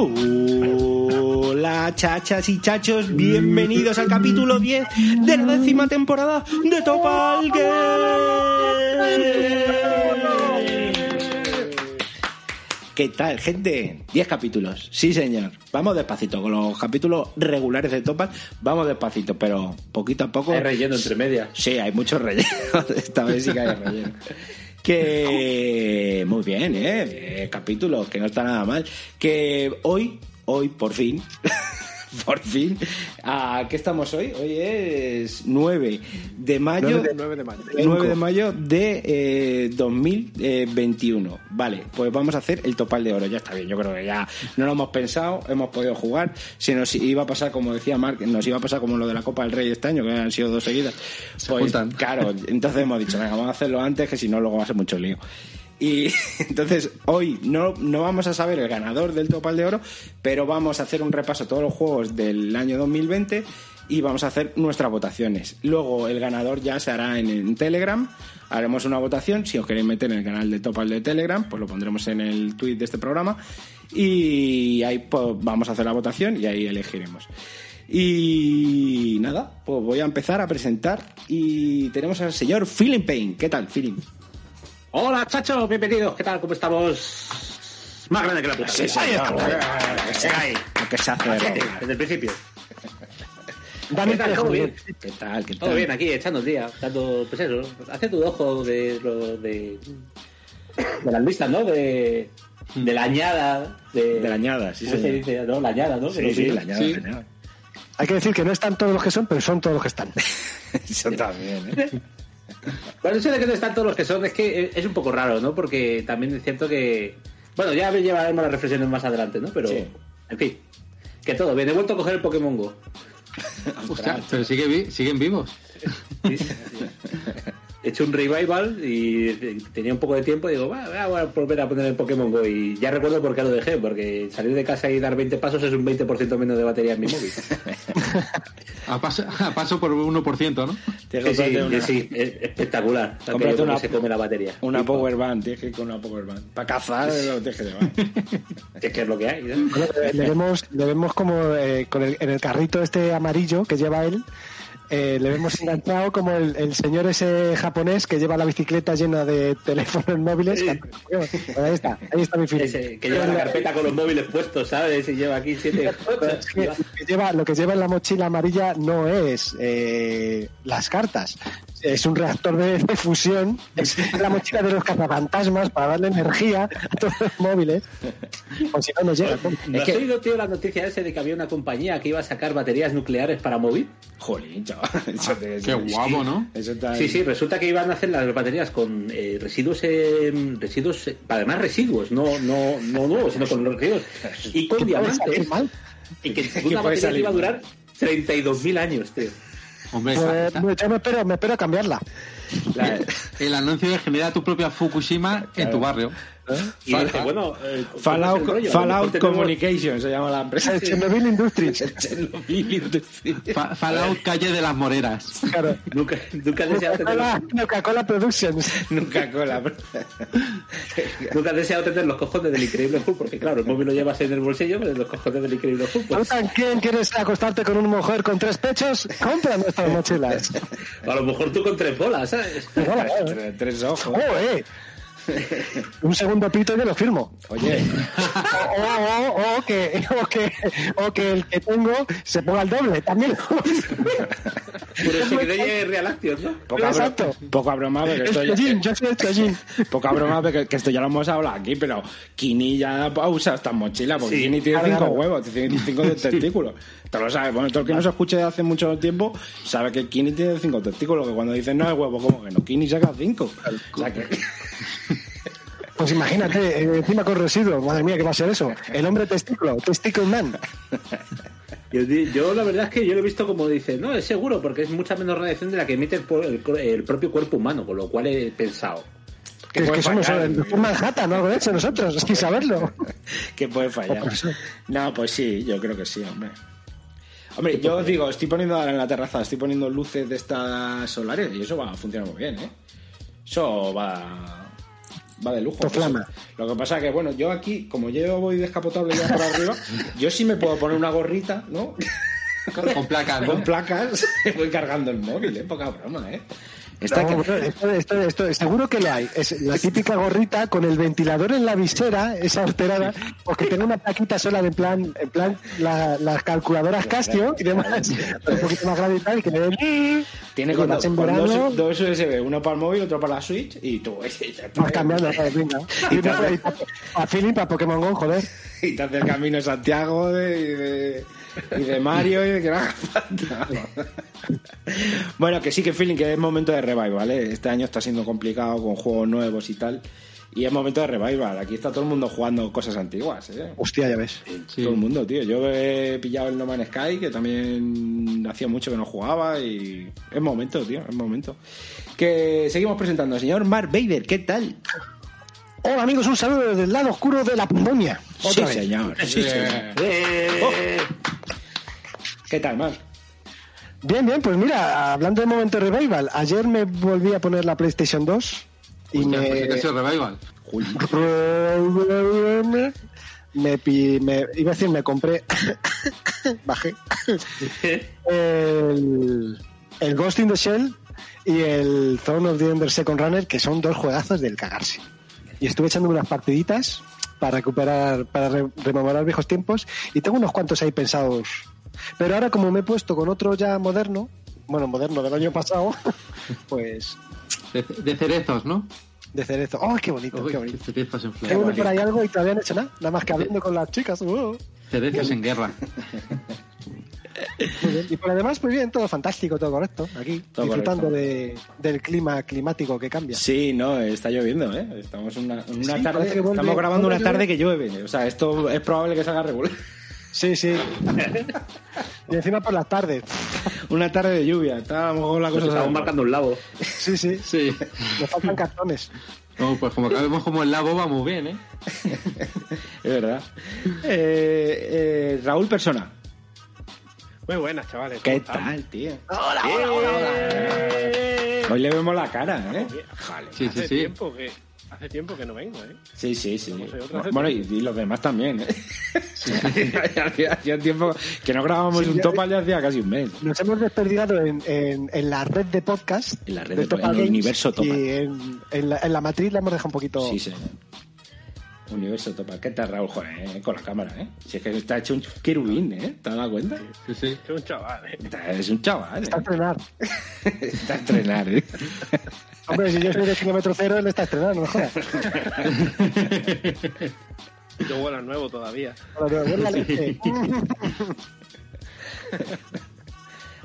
Hola chachas y chachos, bienvenidos al capítulo 10 de la décima temporada de Topal ¿Qué tal, gente? 10 capítulos, sí señor. Vamos despacito, con los capítulos regulares de Topal, vamos despacito, pero poquito a poco... Hay relleno entre medias. Sí, hay mucho relleno, esta vez sí que hay relleno. Que muy bien, ¿eh? Capítulos, que no está nada mal. Que hoy, hoy por fin, por fin, ¿a qué estamos hoy? Hoy es 9 de mayo. 9 de, 9 de mayo. 9 de mayo de eh, 2021. Vale, pues vamos a hacer el topal de oro. Ya está bien, yo creo que ya no lo hemos pensado, hemos podido jugar. Si nos iba a pasar, como decía Mark, nos iba a pasar como lo de la Copa del Rey este año, que han sido dos seguidas. Pues juntan. claro, entonces hemos dicho, venga, vamos a hacerlo antes, que si no, luego va a ser mucho lío. Y entonces hoy no, no vamos a saber el ganador del Topal de Oro, pero vamos a hacer un repaso a todos los juegos del año 2020 y vamos a hacer nuestras votaciones. Luego el ganador ya se hará en, en Telegram. Haremos una votación. Si os queréis meter en el canal de Topal de Telegram, pues lo pondremos en el tweet de este programa. Y ahí pues, vamos a hacer la votación y ahí elegiremos. Y nada, pues voy a empezar a presentar. Y tenemos al señor Feeling Pain. ¿Qué tal, Feeling? Hola, chachos, bienvenidos. ¿Qué tal? ¿Cómo estamos? Más grande que la puta. Sí, señor. Ahí está. Lo que se hace Desde el principio. Dame ¿Qué tal? ¿Todo bien? ¿Qué tal? ¿Qué tal? Todo bien aquí, echando el día, dando, pues eso, haciendo un ojo de, lo- de, de las listas, ¿no? De, de la añada. De, De la añada, sí, ¿cómo se señor. dice? No, la añada, ¿no? Sí, sí, la añada, Sí. Hay que decir que no están todos los que son, pero son todos los que están. Eso también, ¿eh? Bueno, eso de que no están todos los que son es que es un poco raro, ¿no? Porque también es cierto que. Bueno, ya llevaremos las reflexiones más adelante, ¿no? Pero. Sí. En fin. Que todo. Bien, he vuelto a coger el Pokémon Go. Hostia, pero sigue vi- siguen vivos. Sí, sí. He hecho un revival y tenía un poco de tiempo y digo, va, voy a volver a poner el Pokémon Go. Y ya recuerdo por qué lo dejé, porque salir de casa y dar 20 pasos es un 20% menos de batería en mi móvil. A paso, a paso por 1%, ¿no? Sí, que sí, comprarte sí, es espectacular. Cómprate una- se come la batería. Una, power band, tienes que ir con una power band. Para cazar lo tienes que llevar. Es que es lo que hay. ¿no? Bueno, le- le vemos, le vemos como eh, con el, en el carrito este amarillo que lleva él, eh, le vemos enganchado como el, el señor ese japonés que lleva la bicicleta llena de teléfonos móviles. Sí. Ahí está, ahí está mi. Ese que lleva la carpeta con los móviles puestos, ¿sabes? Y lleva aquí siete. Es que lo que lleva, lo que lleva en la mochila amarilla no es eh, las cartas, es un reactor de, de fusión, es la mochila de los cazafantasmas para darle energía a todos los móviles, o si no, no llega. ¿No Es has oído, tío, la noticia ese de que había una compañía que iba a sacar baterías nucleares para móvil? Jolín, chaval. Eso te- Qué guapo, ¿no? Eso está Sí, sí, resulta que iban a hacer las baterías con eh, residuos, eh, residuos, eh, además residuos, no, no, no nuevos, sino con los residuos y con ¿Qué puede salir diamantes. Y que ¿Qué una batería iba a durar 32.000 años, tío. Hombre, Pues, yo me espero, me espero cambiarla. La- el anuncio de generar tu propia Fukushima en tu barrio. Y bueno, eh, ¿cómo es Fallout, el rollo? Tenemos- Communication se llama la empresa. El Chernobyl Industries. Chernobyl Industries. Fa- Fallout Calle de las Moreras. Claro. Nunca, nunca has deseado tener Coca-Cola Productions. Nunca cola. Nunca has deseado tener los cojones del increíble Hulk, porque claro, el móvil lo llevas en el bolsillo, pero los cojones del increíble Hulk, ¿Tú pues, también quieres acostarte con una mujer con tres pechos? Compra nuestras mochilas. a lo mejor tú con tres bolas, eh. Tres, tres ojos. Oh, eh. Un segundo pito y yo lo firmo. Oye, O, o- o- o que, o, que, o que el que tengo se ponga al doble también. Por eso que de Real Action, ¿no? poca, bro- Exacto. poca broma, porque El esto ya, yo soy poca broma, porque que esto ya lo hemos hablado aquí, pero Kini ya usa esta mochila, porque Sí, Kini tiene claro, cinco claro. huevos, tiene cinco testículos. Tú lo sabes, bueno, todo el que nos escuche de hace mucho tiempo sabe que Kini tiene cinco testículos, que cuando dicen no hay huevo, ¿cómo que no? Kini saca cinco. O sea que... Pues imagínate, eh, encima con residuos. Madre mía, ¿qué va a ser eso? El hombre testículo, testicle man. Yo, la verdad es que yo lo he visto como dice, no, es seguro, porque es mucha menos radiación de la que emite el, propio cuerpo humano, con lo cual he pensado. Que, es que somos doctor Manhattan algo de eso nosotros, sin saberlo. que puede fallar. No, pues sí, yo creo que sí, hombre. Hombre, yo os digo, estoy poniendo ahora en la terraza, estoy poniendo luces de estas solares y eso va a funcionar muy bien, ¿eh? Eso va... va de lujo. Lo que pasa que, bueno, yo aquí, como yo voy descapotable ya por arriba, yo sí me puedo poner una gorrita, ¿no? Con, con placas, ¿no? Con placas, voy cargando el móvil, ¿eh? Poca broma, ¿eh? Esta No, que- bueno, esto, esto- esto- seguro que lo hay. Es la típica gorrita con el ventilador en la visera, esa horterada, o que tenga una plaquita sola de en plan, en plan la- las calculadoras Casio y demás, un poquito más grande y tal, que le den- Tiene con, dos, dos USB, uno para el móvil, otro para la Switch, y tú, vas cambiando, ¿sabes? venga. Y una- y a feeling para Pokémon Go, joder. y te hace el camino Santiago de, de, y de Mario y de que no haga falta. bueno, que sí que feeling que es momento de revival, ¿vale? Este año está siendo complicado con juegos nuevos y tal. Y es momento de revival. Aquí está todo el mundo jugando cosas antiguas, ¿eh? Hostia, ya ves. Sí. Todo el mundo, tío. Yo he pillado el No Man's Sky, que también hacía mucho que no jugaba y es momento, tío, es momento. Que seguimos presentando al señor Mark Vader, ¿qué tal? Hola amigos, un saludo desde el lado oscuro de la pandemia. Otra sí, vez. señor. Sí, señor. ¡Eh! ¿Qué tal, Mark? Bien, bien, pues mira, hablando de momento de revival, ayer me volví a poner la PlayStation 2 y Hostia, me... pues este revival. me, pi- me iba a decir me compré bajé el, el Ghost in the Shell y el Throne of the Ender Second Runner que son dos juegazos del cagarse y estuve echando unas partiditas para recuperar para re- rememorar viejos tiempos y tengo unos cuantos ahí pensados pero ahora como me he puesto con otro ya moderno bueno moderno del año pasado pues De, de cerezos, ¿no? de cerezo ¡oh qué bonito Uy, qué bonito! cerezos en Tengo flor. por ahí algo y todavía no he hecho nada, nada más que hablando con las chicas. uh. Cerezos en guerra. Muy bien. Y por lo demás, pues bien, todo fantástico, todo correcto. Aquí, Todo disfrutando correcto. de, del clima climático que cambia. Sí, no, está lloviendo, ¿eh? Estamos en una, una Sí, tarde, parece que vuelve- estamos grabando una tarde que llueve. O sea, esto es probable que salga regular. Sí, sí. y encima por las tardes. Una tarde de lluvia. Está a lo mejor la cosa estamos sale- marcando un lago. Sí, sí. Sí. Nos faltan cartones. No, pues como cabemos como el labo, va muy bien, ¿eh? Es verdad. Eh, eh, Raúl Persona. Muy buenas, chavales. ¿Qué tal, tío? Hola, hola, hola, Eh, Hoy le vemos la cara, ¿eh? Jale, Sí, sí, sí. tiempo que hace tiempo que no vengo, ¿eh? Sí, sí, sí. Bueno, y, y los demás también, ¿eh? hacía, hacía tiempo que no grabábamos Sí, un ya- topal ya hacía casi un mes. Nos hemos desperdigado en, en, en la red de podcast. En la red de de- Topal en el Games, universo Topal. Y en, en la, en la matriz la hemos dejado un poquito. Sí, señor. Universo Topal. ¿Qué tal, Raúl? Joder, eh, con la cámara, ¿eh? Si es que está hecho un querubín, ¿eh? ¿Te has dado cuenta? Sí, sí. Es un chaval, ¿eh? Está- Es un chaval, Está a ¿eh? estrenar. Está a entrenar, ¿eh? Hombre, si yo soy de kilómetro cero, él está a estrenar, no me jodas. Yo vuelo nuevo todavía. Pero, bueno, la leche.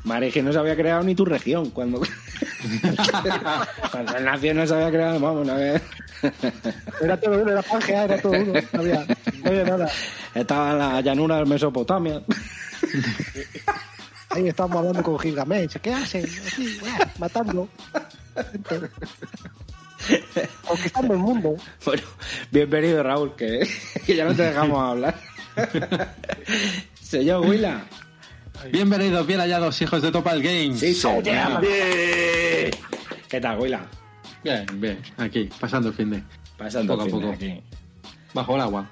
Madre, es que no se había creado ni tu región cuando. cuando nació no se había creado, vamos, no había. Era todo uno, era Pangea, era todo uno. No había, no había nada. Estaba en la llanura de Mesopotamia. Ahí estábamos hablando con Gilgamesh. ¿Qué hacen? Así, ¡buah! Gente. Conquistando el mundo. Bueno, bienvenido, Raúl, que, que ya no te dejamos hablar. Señor Willa. Bienvenidos, bien hallados, hijos de Topal Games. Sí, señor. ¡Bien! ¿Qué tal, Willa? Bien, bien, aquí, pasando el fin de. Pasando Poco a el fin de poco. aquí. Bajo el agua.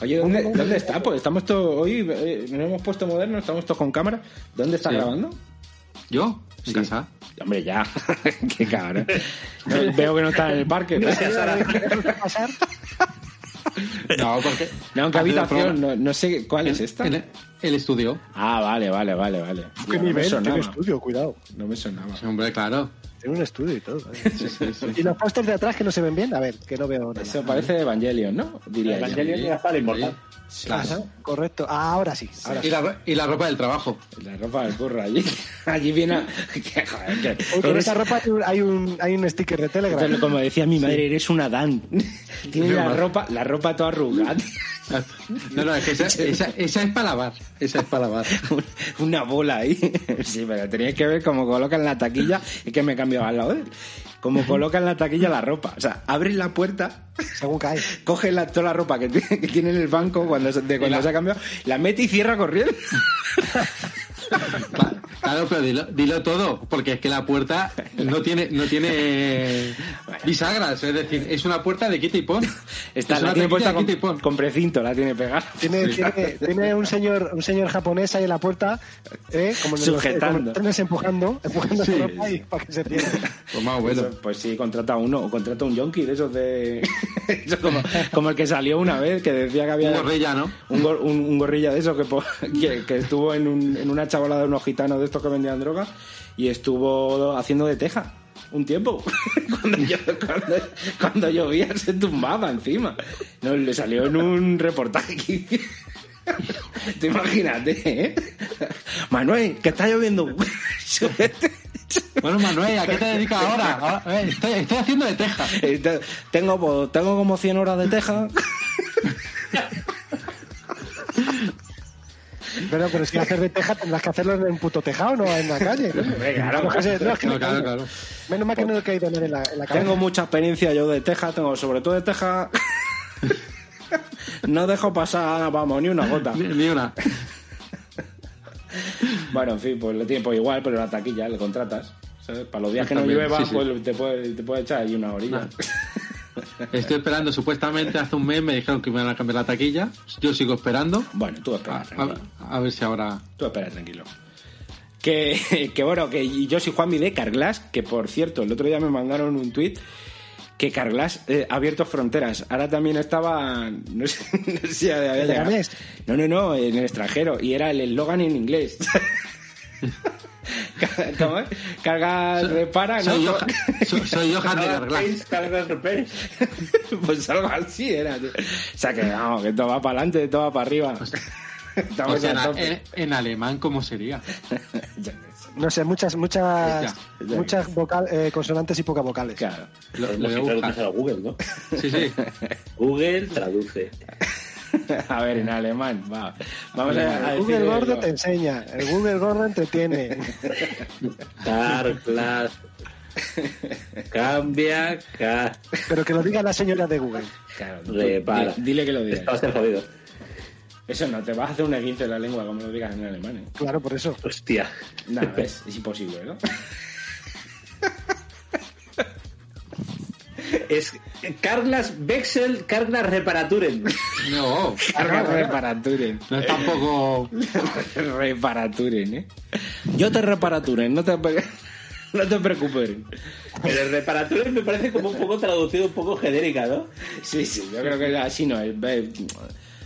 Oye, ¿dónde, ¿dónde está? Pues estamos todos. Hoy eh, nos hemos puesto modernos, estamos todos con cámara. ¿Dónde está Sí. grabando? ¿Yo? En Sí. casa. Hombre, ya. Qué cabrón. No, veo que no está en el parque. ¿no? pasar? No, porque. No, ¿qué habitación? No, no sé cuál es esta. El, el estudio. Ah, vale, vale, vale, vale. ¿Qué no me nivel? sonaba. Tiene estudio, cuidado. No me sonaba. Sí, hombre, claro. Tiene un estudio y todo. Sí, sí, sí. ¿Y los pósters de atrás que no se ven bien? A ver, que no veo nada. Eso parece Evangelion, ¿no? Diría yo. Evangelion y la espada inmortal. Sí. Ajá, correcto. Ah, ahora sí. Ahora Y la, ro- y la ropa del trabajo. La ropa del curro allí. Allí viene. que, joder, que- Con esa ropa hay un, hay un, hay un sticker de Telegram. Entonces, como decía mi madre, eres una Dan. Tiene la ropa, la ropa toda arrugada. No, no, es que esa, esa, esa es para lavar. Esa es para lavar. Una bola ahí. Sí, pero teníais que ver cómo colocan la taquilla. Es que me he cambiado al lado de él. Como colocan la taquilla la ropa. O sea, abres la puerta, Según cae. coge la, toda la ropa que, tiene- que tiene en el banco cuando, se- de cuando la- se ha cambiado, la mete y cierra corriendo. Claro, pero dilo, dilo todo, porque es que la puerta no tiene, no tiene bisagras, es decir, es una puerta de quita y pon. Está, Es la tiene puesta con, pon. con precinto, la tiene pegada. Tiene, tiene, tiene un señor un señor japonés ahí en la puerta, ¿eh? como en los- Sujetando. como en empujando, empujando Sí. ropa y para que se cierre. Pues más bueno. Eso, pues sí, contrata uno, o contrata un yonki de esos de. eso como, como el que salió una vez, que decía que había. Un gorrilla, ¿no? Un, gor- un- un gorrilla de esos que, que, que estuvo en, un- en una chavalada de unos gitanos de estos que vendían droga y estuvo haciendo de teja un tiempo. cuando, yo- cuando, cuando llovía se tumbaba encima. No, le salió en un reportaje Te imagínate, ¿eh? Manuel, que está lloviendo. Bueno, Manuel, ¿a qué te dedicas ahora? Ahora, estoy, estoy haciendo de teja. Tengo, pues, tengo como 100 horas de teja. Pero, pero si hacer de teja tendrás que hacerlo en un puto tejado, no en la calle. ¿no? claro. Que es que claro. Menos mal que no he caído en la, en la cabeza. Tengo mucha experiencia yo de teja, tengo sobre todo de teja. No dejo pasar, vamos, ni una gota. Ni, ni una. Bueno, en fin, pues le pues igual, pero la taquilla le contratas. ¿sabes? Para los días que no llueva, sí, sí. pues te puede, te puede echar ahí una orilla. Estoy esperando, supuestamente hace un mes me dijeron que me iban a cambiar la taquilla. Yo sigo esperando. Bueno, tú espera, a- tranquilo. a ver si ahora. Tú espera, tranquilo. Que, que bueno, que yo soy Juanmi de Carglass, que por cierto, el otro día me mandaron un tuit que Carglass eh, ha abierto fronteras. Ahora también estaba, no sé, no sé si había llegado. No, no, no, en el extranjero. Y era el eslogan en inglés. ¿Cómo es? Cargas, repara, Soy, ¿no? Johan, soy, soy Johan de Carglass. Cargas repairs. pues algo así era. tío. O sea que vamos, que todo va para adelante, todo va para arriba. Estamos O sea, en- en alemán, ¿cómo sería? No sé, muchas, muchas, Ya, ya. muchas vocal, eh, consonantes y pocas vocales. Claro. Lo, lo Tenemos voy que a Google, ¿no? Sí, sí. Google traduce. A ver, en alemán, va. Vamos a, a El Google. Gordo te enseña, el Google Gordo entretiene. Carglass. Cambia, ca... Pero que lo diga la señora de Google. Claro, repara. di- Dile que lo Esto va a digas. ser jodido. Eso no, te vas a hacer un esguince de la lengua como lo digas en alemán. ¿eh? Claro, por eso. Hostia. Nada, es, es imposible, ¿no? Es Carglass Wechsel Carglass Reparaturen. No, Carga reparaturen. no es tampoco. reparaturen, ¿eh? Yo te reparaturen, no te, no te preocupes. Pero el reparaturen me parece como un poco traducido, un poco genérica, ¿no? Sí, sí, yo creo que así no es.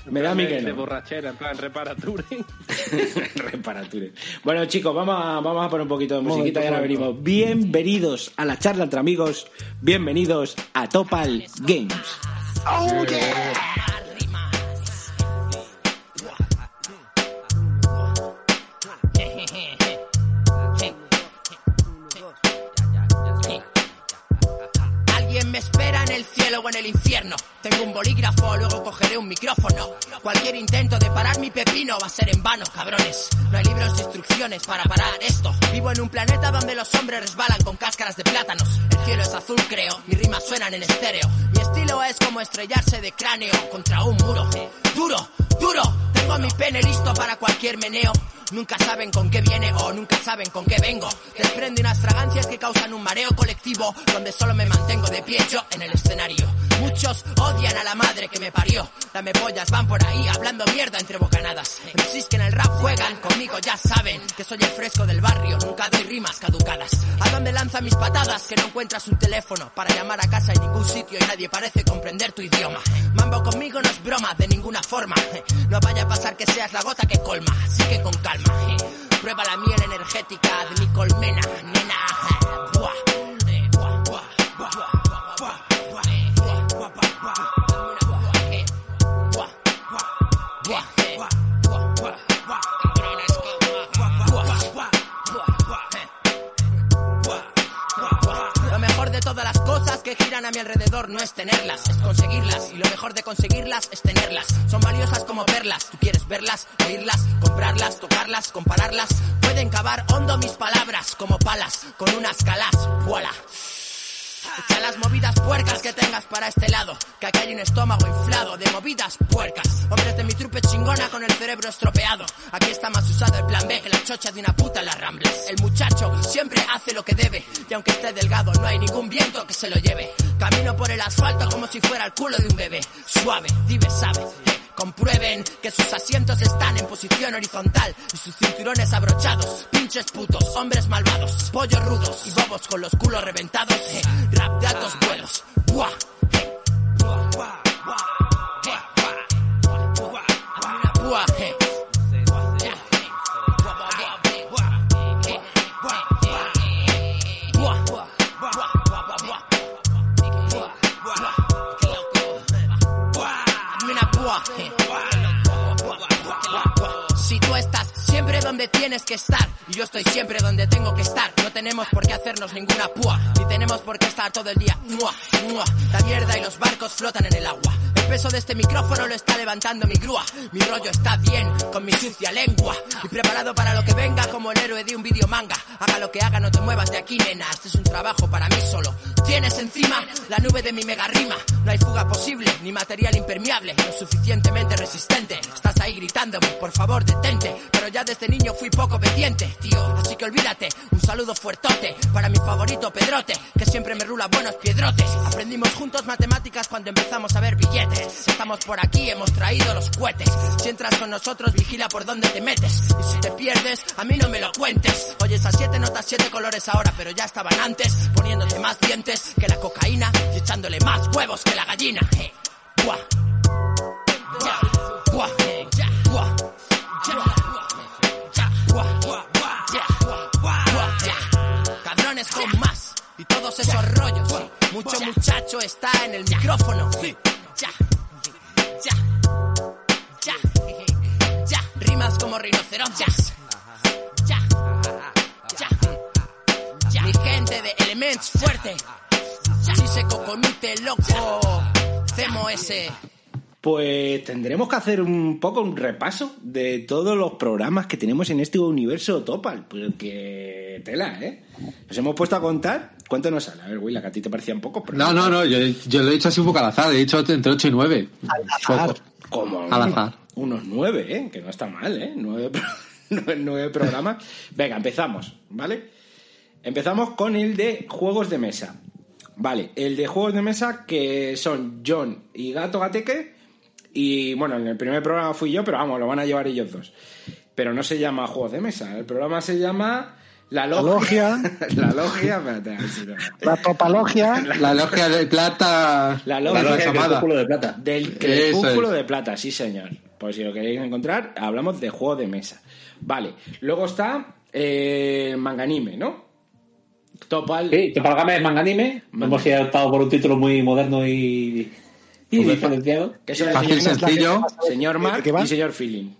Me da mí que De no. borrachera, en plan, reparatura. Reparaturen. Bueno, chicos, vamos a, vamos a poner un poquito de musiquita y ahora venimos. Bienvenidos a la charla entre amigos. Bienvenidos a Topal Games. Alguien me espera en el cielo o en el infierno. Tengo un bolígrafo, luego cogeré un micrófono. Cualquier intento de parar mi pepino va a ser en vano, cabrones. No hay libros de instrucciones para parar esto. Vivo en un planeta donde los hombres resbalan con cáscaras de plátanos. El cielo es azul, creo. Mis rimas suenan en estéreo. Mi estilo es como estrellarse de cráneo contra un muro. Duro, duro. Tengo mi pene listo para cualquier meneo. Nunca saben con qué viene o nunca saben con qué vengo. Desprende unas fragancias que causan un mareo colectivo donde solo me mantengo de pie yo en el escenario. Muchos odian a la madre que me parió. Dame pollas, van por ahí hablando mierda entre bocanadas. MCs que en el rap juegan, conmigo ya saben que soy el fresco del barrio, nunca doy rimas caducadas. ¿A dónde lanza mis patadas? Que no encuentras un teléfono para llamar a casa en ningún sitio y nadie parece comprender tu idioma. Mambo conmigo no es broma de ninguna forma. No vaya pasar que seas la gota que colma, así que con calma. Prueba la miel energética de mi colmena, nena. No es tenerlas, es conseguirlas. Y lo mejor de conseguirlas es tenerlas. Son valiosas como perlas. Tú quieres verlas, oírlas, comprarlas, tocarlas, compararlas. Pueden cavar hondo mis palabras como palas con unas calas. Voilà. Echa las movidas puercas que tengas para este lado. Que aquí hay un estómago inflado de movidas puercas. Hombres de mi trupe chingona con el cerebro estropeado. Aquí está más usado el plan B que la chocha de una puta en las ramblas. El muchacho siempre hace lo que debe. Y aunque esté delgado, no hay ningún viento que se lo lleve. Camino por el asfalto como si fuera el culo de un bebé. Suave, dive, sabe. Eh, Comprueben que sus asientos están en posición horizontal y sus cinturones abrochados. Pinches putos, hombres malvados, pollos rudos y bobos con los culos reventados. eh, rap de altos vuelos. Eh, eh, eh. Tienes que estar y yo estoy siempre donde tengo que estar, no tenemos por qué hacernos ninguna púa, ni tenemos por qué estar todo el día. Mua, mua. La mierda y los barcos flotan en el agua. El peso de este micrófono lo está levantando mi grúa. Mi rollo está bien con mi sucia lengua y preparado para lo que venga como el héroe de un video manga. Haga lo que haga, no te muevas de aquí, nena. Este es un trabajo para mí solo. Tienes encima la nube de mi mega rima. No hay fuga posible, ni material impermeable, lo suficientemente resistente. Estás ahí gritándome, por favor detente. Pero ya desde niño fui poco obediente, tío. Así que olvídate, un saludo fuertote para mi favorito Pedrote, que siempre me rula buenos piedrotes. Aprendimos juntos matemáticas cuando empezamos a ver billetes. Estamos por aquí, hemos traído los cohetes. Si entras con nosotros, vigila por dónde te metes. Y si te pierdes, a mí no me lo cuentes. Oye, esas siete notas, siete colores ahora, pero ya estaban antes, poniéndote más dientes que la cocaína y echándole más huevos que la gallina. Buah. Ya, buah, eh, ya, buah, ya, buah. Cabrones con más y todos esos rollos. Mucho muchacho está en el micrófono. Rimas como rinocerontes. Ya, ya, ya. Mi gente de Elements fuerte. Si se coconute loco. Cemo ese. Pues tendremos que hacer un poco un repaso de todos los programas que tenemos en este universo Topal. Porque tela, ¿eh? Nos hemos puesto a contar. ¿Cuánto nos sale? A ver, Willa, que a ti te parecían pocos. pero- No, no, no, yo, yo lo he dicho así un poco al azar, he dicho entre 8 y 9. azar. Como Al azar. Unos nueve, ¿eh? Que no está mal, ¿eh? Nueve, nueve programas. Venga, empezamos, ¿vale? Empezamos con el de juegos de mesa. Vale, el de juegos de mesa que son John y Gato Gateque. Y bueno, en el primer programa fui yo, pero vamos, lo van a llevar ellos dos. Pero no se llama juegos de mesa. El programa se llama La Logia. la Logia, espérate, a ver si lo- La topalogia. La logia de plata. La La Logia logia del cúpulo de plata. Del crepúsculo es. de plata, sí señor. Pues si lo queréis encontrar, hablamos de juego de mesa. Vale, luego está eh, Manganime, ¿no? Topal. Sí, Topalgame es manganime. Hemos optado por un título muy moderno y, y diferenciado. Que el Fácil, señor, sencillo. señor Mark y señor Feeling.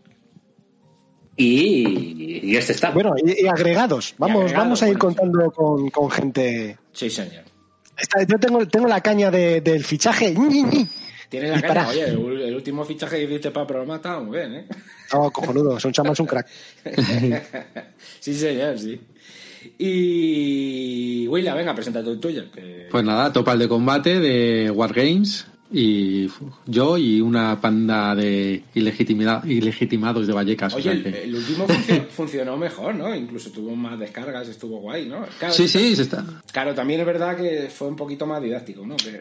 Y, y este está. Bueno, y, y agregados. Vamos, vamos a ir bueno. contando con, con gente. Sí, señor. Esta- yo tengo, tengo la caña de- del fichaje. Tiene la caña. Oye, el, el último fichaje que hiciste para el programa estaba muy bien, ¿eh? No, cojonudo, son chamas un crack. sí, señor, sí. Y. Willa, venga, presenta tu tuyo. que- Pues nada, Topal de combate de Wargames y yo y una panda de ilegitimida- ilegitimados de Vallecas. o Oye, sea el, que- el último funcio- funcionó mejor, ¿no? Incluso tuvo más descargas, estuvo guay, ¿no? Claro, Sí, sí, se está. Claro, también es verdad que fue un poquito más didáctico, ¿no? Que-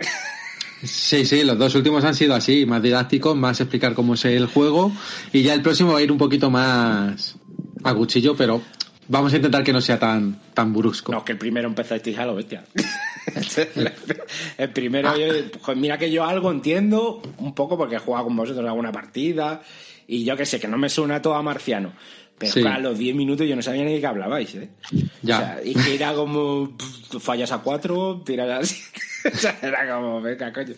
Sí, sí, los dos últimos han sido así, más didácticos, más explicar cómo es el juego y ya el próximo va a ir un poquito más a cuchillo, pero vamos a intentar que no sea tan tan brusco. No, es que el primero empezasteis a lo bestia. el primero, yo, pues mira que yo algo entiendo un poco porque he jugado con vosotros alguna partida y yo que sé, que no me suena todo a marciano. Pero Sí. claro, a los 10 minutos yo no sabía ni de qué hablabais, ¿eh? Ya. O sea, y que era como pff, fallas a 4, tiras a 7. o sea, era como, venga, coño.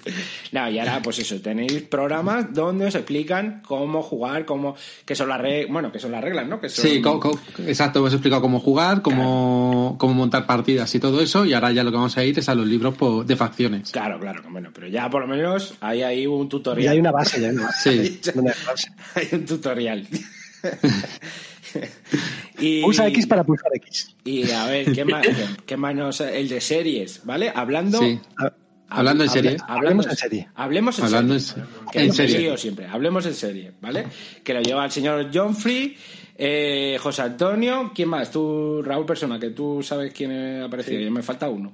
No, y ahora, pues eso, tenéis programas donde os explican cómo jugar, cómo, que son las reglas, bueno, que son las reglas, ¿no? Que son, Sí, co- co- exacto, hemos explicado cómo jugar, cómo, cómo montar partidas y todo eso, y ahora ya lo que vamos a ir es a los libros de facciones. Claro, claro, bueno, pero ya por lo menos hay ahí un Y tutorial. hay una base ya. ¿no? Sí. Hay un tutorial. y, Usa X para pulsar X. Y a ver, ¿qué más? qué- más nos- el de series, ¿vale? Hablando. Sí. Hablando en serie. Hablemos en serie. Hablemos en Hablando serie. en- en serie. siempre. Hablemos en serie, ¿vale? Que lo lleva el señor John Free, eh, José Antonio. ¿Quién más? Tú, Raúl Persona, que tú sabes quién ha aparecido. Ya me falta uno.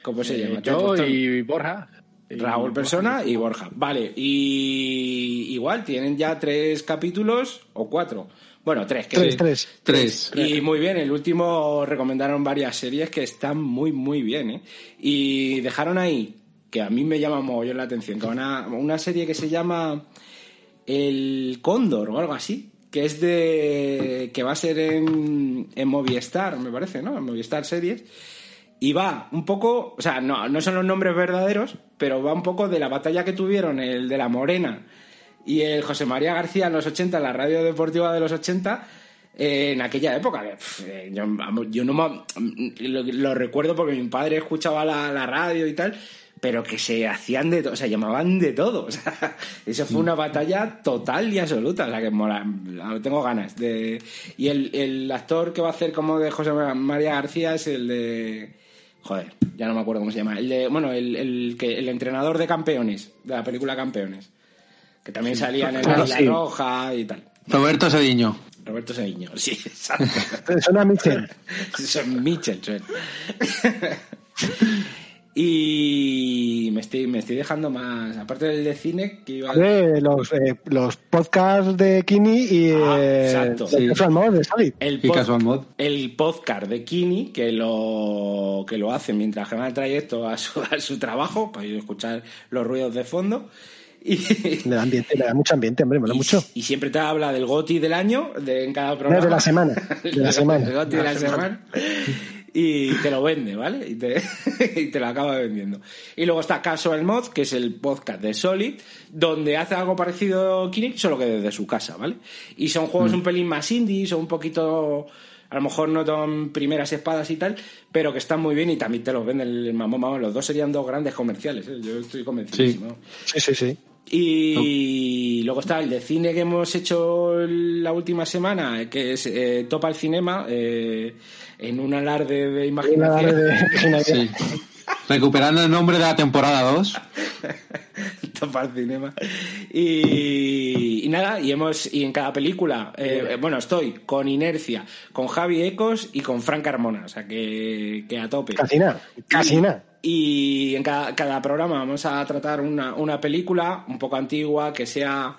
¿Cómo se Eh, llama? yo y Borja. Raúl. Persona y Borja. Vale, y igual tienen ya tres capítulos o cuatro. Bueno, tres. Que Tres, tres. Tres. Y muy bien, el último recomendaron varias series que están muy, muy bien, ¿eh? Y dejaron ahí, que a mí me llama mogollón la atención, que van a- una serie que se llama El Cóndor o algo así, que es de. que va a ser en, en Movistar, me parece, ¿no? En Movistar Series. Y va un poco, o sea, no, no son los nombres verdaderos, pero va un poco de la batalla que tuvieron el de la Morena y el José María García en los 80, en la radio deportiva de los 80, eh, en aquella época. eh, yo, no me- lo, lo recuerdo porque mi padre escuchaba la, la radio y tal, pero que se hacían de todo, o sea, llamaban de todo. O sea, eso fue una batalla total y absoluta. O sea, que mola, tengo ganas. de Y el, el actor que va a hacer como de José María García es el de. Joder, ya no me acuerdo cómo se llama. El de, bueno, el, el, que, el entrenador de campeones, de la película Campeones. Que también salía en el Claro, Águila sí. Roja y tal. Roberto Sediño. Roberto Seviño, sí, exacto. Suena a Michel. Son Mitchell. son. y me estoy, me estoy dejando más. Aparte del de cine, que iba De los, eh, los podcasts de Kini y Ah, eh, exacto. de Sí. Casual Mode de Solid. el, Y pod- Casual Mod. el podcast de Kini, que lo, que lo hace mientras que va el trayecto a su, a su trabajo, para escuchar los ruidos de fondo. Y, Le da ambiente, le da mucho ambiente, hombre, mola y, mute y siempre te habla del GOTI del año, de, en cada No, programa. de la semana, de la semana. El GOTI de la semana. Y te lo vende, ¿vale? Y te, y te lo acaba vendiendo. Y luego está Casual Mod, que es el podcast de Solid, donde hace algo parecido a Kinect, solo que desde su casa, ¿vale? Y son juegos un pelín más indie, son un poquito a lo mejor no son primeras espadas y tal, pero que están muy bien y también te los venden el mamón, vamos, los dos serían dos grandes comerciales, ¿eh? yo estoy convencido. Sí, sí, sí. Y luego está el de cine que hemos hecho la última semana, que es eh, Topa al Cinema, eh, en un alarde de imaginación. de originalidad. Sí. Recuperando el nombre de la temporada 2. Topa al Cinema. Y, y nada, y hemos y en cada película, eh, bueno, estoy con Inercia, con Javi Ecos y con Frank Carmona, o sea que, que a tope. Casi nada, casi nada. Y en cada, cada programa vamos a tratar una, una película un poco antigua que sea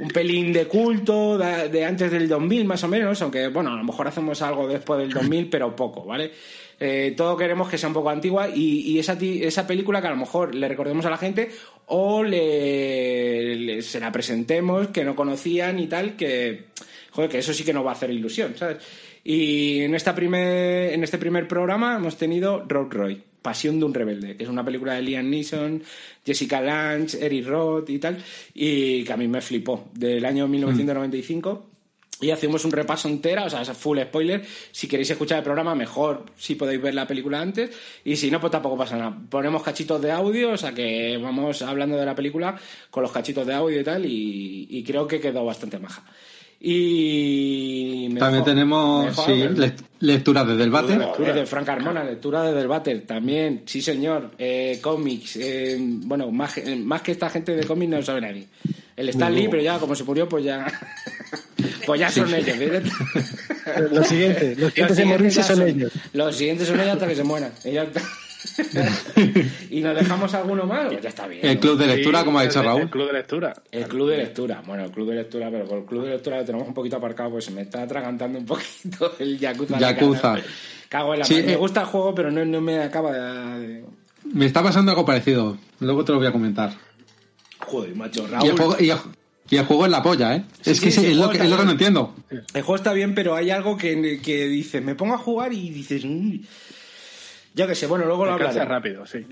un pelín de culto de, antes del 2000 más o menos, aunque bueno, a lo mejor hacemos algo después del 2000, pero poco, ¿vale? Eh, todo queremos que sea un poco antigua y, y esa, esa película que a lo mejor le recordemos a la gente o le, le- se la presentemos que no conocían y tal, que, joder, que eso sí que nos va a hacer ilusión, ¿sabes? Y en, esta primer, en este primer programa hemos tenido Road Roy, Pasión de un Rebelde, que es una película de Liam Neeson, Jessica Lange, Eric Roth y tal, y que a mí me flipó, del año 1995. Y hacemos un repaso entera, o sea, es full spoiler. Si queréis escuchar el programa, mejor si podéis ver la película antes. Y si no, pues tampoco pasa nada. Ponemos cachitos de audio, o sea que vamos hablando de la película con los cachitos de audio y tal. Y, y creo que quedó bastante maja. Y. me También tenemos dejó sí, algo. le- lecturas desde el váter. Joder, de Frank Carmona, lectura desde el váter, también, sí señor, eh, cómics, eh, bueno, más, eh, más que esta gente de cómics no sabe nadie. El Stan Lee, pero ya como se murió, pues ya, pues ya son ellos. ¿eh? Los siguientes, los siguientes en morirse ya son ellos. Los siguientes son ellos hasta que se mueran. y nos dejamos alguno más, pues ya está bien. El club de lectura, Sí, como ha el- dicho El Raúl. club de lectura. El club de lectura, bueno, el club de lectura, pero con el club de lectura lo tenemos un poquito aparcado, pues se me está atragantando un poquito el Yakuza. Yakuza. Cago en la Sí. Me eh. gusta el juego, pero no, no me acaba de... de- Me está pasando algo parecido. Luego te lo voy a comentar. Joder, macho, Y el, Raúl. juego, y el- y el juego es la polla, ¿eh? Sí, es que sí, es, lo que, es lo que no entiendo. El juego está bien, pero hay algo que, que dices, me pongo a jugar y dices... "Mm". Ya que sé, bueno, luego lo hablaremos. rápido, sí.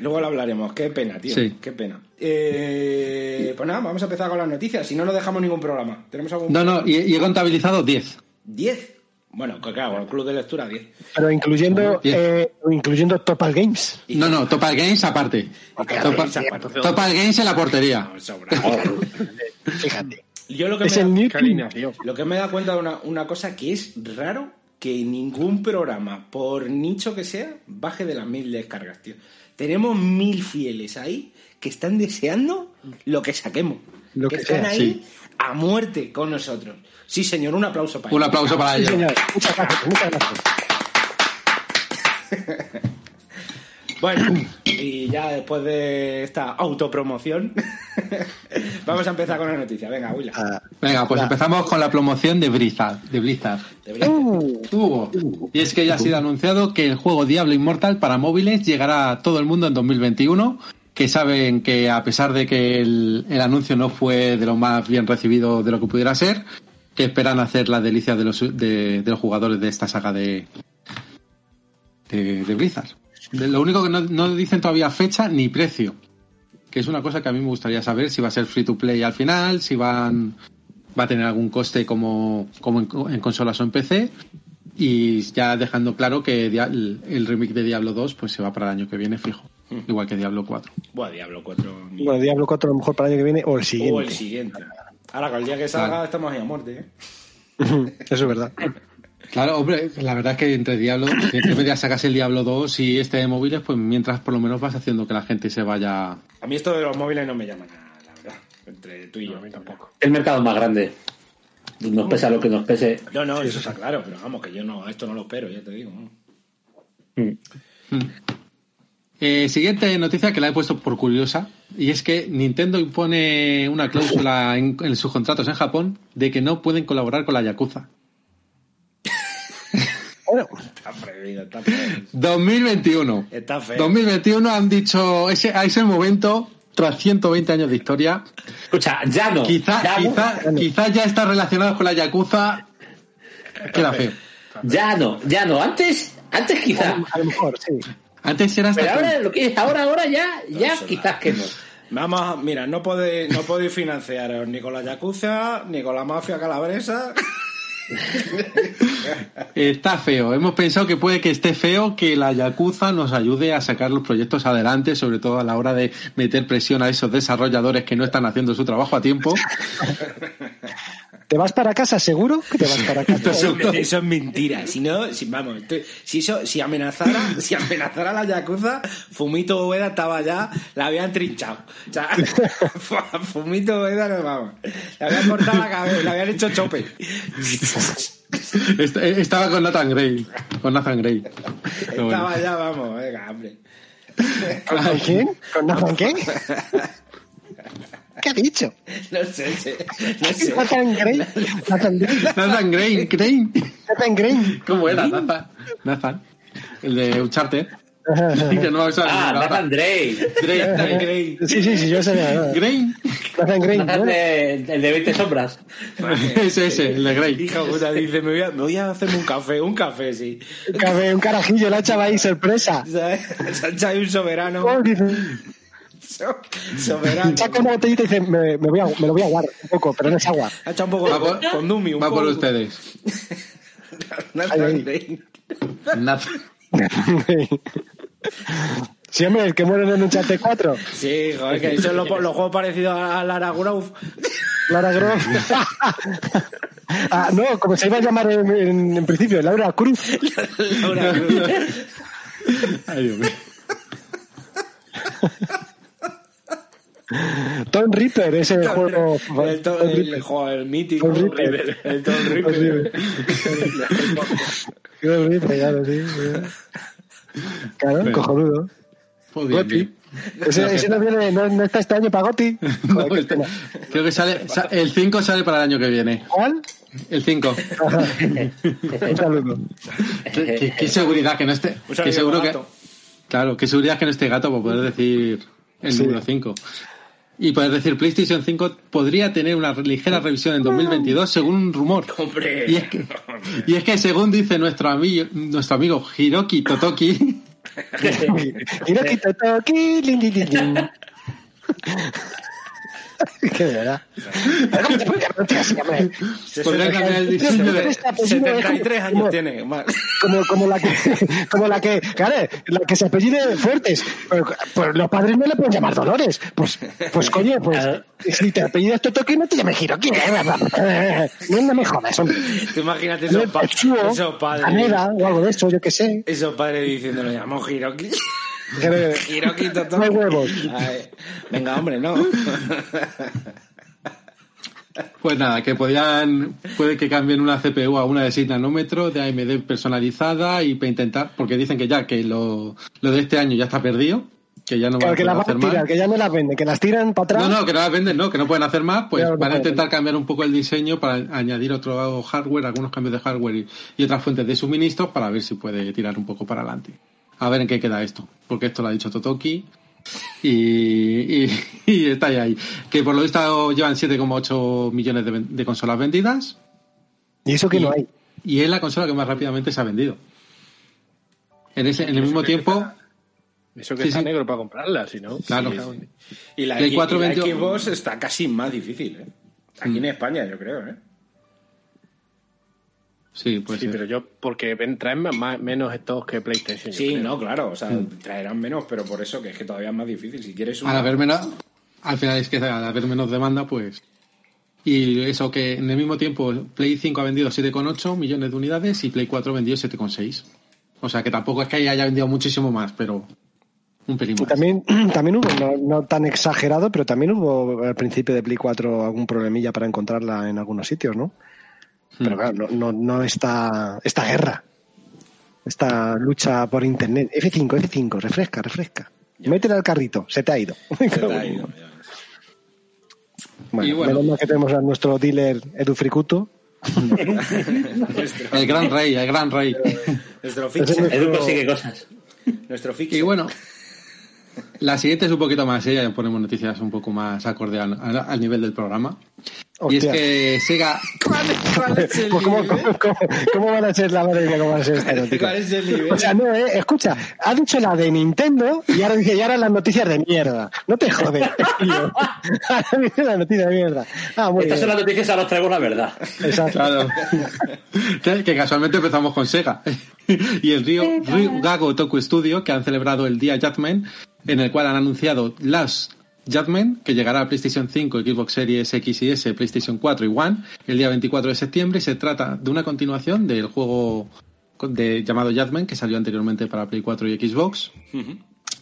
Luego lo hablaremos, qué pena, tío. Sí. Qué pena. Eh, pues nada, vamos a empezar con las noticias. Si no, no dejamos ningún programa. ¿Tenemos algún? No, no, y, y he contabilizado 10. 10. Bueno, pues claro, el club de lectura 10. Pero incluyendo, eh, incluyendo Topal Games. No, no, Topal Games aparte. Topal Topal, Games aparte. Topal Games en la portería. Fíjate. Yo lo que, Es me el da, Qué alineación. lo que me da cuenta de una, una cosa que es raro que ningún programa, por nicho que sea, baje de las mil descargas, tío. Tenemos mil fieles ahí que están deseando lo que saquemos. Lo que, que están ahí sí. a muerte con nosotros. Sí, señor, un aplauso para Un ellos. aplauso para Sí, ellos. señor. Muchas gracias, muchas gracias. Bueno, y ya después de esta autopromoción, vamos a empezar con la noticia. Venga, Willa. Ah, Venga, pues Va. empezamos con la promoción de Blizzard. De Blizzard. Debería- uh, Hugo. Y es que ya ha sido anunciado que el juego Diablo Immortal para móviles llegará a todo el mundo en 2021. Que saben que a pesar de que el, el anuncio no fue de lo más bien recibido de lo que pudiera ser, que esperan hacer la delicia de los, de, de los jugadores de esta saga de, de, de Blizzard. Lo único que no, no dicen todavía fecha ni precio. Que es una cosa que a mí me gustaría saber si va a ser free to play al final, si van va a tener algún coste como, como en, co- en consolas o en PC. Y ya dejando claro que el, el remake de Diablo 2 pues se va para el año que viene fijo. Igual que Diablo 4. Buah, Diablo 4. ni- bueno, Diablo 4 a lo mejor para el año que viene o el siguiente. O el siguiente. Ahora, con el día que salga, Claro. estamos ahí a muerte, ¿eh? Eso es verdad. Claro, hombre, la verdad es que entre Diablo, si entre medias sacas el Diablo 2 y este de móviles, pues mientras por lo menos vas haciendo que la gente se vaya. A mí esto de los móviles no me llama nada, la verdad. Entre tú y yo. tampoco. El mercado más grande. Nos pesa lo que nos pese. No, no, eso está claro, pero vamos, que yo no, esto no lo espero, ya te digo. ¿no? Mm. Eh, siguiente noticia que la he puesto por curiosa, y es que Nintendo impone una cláusula en, en sus contratos en Japón de que no pueden colaborar con la Yakuza. Bueno, Está prohibido, está prohibido. 2021. Está feo. 2021 han dicho, ese, a ese momento, tras 120 años de historia, Escucha, ya no. quizá, ya, no quizá, quizá ya está relacionado con la Yakuza. Queda feo. ya no, ya no. Antes, antes quizá. a lo mejor, sí. Antes era hasta Pero ahora lo que es ahora, ahora ya, ya eso quizás que no. Vamos, a- mira, no podéis, no podéis financiaros ni con la Yakuza, ni con la mafia calabresa. Está feo. Hemos pensado que puede que esté feo que la Yakuza nos ayude a sacar los proyectos adelante, sobre todo a la hora de meter presión a esos desarrolladores que no están haciendo su trabajo a tiempo. ¿Te vas para casa seguro? Que te vas para casa. Eso, eso es mentira. Si no, si, vamos, si eso, si amenazara, si amenazara a la Yakuza, Fumito Ueda estaba ya, la habían trinchado. O sea, Fumito Ueda no vamos. Le habían cortado la cabeza, le habían hecho chope. Est- Estaba con Nathan Gray. Con Nathan Gray. Pero bueno. Estaba ya, vamos, venga, hombre. ¿Con quién? ¿Con Nathan qué? ¿Qué ha dicho? No sé, sé, no sé. Nathan Gray. Nathan Gray. Nathan Gray. Gray. Nathan. ¿Cómo era? Nathan. Nathan. El de Uncharted. Que no Ah. Nathan Drake. Gray. Nathan. Sí, sí, sí, yo sé. Gray. Nathan. Nathan bueno. de- el de 20 sombras. Ese, ese, el de Gray. Hija puta, dice, me voy, a, me voy a hacerme un café, un café, sí. Un café, un carajillo, la echaba ahí, sorpresa. ¿Sabes? Se ha echado ahí un soberano. Soberano. Saca una botellita y dice, me, me voy a, me lo voy a aguar un poco, pero no es agua. Ha echado un poco Va de por, con Dumi, un va por poco. ustedes. Gray. Nathan. Sí, hombre, el que muere en un Uncharted 4. Sí, joder, que son los, los juegos parecidos a Lara Croft. Lara Croft. ah, no, como se iba a llamar en, en- en principio, Laura Cruz. Laura Cruz. Ay, Dios mío. Tom Reaper, ese juego. El, to- Tom el, Reaper. joder, el mítico. Tom Reaper. El Tom Tom Reaper. Tom Reaper, claro, sí. sí. Claro, Pero- cojonudo. Bien. Ese, ese no, viene, no, no está este año para Goti. No, Joder, este- creo que sale, sa- el 5 sale para el año que viene. ¿Cuál? El 5. Un saludo. ¿Qué, qué- qué seguridad que no esté. Que seguro que, gato. claro, qué seguridad que no esté gato para poder decir el Sí. número 5. Y poder decir PlayStation 5 podría tener una ligera revisión en 2022 según un rumor. Hombre. Y es que, y es que según dice nuestro amigo, nuestro amigo Hiroki Totoki, Hiroki Totoki, de verdad. ¿Cómo te llamar Ortega así, hombre? Podrían cambiar el diseño de... Este apellido es 73 años como- tiene. más. como, como la que como la que claro la que se apellide Fuertes pues, los padres no le pueden llamar Dolores pues pues coño pues si te apellidas Totoki no te llames Hiroki no, no me jodas hombre Tú imagínate esos, pa- esos padres. Kaneda o algo de eso yo qué sé Esos padres diciendo, lo llamamos Hiroki. Hiroki. No hay huevos. Ay, venga, hombre, no. Pues nada, que podían, puede que cambien una CPU a una de 6 nanómetros de AMD personalizada y para intentar, porque dicen que ya que lo, lo de este año ya está perdido, que ya no van Claro, a hacer van a tirar más. que ya no las venden que las tiran para atrás No, no, que no las venden, no, que no pueden hacer más, pues van a pueden. intentar cambiar un poco el diseño para añadir otro hardware, algunos cambios de hardware y, y otras fuentes de suministros para ver si puede tirar un poco para adelante. A ver en qué queda esto, porque esto lo ha dicho Totoki y, y, y está ahí, ahí. Que por lo visto llevan 7,8 millones de, consolas vendidas y eso que y, no hay y es la consola que más rápidamente se ha vendido. En, ese, en el mismo tiempo, Eso que Sí, está sí. negro para comprarla, si no. Claro. Sí, Y la, Play X- 4 y la 28. Xbox está casi más difícil, ¿eh? Aquí en España, yo creo, ¿eh? Sí, pues sí, pero yo, porque ven- traen más, menos estos que PlayStation. Sí, no, claro, o sea, traerán menos, pero por eso que es que todavía es más difícil. Si quieres una... al haber menos, al final es que al haber menos demanda, pues. Y eso que en el mismo tiempo Play 5 ha vendido 7,8 millones de unidades y Play 4 ha vendido 7,6. O sea que tampoco es que haya vendido muchísimo más, pero un pelín Y más. también, también hubo, no, no tan exagerado, pero también hubo al principio de Play 4 algún problemilla para encontrarla en algunos sitios, ¿no? Pero claro, no, no, no esta, esta guerra, esta lucha por internet. F5, F5, refresca, refresca. Métela al carrito, se te ha ido. Se te ha ido. Bueno, Y bueno. menos mal que tenemos a nuestro dealer Edu Fricuto. El gran rey, el gran rey. Nuestro nuestro- Edu consigue cosas. Nuestro fixe. Y bueno, la siguiente es un poquito más seria, ya ponemos noticias un poco más acorde al, al- al nivel del programa. Y es que Sega. Pues, ¿cómo, cómo, cómo- cómo van a ser la madre cómo van a ser noticias? ¿Cuál es el nivel? O sea, no, eh, escucha, ha dicho la de Nintendo y ahora dice, y ahora las noticias de mierda. No te jodes, tío. Ahora dice la noticia de mierda. Ah, muy Estas son las noticias, ahora traigo la verdad. Exacto. Claro. que, casualmente empezamos con Sega. y el río Gago Toku Studio, que han celebrado el día Judgment, en el cual han anunciado Last Judgment, que llegará a PlayStation 5, Xbox Series X y S, PlayStation 4 y One, el día 24 de septiembre. Y se trata de una continuación del juego de, llamado Judgment, que salió anteriormente para Play 4 y Xbox.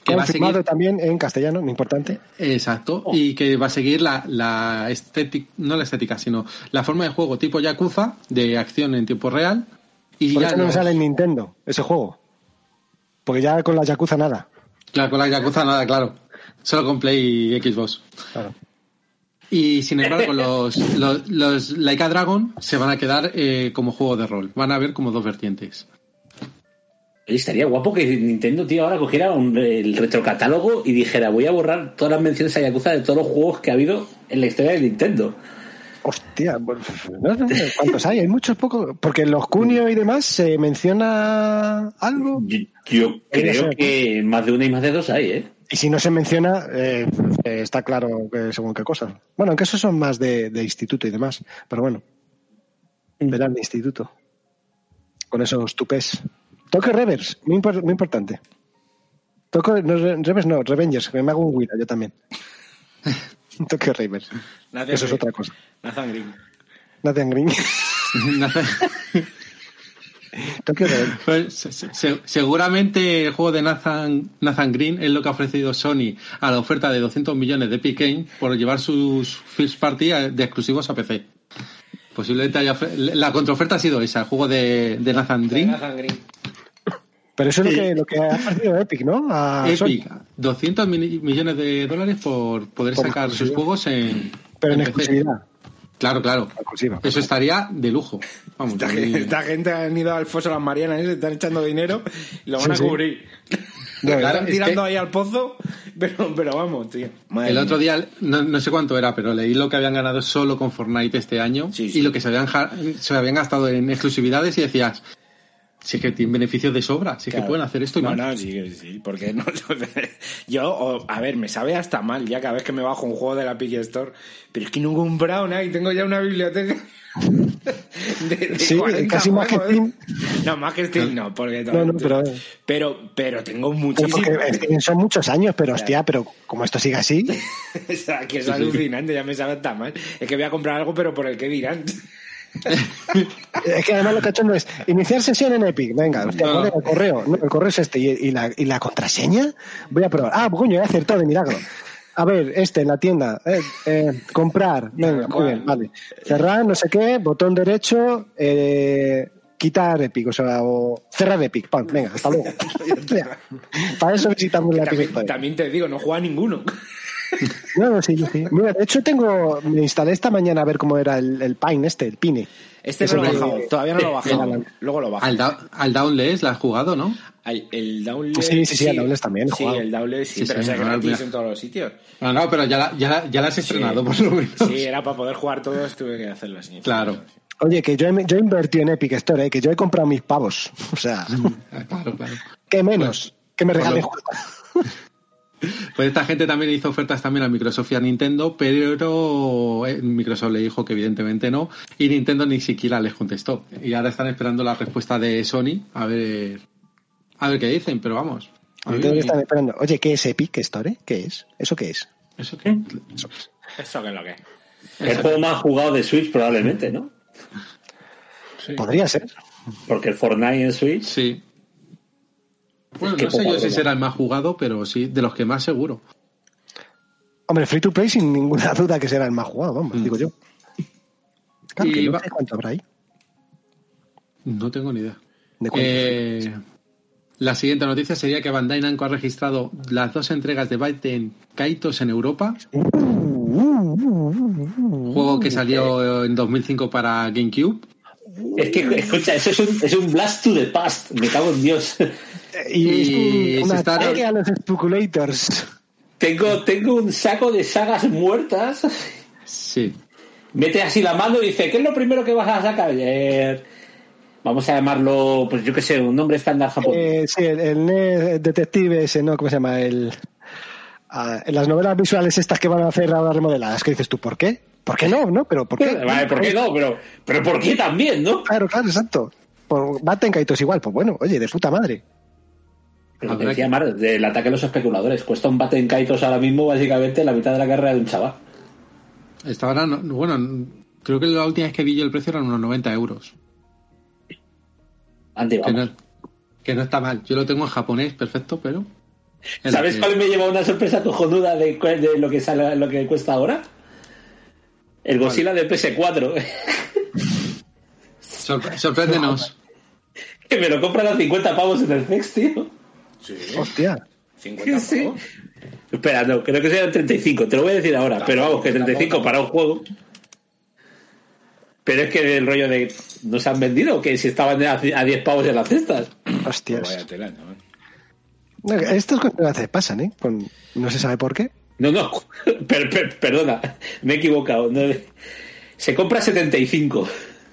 Que va a Confirmado seguir, también en castellano, muy importante. exacto, y que va a seguir la, la estética, no la estética, sino la forma de juego tipo Yakuza, de acción en tiempo real. Y Por ya eso no los- sale en Nintendo ese juego. Porque ya con la Yakuza nada. Claro, con la Yakuza nada, claro. Solo con Play y Xbox. Claro. Y sin embargo, los, los, los Laika Dragon se van a quedar eh, como juego de rol. Van a haber como dos vertientes. Oye, estaría guapo que Nintendo, tío, ahora cogiera un- el retrocatálogo y dijera, voy a borrar todas las menciones a Yakuza de todos los juegos que ha habido en la historia de Nintendo. Hostia, pues, no, no, ¿cuántos hay? Hay muchos pocos. Porque en los Cunio y demás se menciona algo. Yo, creo que más de una y más de dos hay, ¿eh? Y si no se menciona, eh, eh, está claro que según qué cosas. Bueno, aunque esos son más de, de instituto y demás. Pero bueno, verán de instituto. Con esos tupés. Toque reverse, muy, impor- muy importante. Toque, no, re- reverse no, Revengers, que me hago un Willa, yo también. Reverse. Nathan Eso es otra cosa. Nathan Green. Nathan Green. Toque reverse. Pues, se- se- seguramente el juego de Nathan, Nathan Green es lo que ha ofrecido Sony a la oferta de 200 millones de Epic Games por llevar sus first party de exclusivos a PC. Posiblemente haya, la contraoferta ha sido esa, el juego de, de Nathan Green. Nathan Green. Pero eso es lo que, lo que ha ofrecido Epic, ¿no? A Epic, Sony. 200 mil- millones de dólares por poder Por sacar sus juegos en, Pero en exclusividad. Claro, claro. Exclusiva. Eso estaría de lujo. Vamos, Esta, gente- esta gente han ido al foso de las Marianas, ¿eh? se están echando dinero y lo van Sí, a sí. cubrir. Están es tirando que- ahí al pozo, pero, pero vamos, tío. Madre El mía. otro día, no, no sé cuánto era, pero leí lo que habían ganado solo con Fortnite este año Sí, sí. y lo que se habían, ja- se habían gastado en exclusividades y decías, Sí que tienen beneficios de sobra, sí que Claro. pueden hacer esto y no, más. no, sí, sí, porque no. Yo, o- a ver, me sabe hasta mal ya cada vez que me bajo un juego de la Epic Store, pero es que no he comprado nada y tengo ya una biblioteca. De, de Sí, 40 casi más que. Steam. No, más que Steam no, porque No, no, pero- pero, pero tengo Pero muchísimo. porque es que son muchos años, pero hostia, pero como esto sigue así, O sea, que es alucinante, ya me sabe hasta mal. Es que voy a comprar algo, pero por el que dirán. es que además lo que ha hecho no es iniciar sesión en Epic, venga, hostia, No. pon el correo, no, el correo es este, y, y la, y la contraseña, voy a probar, ah, coño, he acertado de milagro. A ver, este en la tienda, eh, eh, comprar, venga, muy bien, vale. Cerrar, no sé qué, botón derecho, eh, quitar Epic, o sea, o cerrar Epic, pam, venga, hasta luego. Para eso visitamos la Epic También, también te digo, no juega ninguno. No, no, sí, yo sí. Mira, de hecho tencho, me instalé esta mañana a ver cómo era el, el Pine este, el Pine. Este no lo he bajado, todavía no lo he bajado. el- Luego lo bajo. Al, da- al Downless la has jugado, ¿no? Al- el Downless. Sí, sí, sí, al Downless también Sí, el Downless sí, Sí, pero sí, es no, gratis mira. en todos los sitios. No, no, pero ya la, ya la, ya la has estrenado, por lo menos. Sí, era para poder jugar todos, tuve que hacerlo así. Claro. Oye, que yo he, yo he invertido en Epic Store, ¿eh? que yo he comprado mis pavos. O sea, Claro, claro. ¿qué menos? que me regalen juegos. Pues esta gente también hizo ofertas también a Microsoft y a Nintendo, pero eh, Microsoft le dijo que evidentemente no, y Nintendo ni siquiera les contestó. Y ahora están esperando la respuesta de Sony, a ver, a ver qué dicen, pero vamos. Entonces están esperando. Oye, ¿qué es Epic Store? eh? ¿Qué es? ¿Eso qué es? ¿Eso qué? Eso que es lo que es. El juego más jugado de Switch probablemente, ¿no? Sí. Podría ser. Porque el Fortnite en Switch Sí. Bueno, Qué no sé yo si será el más jugado, pero sí, de los que más seguro. Hombre, free to play sin ninguna duda que será el más jugado, vamos, Mm. digo yo. Claro, Y que no va- sé cuánto habrá ahí. No tengo ni idea. De cuánto. Eh, la siguiente noticia sería que Bandai Namco ha registrado las dos entregas de Baiten Kaitos en Europa, juego que salió en 2005 para GameCube. Es que, escucha, eso es un, es un blast to the past. Me cago en Dios. Y, y es un, un se está- ataque a los speculators. Tengo, tengo un saco de sagas muertas. Sí. Mete así la mano y dice, ¿qué es lo primero que vas a sacar? Eh, vamos a llamarlo, pues yo qué sé, un nombre estándar japonés. Eh, sí, el, detective ese, ¿no? ¿Cómo se llama? El, ah, en las novelas visuales estas que van a hacer ahora remodeladas, que dices tú, ¿por qué? ¿Por qué no? ¿No? ¿Pero por qué? Vale, ¿por qué no? Pero, pero ¿por qué también, no? Claro, claro, exacto. Por Batten Kaitos igual, pues bueno, oye, de puta madre. Pero decía Mar, del ataque a los especuladores. Cuesta un bate en Kaitos ahora mismo básicamente la mitad de la carrera de un chaval. Esta ahora, no- bueno, creo que la última vez que vi yo el precio eran unos 90 euros. Antes, Que no, que no está mal. Yo lo tengo en japonés, perfecto, pero. es ¿Sabes cuál me lleva una sorpresa cojonuda de, de lo que sale, lo que cuesta ahora? El Godzilla de PS4. Sorpre- sorpréndenos. que me lo compran a 50 pavos en el Fex, tío. Sí, Hostia. 50 Sí. Espera, no, creo que sean 35. Te lo voy a decir ahora. pero vamos, que 35 para un juego. Pero es que el rollo de. ¿No se han vendido? Que si estaban a a 10 pavos en las cestas. Hostias. Vaya tela, ¿no? No, veces pasan, ¿eh? Con- no se sabe por qué. No, no. per- per- perdona. Me he equivocado. No, se compra 75.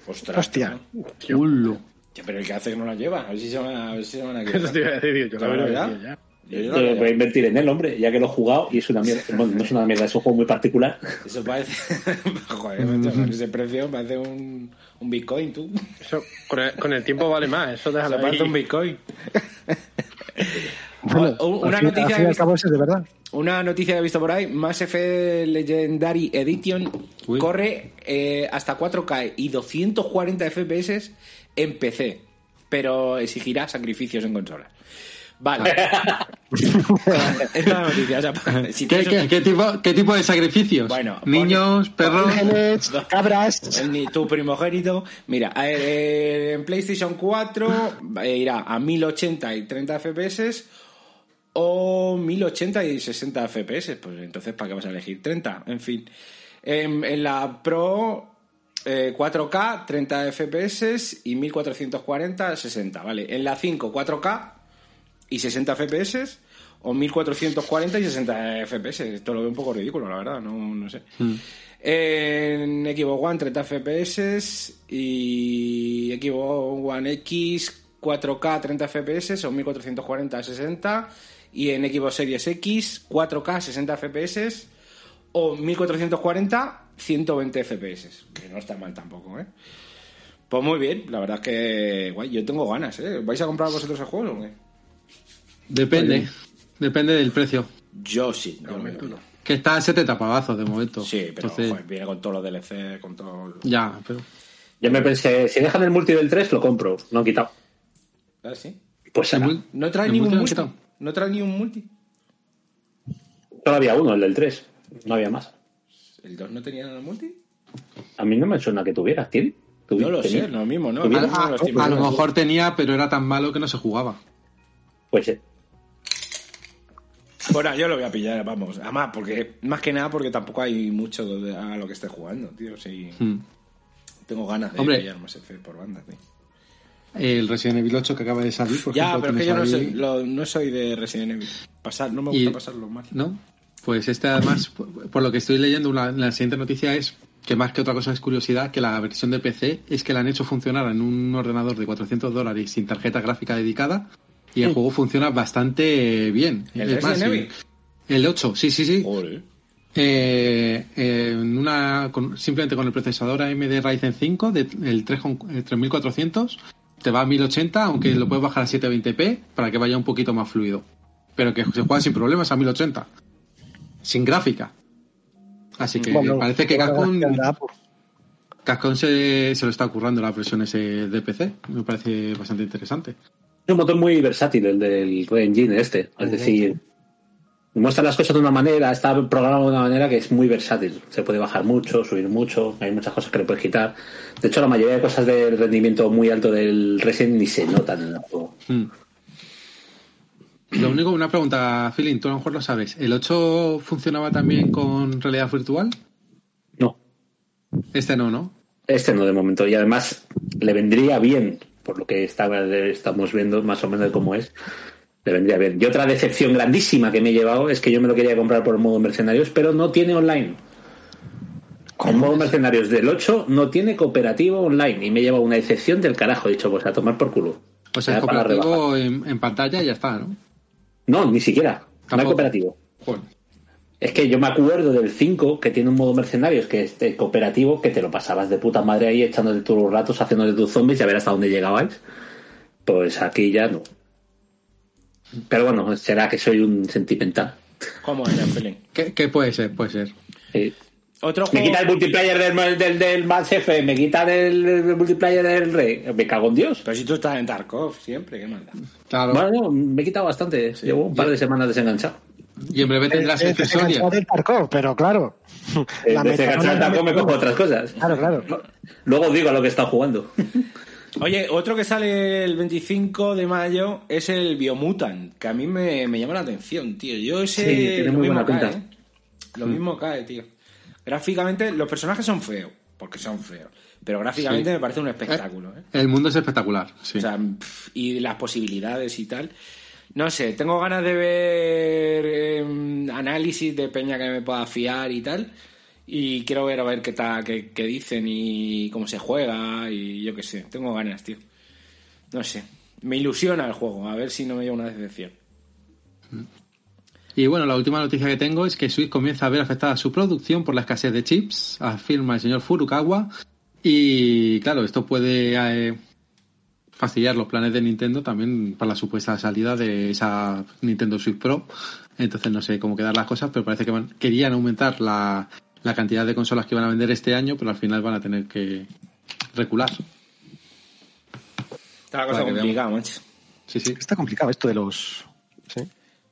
Ostras. Hostia. ¿no? Ulo. Ya, Pero el que hace que no la lleva. A ver si se van a, a, ver si se van a Eso te iba a decir, yo la ¿Sabes verdad ya. Yo- voy a invertir en él, hombre, ya que lo he jugado y es una mierda. Bueno, no es una mierda, es un juego muy particular. Eso parece. Joder, con ese precio parece un, un Bitcoin, tú. Eso, con, el, con el tiempo vale más, eso déjalo Eso parece un Bitcoin. Bueno, una fin- noticia que visto- de verdad. Una noticia que he visto por ahí, Mass Effect Legendary Edition Uy. corre eh, hasta 4K y 240 FPS en PC, pero exigirá sacrificios en consolas. Vale. es la noticia. o sea, si ¿Qué, qué- un- qué tipo, ¿Qué tipo de sacrificios? Bueno, Niños, perros. Vírgenes, cabras. Ni tu primogénito. Mira, eh, en PlayStation 4 eh, irá a 1080 y 30 FPS o 1080 y 60 FPS. Pues entonces, ¿para qué vas a elegir 30? En fin. En, en la Pro eh, 4K, 30 FPS y 1440, 60. Vale. En la 5, 4K y 60 FPS o 1440 y 60 FPS. Esto lo veo un poco ridículo, la verdad. No, no sé. En Xbox One 30 FPS y Xbox One X 4K 30 FPS o 1440 a 60 y en Xbox Series X 4K 60 FPS o 1440 120 FPS, que no está mal tampoco, ¿eh? Pues muy bien, la verdad es que guay, yo tengo ganas, ¿eh? ¿Vais a comprar vosotros el juego o qué? Depende. Depende del precio. Yo sí, yo lo veo. Que está a 70 pavazos de momento. Sí, pero Entonces, joder, viene con todos los DLC, con todo... Ya, pero. Yo me pensé, si dejan el multi del 3, lo compro. Lo han quitado. ¿Ah, sí? Pues será. ¿No trae el ni un multi lo multi? ¿No trae ni un multi? Solo había uno, el del 3. No había más. ¿El 2 no tenía multi? A mí no me suena que tuvieras, ¿tiene? ¿Tuvi- No lo tenía? sé, lo mismo, ¿no? Tuviera- A, lo estoy a lo mejor tenía, pero era tan malo que no se jugaba. Pues sí. Bueno, yo lo voy a pillar, vamos. Además, porque, más que nada porque tampoco hay mucho a lo que esté jugando, tío. Sí, Hmm. tengo ganas de Hombre. pillar Mass Effect por banda, tío. El Resident Evil 8 que acaba de salir, por Ya, ejemplo, pero es que yo no soy, lo- no soy de Resident Evil. Pasar, no me Y- gusta pasarlo mal. ¿No? Pues este además, por, lo que estoy leyendo, la siguiente noticia es que más que otra cosa es curiosidad, que la versión de PC es que la han hecho funcionar en un ordenador de 400 dólares sin tarjeta gráfica dedicada y el juego funciona bastante bien. ¿El Es más, Resident Evil? El 8, sí, sí, sí. Joder. Eh, eh, en una, con- simplemente con el procesador AMD Ryzen 5 de, el 3 con- el 3400 te va a 1080, aunque lo puedes bajar a 720p para que vaya un poquito más fluido. Pero que se juega sin problemas a 1080. Sin gráfica. Así que Bueno, parece que a Apple. Capcom se, se lo está currando las versiones eh, de PC. Me parece bastante interesante. Es un motor muy versátil el del Red Engine este. Es decir, muestra las cosas de una manera, está programado de una manera que es muy versátil. Se puede bajar mucho, subir mucho, hay muchas cosas que le puedes quitar. De hecho, la mayoría de cosas del rendimiento muy alto del Resident ni se notan en el juego. Hmm. Lo único, una pregunta, Feeling, tú a lo mejor lo sabes. ¿El 8 funcionaba también con realidad virtual? No, Este no, ¿no? este no de momento. Y además le vendría bien, por lo que estaba, estamos viendo más o menos cómo es. Le vendría bien. Y otra decepción grandísima que me he llevado es que yo me lo quería comprar por el modo mercenarios, pero no tiene online. El modo mercenarios del 8 no tiene cooperativo online y me lleva una decepción del carajo. He dicho, pues a tomar por culo. O sea, Ya el cooperativo en, en pantalla y ya está, ¿no? No, ni siquiera. No hay cooperativo. Joder. Es que yo me acuerdo del 5 que tiene un modo mercenarios que es de cooperativo que te lo pasabas de puta madre ahí echándote todos los ratos, haciéndote tus zombies y a ver hasta dónde llegabais. Pues aquí ya no. Pero bueno, será que soy un sentimental. ¿Cómo era, Pelín? ¿Qué, qué puede ser? Puede ser. Sí. Otro Me quita el multiplayer del, del, del Mass Effect, me quitan el, el multiplayer del Rey. Me cago en Dios. Pero si tú estás en Tarkov siempre, qué maldad. Claro. Bueno, no, me he quitado bastante. Llevo un par de semanas desenganchado. y en breve tendrás Eh, el enganchado del Tarkov, pero claro. Eh, La Desenganchado metanona- tampoco me cojo otras cosas. Claro, claro. Luego os digo a lo que está jugando. Oye, otro que sale el 25 de mayo es el Biomutant, que a mí me, me llama la atención, tío. Yo ese Sí, tiene lo muy mismo buena cae, pinta. ¿eh? Lo mismo cae, tío. Gráficamente, los personajes son feos, porque son feos. Pero gráficamente Sí. me parece un espectáculo, ¿eh? El mundo es espectacular, sí. O sea, y las posibilidades y tal. No sé, tengo ganas de ver eh, análisis de peña que me pueda fiar y tal. Y quiero ver a ver qué tal, qué, qué dicen y cómo se juega y yo qué sé. Tengo ganas, tío. No sé. Me ilusiona el juego, a ver si no me lleva una decepción. Y bueno, la última noticia que tengo es que Switch comienza a ver afectada su producción por la escasez de chips, afirma el señor Furukawa. Y claro, esto puede eh, fastidiar los planes de Nintendo también para la supuesta salida de esa Nintendo Switch Pro. Entonces no sé cómo quedar las cosas, pero parece que van- querían aumentar la, la cantidad de consolas que van a vender este año, pero al final van a tener que recular. Está la cosa complicada. Sí, sí. Está complicado esto de los,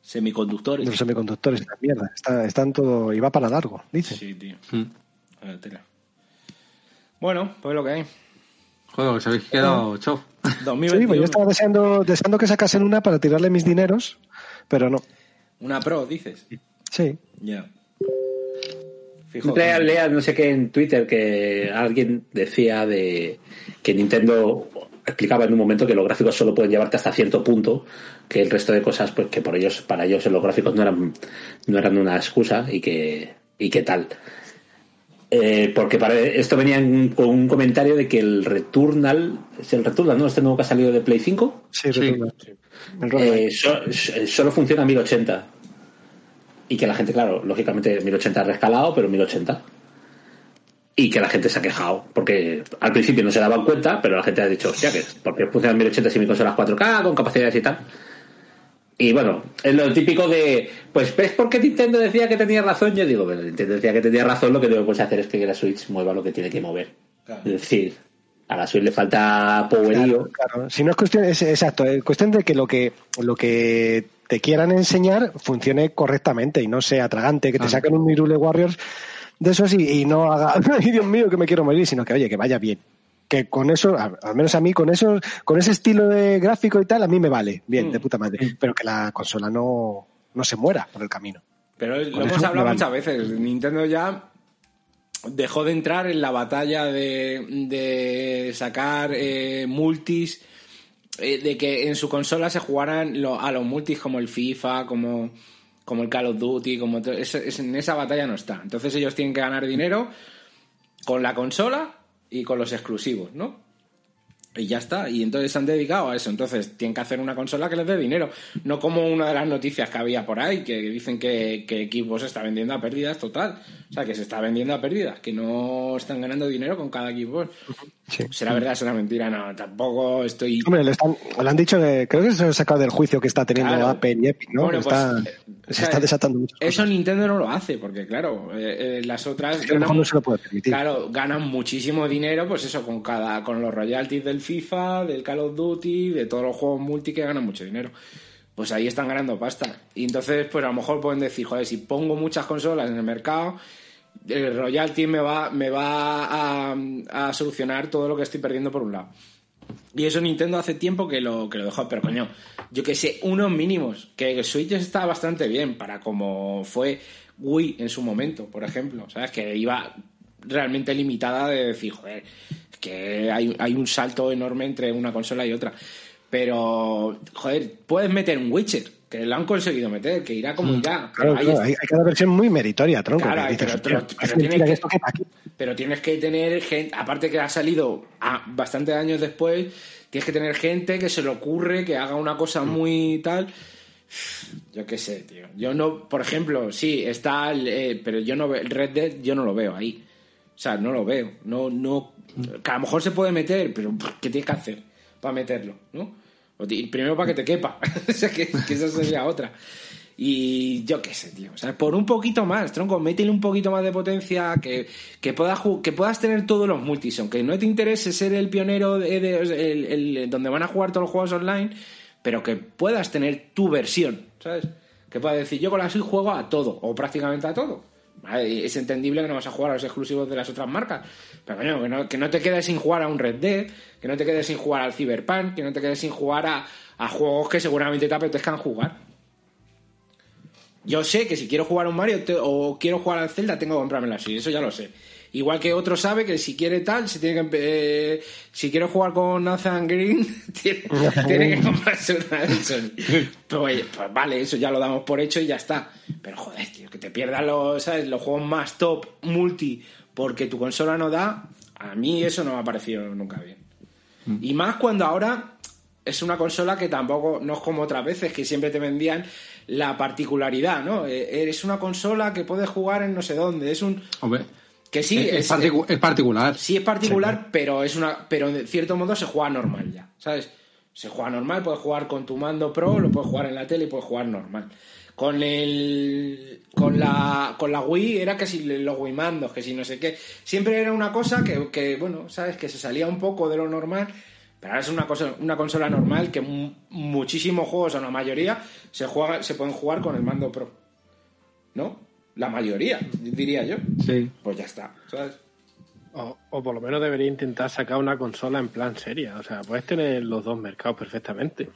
de Semiconductores. los semiconductores. Esta mierda. Está, están todo. Y va para largo, dice. Sí, tío. Mm. A la tela. Bueno, pues lo que hay. Joder, que os habéis quedado chof. 2021. Sí, pues yo estaba deseando, deseando que sacasen una para tirarle mis dineros, pero no. Una Pro, dices. Sí. Ya. Fijo. Lea, lea, no sé qué en Twitter que alguien decía de que Nintendo explicaba en un momento que los gráficos solo pueden llevarte hasta cierto punto, que el resto de cosas, pues que por ellos, para ellos los gráficos no eran, no eran una excusa y que, y que tal. Eh, porque para esto venía en- con un comentario de que el Returnal, es el Returnal, ¿no? Este nuevo que ha salido de Play 5, Sí, Sí. Returnal. Eh, so- so- solo funciona a 1080. Y que la gente, claro, lógicamente 1080 es rescalado, pero 1080. Y que la gente se ha quejado, porque al principio no se daban cuenta, pero la gente ha dicho, hostia, que ¿por qué funciona en 1080 si mi consola es 4K con capacidades y tal? Y bueno, es lo típico de, pues ¿ves por qué Nintendo decía que tenía razón? Yo digo, bueno, Nintendo decía que tenía razón, lo que debe hacer es que la Switch mueva lo que tiene que mover. Es decir, a la Switch le falta powerío. Claro, si no es cuestión, es exacto, es cuestión de que lo que lo que te quieran enseñar funcione correctamente y no sea atragante, que te saquen un Mirule Warriors de esos y, y no haga, ay Dios mío, que me quiero morir, sino que oye, que vaya bien. Que con eso, al menos a mí, con eso, con ese estilo de gráfico y tal, a mí me vale, bien, de puta madre. Pero que la consola no, no se muera por el camino. Pero lo hemos eso hablado vale. muchas veces. Nintendo ya dejó de entrar en la batalla de, de sacar eh, multis, eh, de que en su consola se jugaran lo- a los multis como el FIFA, como, como el Call of Duty, como es- en esa batalla no está. Entonces ellos tienen que ganar dinero con la consola y con los exclusivos, ¿no? Y ya está. Y entonces se han dedicado a eso. Entonces tienen que hacer una consola que les dé dinero. No como una de las noticias que había por ahí, que dicen que, que Xbox está vendiendo a pérdidas total. O sea, que se está vendiendo a pérdidas, que no están ganando dinero con cada Xbox. Sí. ¿Será verdad? ¿Será mentira? No, tampoco estoy... Hombre, le, están, le han dicho que creo que se lo han sacado del juicio que está teniendo Claro. Apple y Epic, ¿no? Bueno, pues, está, se sea, está desatando mucho. Eso Nintendo no lo hace, porque claro, eh, eh, las otras... Lo mejor no se lo puede permitir. Claro, ganan muchísimo dinero, pues eso, con cada, con los royalties del FIFA, del Call of Duty, de todos los juegos multi que ganan mucho dinero. Pues ahí están ganando pasta. Y entonces, pues a lo mejor pueden decir, joder, si pongo muchas consolas en el mercado, el royalty me va, me va a, solucionar todo lo que estoy perdiendo por un lado. Y eso Nintendo hace tiempo que lo, que lo dejó, pero coño, yo que sé, unos mínimos, que Switch está bastante bien para como fue Wii en su momento, por ejemplo, ¿sabes? Que iba realmente limitada de decir, joder, es que hay, hay un salto enorme entre una consola y otra. Pero, joder, puedes meter un Witcher, que lo han conseguido meter, que irá como irá. pero Claro, claro, hay, cada versión muy meritoria, tronco. Claro, que pero- "Hostia, pero- es pero mentira tienes que esto aquí". Pero tienes que tener gente, aparte que ha salido a bastantes años después, tienes que tener gente que se le ocurre, que haga una cosa muy tal. Yo qué sé, tío. Yo no, por ejemplo, sí, está el, eh, pero yo no veo, el Red Dead yo no lo veo ahí. O sea, no lo veo. No, no, que a lo mejor se puede meter, pero ¿qué tienes que hacer para meterlo? ¿No? Primero para que te quepa. o sea, que, esa sería otra. Y yo qué sé, tío. O sea, por un poquito más, tronco, métele un poquito más de potencia, que, que, puedas, que puedas tener todos los multis, aunque no te interese ser el pionero de, donde van a jugar todos los juegos online, pero que puedas tener tu versión, ¿sabes? Que puedas decir, yo con la juego a todo, o prácticamente a todo. Es entendible que no vas a jugar a los exclusivos de las otras marcas, pero coño, que no, que no te quedes sin jugar a un Red Dead, que no te quedes sin jugar al Cyberpunk, que no te quedes sin jugar a, a juegos que seguramente te apetezcan jugar. Yo sé que si quiero jugar a un Mario o quiero jugar al Zelda, tengo que comprarme la Switch, eso ya lo sé. Igual que otro sabe que si quiere tal, se tiene que eh, si quiero jugar con Nathan Green, tiene, tiene que comprarse una de Sony. Pues, oye, pues vale, eso ya lo damos por hecho y ya está. Pero joder, tío, que te pierdas los, ¿sabes? los juegos más top multi porque tu consola no da, a mí eso no me ha parecido nunca bien. Y más cuando ahora es una consola que tampoco, no es como otras veces, que siempre te vendían la particularidad, ¿no? Eh, Es una consola que puedes jugar en no sé dónde, es un... Hombre, Que sí, es, es, es particu- es particular. sí es particular, pero es una pero en cierto modo se juega normal ya, ¿sabes? Se juega normal, puedes jugar con tu mando pro, lo puedes jugar en la tele y puedes jugar normal. Con el con la con la Wii era que si los Wii mandos, que si no sé qué, siempre era una cosa que, que bueno, sabes, que se salía un poco de lo normal, pero ahora es una cosa una consola normal que mu- muchísimos juegos o la mayoría se juega se pueden jugar con el mando pro. ¿No? La mayoría, diría yo. Sí. Pues ya está, ¿sabes? O, o por lo menos debería intentar sacar una consola en plan seria. O sea, puedes tener los dos mercados perfectamente.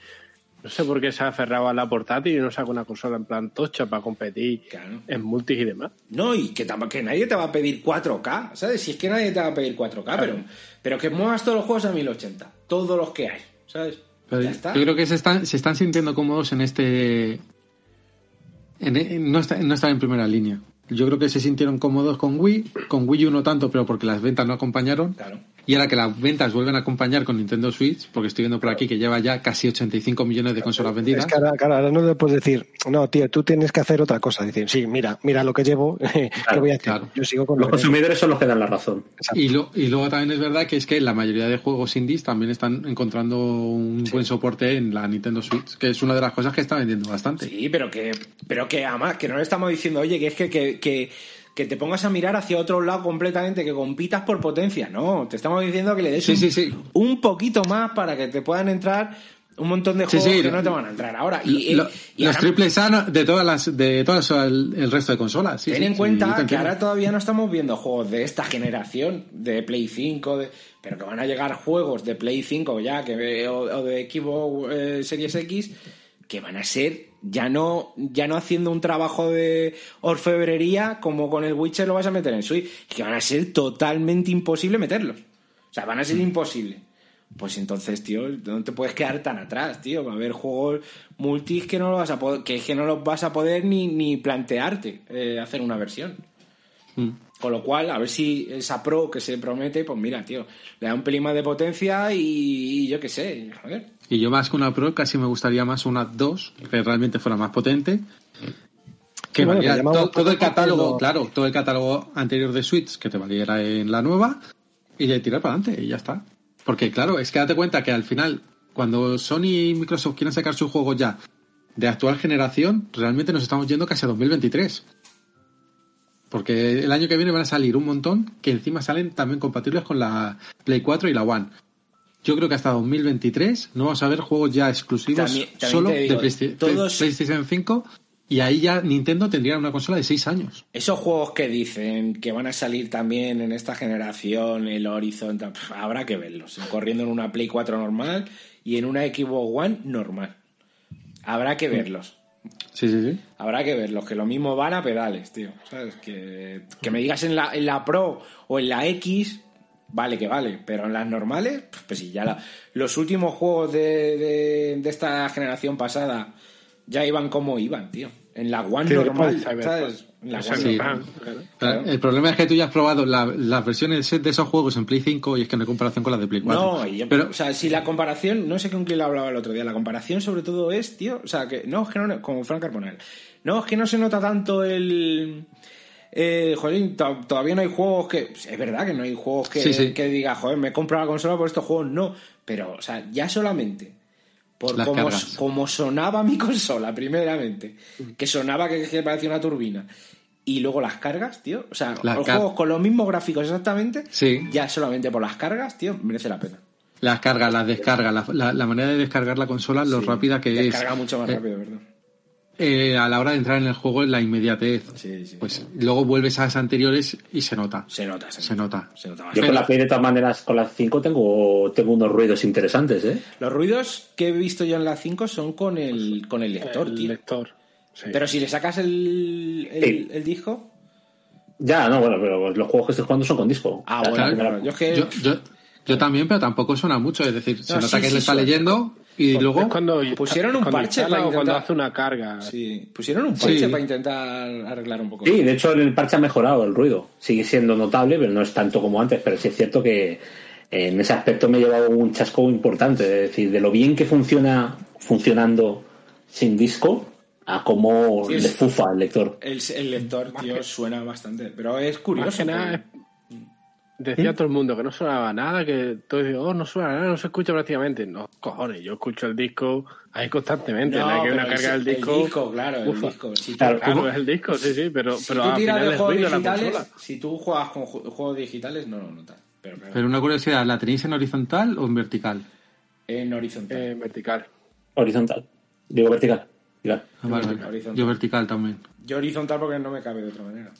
No sé por qué se ha aferrado a la portátil y no saca una consola en plan tocha para competir Claro. en multis y demás. No, y que, tampoco, que nadie te va a pedir 4K, ¿sabes? Si es que nadie te va a pedir 4K, pero, pero que muevas todos los juegos a 1080, todos los que hay, ¿sabes? Pero ya está. Yo creo que se están, se están sintiendo cómodos en este. En, en no, está- no estar en primera línea. Yo creo que se sintieron cómodos con Wii, con Wii U tanto, pero porque las ventas no acompañaron. Claro. Y ahora que las ventas vuelven a acompañar con Nintendo Switch, porque estoy viendo por aquí que lleva ya casi 85 millones de consolas vendidas. Es que ahora, claro, ahora no le puedes decir, no, tío, tú tienes que hacer otra cosa. Decir, sí, mira, mira lo que llevo, ¿qué voy a hacer? claro. Yo sigo con Los lo que consumidores son los que dan la razón. Y, lo- y luego también es verdad que es que la mayoría de juegos indies también están encontrando un buen soporte en la Nintendo Switch, que es una de las cosas que está vendiendo bastante. Sí, pero que, pero que además, que no le estamos diciendo, oye, que es que, que, que, que te pongas a mirar hacia otro lado completamente, que compitas por potencia. No, te estamos diciendo que le des Sí, un, sí, sí. un poquito más para que te puedan entrar un montón de juegos que no te van a entrar ahora. Y, Lo- y los ahora- triples A de todas las de todas el, el resto de consolas. Ten en cuenta que ahora todavía no estamos viendo juegos de esta generación, de Play 5, de- pero que van a llegar juegos de Play 5 ya, que o, o de Xbox eh, Series X, que van a ser ya no, ya no haciendo un trabajo de orfebrería como con el Witcher lo vas a meter en Switch, que van a ser totalmente imposible meterlos. O sea, van a ser imposible. Pues entonces, tío, no te puedes quedar tan atrás, tío. Va a haber juegos multis que no lo vas a poder, que, que no los vas a poder ni, ni plantearte eh, hacer una versión. Mm. Con lo cual, a ver si esa Pro que se promete, pues mira, tío, le da un pelín más de potencia y, y yo qué sé, joder. Y yo más que una Pro casi me gustaría más una 2, que realmente fuera más potente. Que bueno, valiera llamamos todo, todo el catálogo, claro, todo el catálogo anterior de Switch que te valiera en la nueva y de tirar para adelante y ya está. Porque claro, es que date cuenta que al final, cuando Sony y Microsoft quieren sacar sus juegos ya de actual generación, realmente nos estamos yendo casi a 2023. Porque el año que viene van a salir un montón que encima salen también compatibles con la Play 4 y la One. Yo creo que hasta 2023 no vamos a ver juegos ya exclusivos También- también solo digo, de Playsta- todos- PlayStation 5 y ahí ya Nintendo tendría una consola de 6 años. Esos juegos que dicen que van a salir también en esta generación, el Horizon, habrá que verlos. Corriendo en una Play 4 normal y en una Xbox One normal. Habrá que verlos. Sí, sí, sí. Habrá que verlos, que lo mismo van a pedales, tío. ¿Sabes? Que, que me digas en la, en la Pro o en la X, vale que vale, pero en las normales, pues, pues sí, ya la- los últimos juegos de, de, de esta generación pasada ya iban como iban, tío. En la One normal. ¿sabes? En la One Sí. normal. claro. Claro. El problema es que tú ya has probado la- las versiones de esos juegos en Play 5 y es que no hay comparación con las de Play 4. No, yo- pero o sea, si la comparación, no sé con quién lo hablaba el otro día, la comparación sobre todo es, tío, o sea, que no, es que no, como Frank Carbonell, no, es que no se nota tanto el... Eh, to- todavía no hay juegos que... Es verdad que no hay juegos que, Sí, sí. que diga, joder, me he comprado la consola por estos juegos, no, pero, o sea, ya solamente por Las cómo, sonaba mi consola, primeramente, que sonaba que, que parecía una turbina, y luego las cargas, tío, o sea, Las los juegos con los mismos gráficos exactamente, Sí. ya solamente por las cargas, tío, merece la pena. las cargas, las descargas, la, la- la manera de descargar la consola, lo Sí, rápida que es. Descarga mucho más eh, rápido, ¿verdad? Eh, a la hora de entrar en el juego, la inmediatez. Sí, sí. Pues luego vuelves a las anteriores y se nota. Se nota, se, Se nota. Se nota Yo bastante. con la Play de todas maneras, con las 5 tengo, tengo unos ruidos interesantes, ¿eh? Los ruidos que he visto yo en la 5 son con el, con el lector, el tío. lector. sí. Pero si le sacas el, el, Sí. el disco. Ya, no, bueno, pero los juegos que estoy jugando son con disco. Ah, bueno, claro. Yo es que. Yo, yo, yo también, pero tampoco suena mucho. Es decir, se No, nota sí, que sí él está suena. leyendo y luego. cuando pusieron un cuando parche para o cuando intentar- hace una carga. Sí, pusieron un parche Sí. para intentar arreglar un poco. Sí, de hecho el parche ha mejorado el ruido. Sigue siendo notable, pero no es tanto como antes. Pero sí es cierto que en ese aspecto me he llevado un chasco importante. Es decir, de lo bien que funciona funcionando sin disco a cómo Sí, le fufa el lector. El, el lector, tío, suena bastante. Pero es Más curioso. que nada, decía todo el mundo que no sonaba nada, que todo dice, oh, no suena nada, no se escucha prácticamente. No, cojones, yo escucho el disco ahí constantemente. No, No, hay que una carga del el disco. disco, claro, el Ufa. disco. Si tú- Claro, Claro, es el disco, sí, sí, pero, si pero tú al tiras final de es juegos ruido la digitales, si tú juegas con ju- juegos digitales, no lo notas. Pero claro, Pero una curiosidad, ¿la tenéis en horizontal o en vertical? en horizontal. Eh, vertical. Horizontal. Digo vertical. Ah, vale, vertical, vale. horizontal. Yo vertical también. Yo horizontal porque no me cabe de otra manera.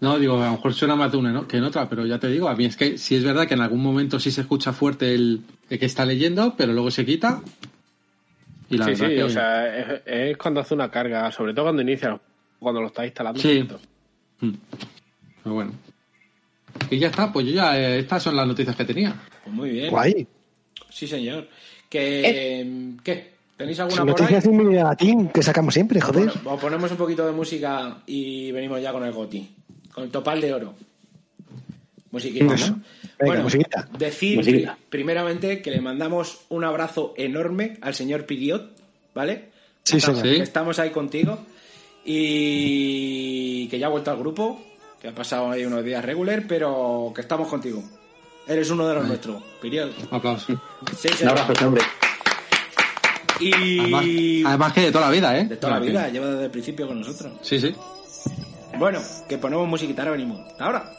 No, digo, a lo mejor suena más de una ¿no? que en otra, pero ya te digo, a mí es que sí es verdad que en algún momento sí se escucha fuerte el, el que está leyendo, pero luego se quita. Y la sí, sí, que... o sea, es, es cuando hace una carga, sobre todo cuando inicia, cuando lo está instalando. Sí. Mm. Pero bueno. Y ya está, pues yo ya, eh, estas son las noticias que tenía. Pues muy bien. Guay. Sí, señor. Que, ¿Qué? ¿Tenéis alguna por ahí? noticias en mi latín que sacamos siempre, joder. Bueno, os ponemos un poquito de música y venimos ya con el goti. Con el topal de oro. Musiquita, Eso. ¿no? Venga, bueno, musiquita. decir Musiquita. primeramente que le mandamos un abrazo enorme al señor Piriot, ¿vale? Sí, estamos, señor. Sí. estamos ahí contigo y que ya ha vuelto al grupo, que ha pasado ahí unos días regular, pero que estamos contigo. Eres uno de los nuestros, Piriot. Aplausos. Sí, Un abrazo, hombre. Y además que de toda la vida, ¿eh? de toda la que- vida, lleva desde el principio con nosotros. Sí, sí. Bueno, que ponemos musiquita, ahora venimos. Hasta ahora.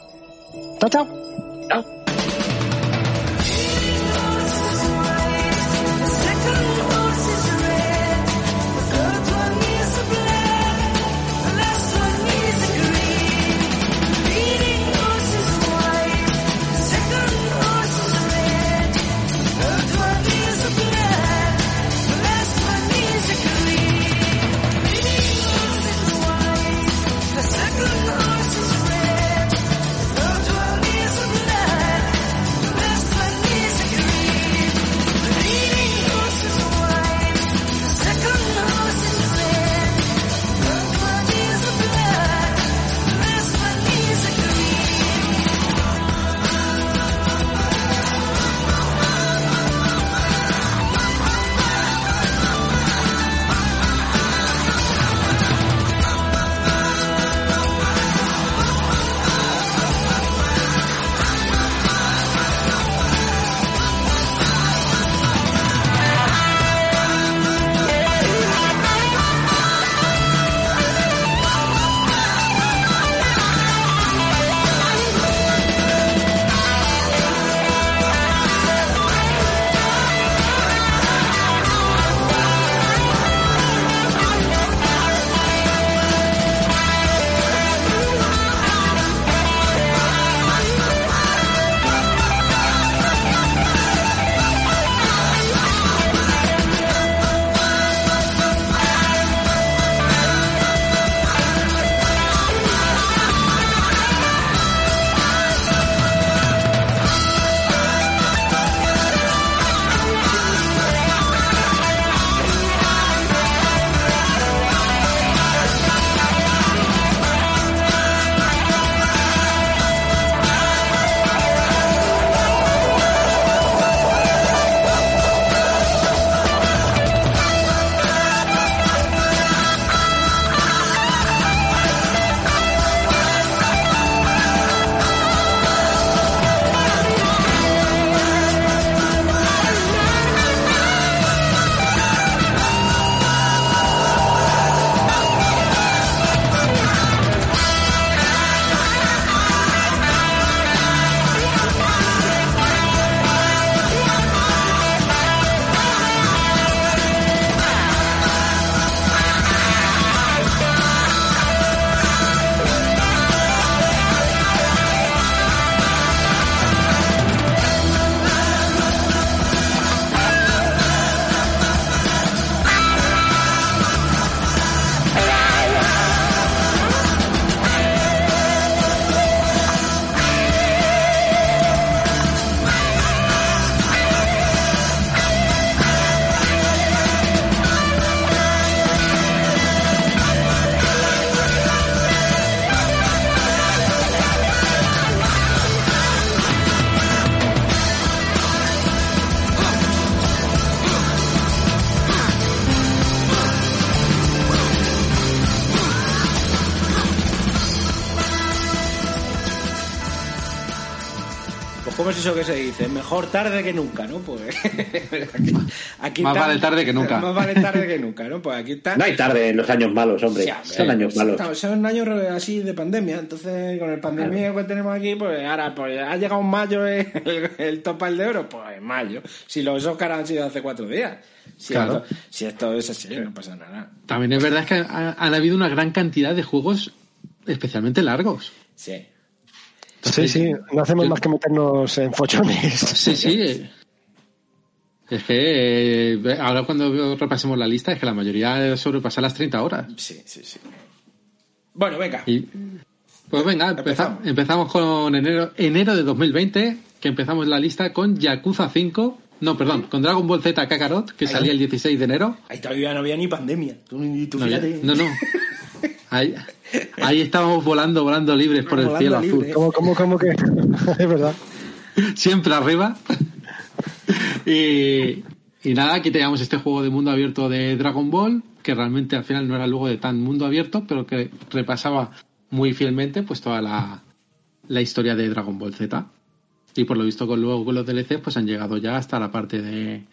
Chao, chao. Pues eso que se dice? Mejor tarde que nunca, ¿no? Pues aquí, aquí Más vale tarde que nunca. Más vale tarde que nunca, ¿no? Pues aquí está. No hay tarde en los años malos, hombre. Sí, hombre, Son años malos. Son- Son años así de pandemia, entonces con el pandemia que tenemos aquí, pues ahora pues ha llegado en mayo el, el topal de oro, pues en mayo. Si los Oscars han sido hace cuatro días. Si, Claro. esto, si esto es así, no pasa nada. También es verdad que ha- han habido una gran cantidad de juegos especialmente largos. Sí. Sí, sí, no hacemos más que meternos en fochones. Sí, sí. Es que eh, ahora cuando repasemos la lista es que la mayoría sobrepasa las 30 horas. Sí, sí, sí. Bueno, venga. Y, pues venga, empeza- Empezamos. empezamos con enero, enero de 2020, que empezamos la lista con Yakuza 5 No, perdón, con Dragon Ball Z Kakarot, que salía el 16 de enero. Ahí todavía no había ni pandemia. Tú, ni- tú No, fíjate. no, no. Ahí, ahí estábamos volando, volando libres por el Volando cielo azul. ¿Cómo, cómo, cómo que? es verdad. Siempre arriba. y, y nada, aquí teníamos este juego de mundo abierto de Dragon Ball, que realmente al final no era luego de tan mundo abierto, pero que repasaba muy fielmente pues toda la, la historia de Dragon Ball Z. Y por lo visto con luego con los DLCs pues han llegado ya hasta la parte de,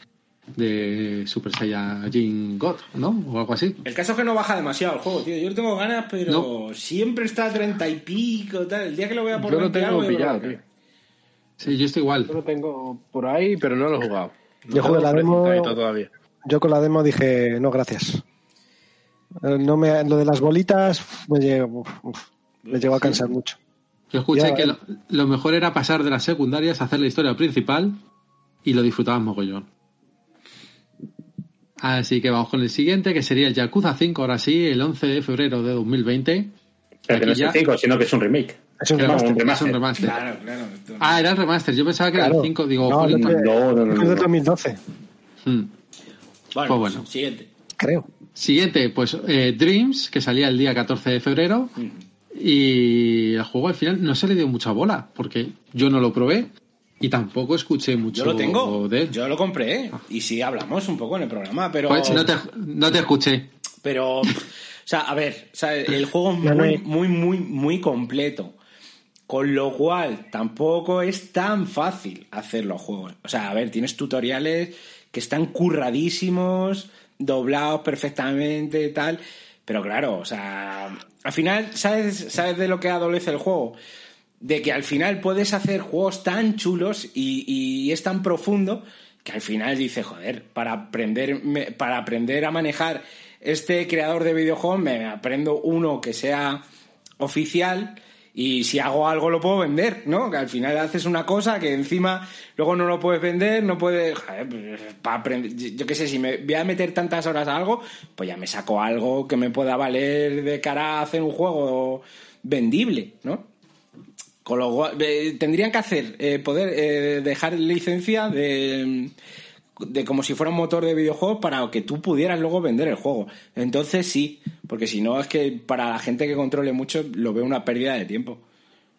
de Super Saiyajin God, ¿no? O algo así. El caso es que no baja demasiado el juego, tío. Yo tengo ganas, pero No. siempre está a treinta y pico, tal. El día que lo vea por Yo lo 20 tengo pillado, tío. Sí, yo estoy igual. Yo lo tengo por ahí, pero no lo he jugado. No Yo jugué la demo- todavía. Yo con la demo dije, no, gracias. Eh, No me, lo de las bolitas me llegó, me llegó a cansar mucho. Yo escuché Ya, que eh. lo, lo mejor era pasar de las secundarias a hacer la historia principal y lo disfrutabas mogollón. Así que vamos con el siguiente, que sería el Yakuza 5, ahora sí, el 11 de febrero de 2020. Pero que no es el ya- 5, sino que es un remake. Es un No, remaster. un Es remaster. un remaster. Claro, claro. Ah, era el remaster. Yo pensaba que era Claro. el 5, digo, No, otro- No, no, no, es de no. 2012, Hmm. Bueno, pues bueno. siguiente. creo. Siguiente, pues eh, Dreams, que salía el día 14 de febrero. Y el juego al final no se le dio mucha bola, porque yo no lo probé y tampoco escuché mucho Yo lo tengo. de él. Yo lo compré. Y sí, hablamos un poco en el programa, pero. Pues no, te, no te escuché. Pero, o sea, a ver, o sea, el juego es muy, muy, muy, muy completo. Con lo cual, tampoco es tan fácil hacer los juegos. O sea, a ver, tienes tutoriales que están curradísimos, doblados perfectamente tal. Pero claro, o sea, al final, ¿sabes, ¿sabes de lo que adolece el juego? De que al final puedes hacer juegos tan chulos y, es tan profundo que al final dices, joder, para aprender, para aprender a manejar este creador de videojuegos me aprendo uno que sea oficial y si hago algo lo puedo vender, ¿no? Que al final haces una cosa que encima luego no lo puedes vender, no puedes... pues, yo qué sé, si me voy a meter tantas horas a algo, pues ya me saco algo que me pueda valer de cara a hacer un juego vendible, ¿no? Con lo eh, tendrían que hacer, eh, poder eh, dejar licencia de, como si fuera un motor de videojuegos para que tú pudieras luego vender el juego. Entonces sí, porque si no es que para la gente que controle mucho lo veo una pérdida de tiempo.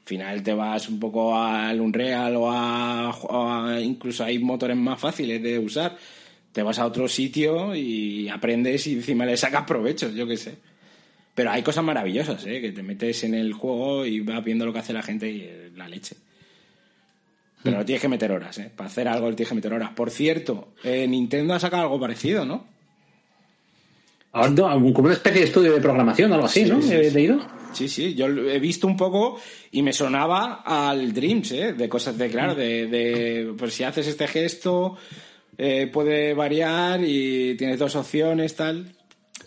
Al final te vas un poco al Unreal o o a- incluso hay motores más fáciles de usar. Te vas a otro sitio y aprendes y encima le sacas provecho, yo qué sé. Pero hay cosas maravillosas, ¿eh? Que te metes en el juego y vas viendo lo que hace la gente y eh, la leche. Pero no tienes que meter horas, ¿eh? Para hacer algo tienes que meter horas. Por cierto, eh, Nintendo ha sacado algo parecido, ¿no? Ahora, no, como una especie de estudio de programación algo así, Sí, ¿no? sí, He leído. Sí, sí, yo he visto un poco y me sonaba al Dreams, ¿eh? De cosas de, claro, de, de pues si haces este gesto, eh, puede variar y tienes dos opciones, tal.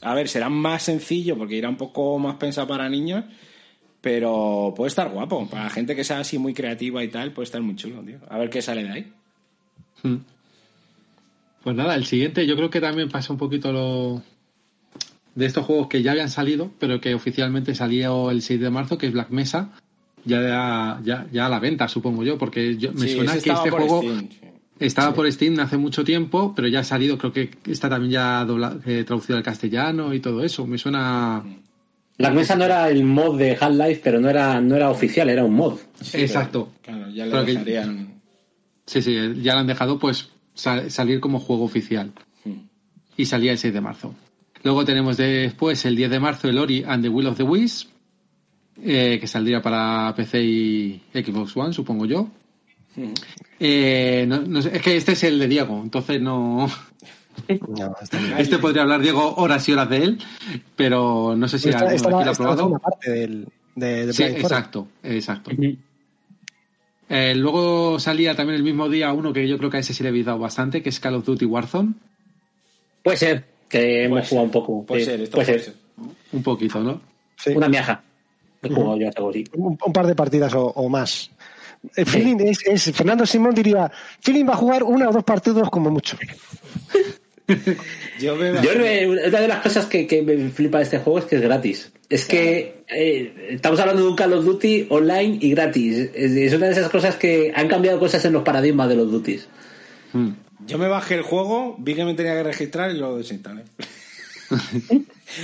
A ver, será más sencillo porque irá un poco más pensado para niños, pero puede estar guapo. Para gente que sea así muy creativa y tal, puede estar muy chulo, tío. A ver qué sale de ahí. Hmm. Pues nada, el siguiente yo creo que también pasa un poquito lo de estos juegos que ya habían salido, pero que oficialmente salió el 6 de marzo, que es Black Mesa, ya, ya, ya a la venta, supongo yo, porque yo, me Sí, suena que este juego Steam, sí. estaba por Steam hace mucho tiempo, pero ya ha salido, creo que está también ya dobla- eh, traducido al castellano y todo eso. Me suena. La mesa no era el mod de Half-Life, pero no era, no era oficial, era un mod. Sí, Exacto. pero, claro, ya le Pero que- dejarían. Sí, sí, ya lo han dejado pues sal- salir como juego oficial. Y salía el 6 de marzo. Luego tenemos después el 10 de marzo el Ori and the Will of the Wisps, eh, que saldría para PC y Xbox One, supongo yo. Eh, no- no sé, es que este es el de Diego, entonces no. Este podría hablar Diego horas y horas de él, pero no sé si Esta- alguno esta aquí lo ha probado. una parte del, de, de Sí, exacto, exacto. Eh, luego salía también el mismo día uno que yo creo que a ese sí le habéis dado bastante, que es Call of Duty Warzone. Puede ser que hemos jugado un poco. Puede sí, ser, esto puede puede ser. ser. Un poquito, ¿no? Sí. Una miaja. He jugado yo un, un par de partidas o, o más. El feeling es, es- Fernando Simón diría, feeling va a jugar una o dos partidos como mucho. Yo veo. Yo que una de las cosas que, que me flipa de este juego es que es gratis. Es que eh, estamos hablando de un Call of Duty online y gratis. Es, es una de esas cosas que han cambiado cosas en los paradigmas de los Duties. Mm. Yo me bajé el juego, vi que me tenía que registrar y lo desinstalé.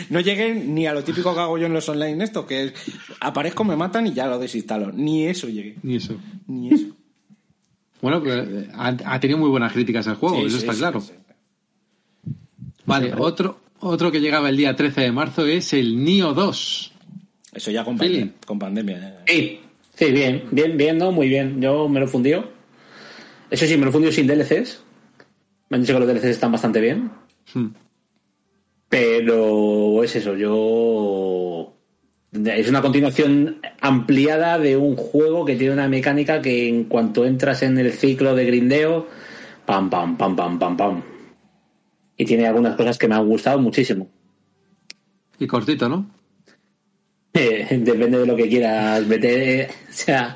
no llegué ni a lo típico que hago yo en los online esto, que es aparezco, me matan y ya lo desinstalo. Ni eso llegué. Ni eso. Ni eso. Bueno, pero ha, ha tenido muy buenas críticas el juego, Sí, eso sí, está sí, claro. sí. Vale, otro, otro que llegaba el día 13 de marzo es el Nio 2. Eso ya con, con pandemia. eh. Sí, sí, bien, bien, bien, no, muy bien. Yo me lo fundió. Eso sí, me lo fundió sin DLCs. Me han dicho que los DLCs están bastante bien. Hmm. Pero es eso, yo. Es una continuación ampliada de un juego que tiene una mecánica que en cuanto entras en el ciclo de grindeo, pam, pam, pam, pam, pam, pam. Y tiene algunas cosas que me han gustado muchísimo. Y cortito, ¿no? Eh, depende de lo que quieras meter. eh, O sea,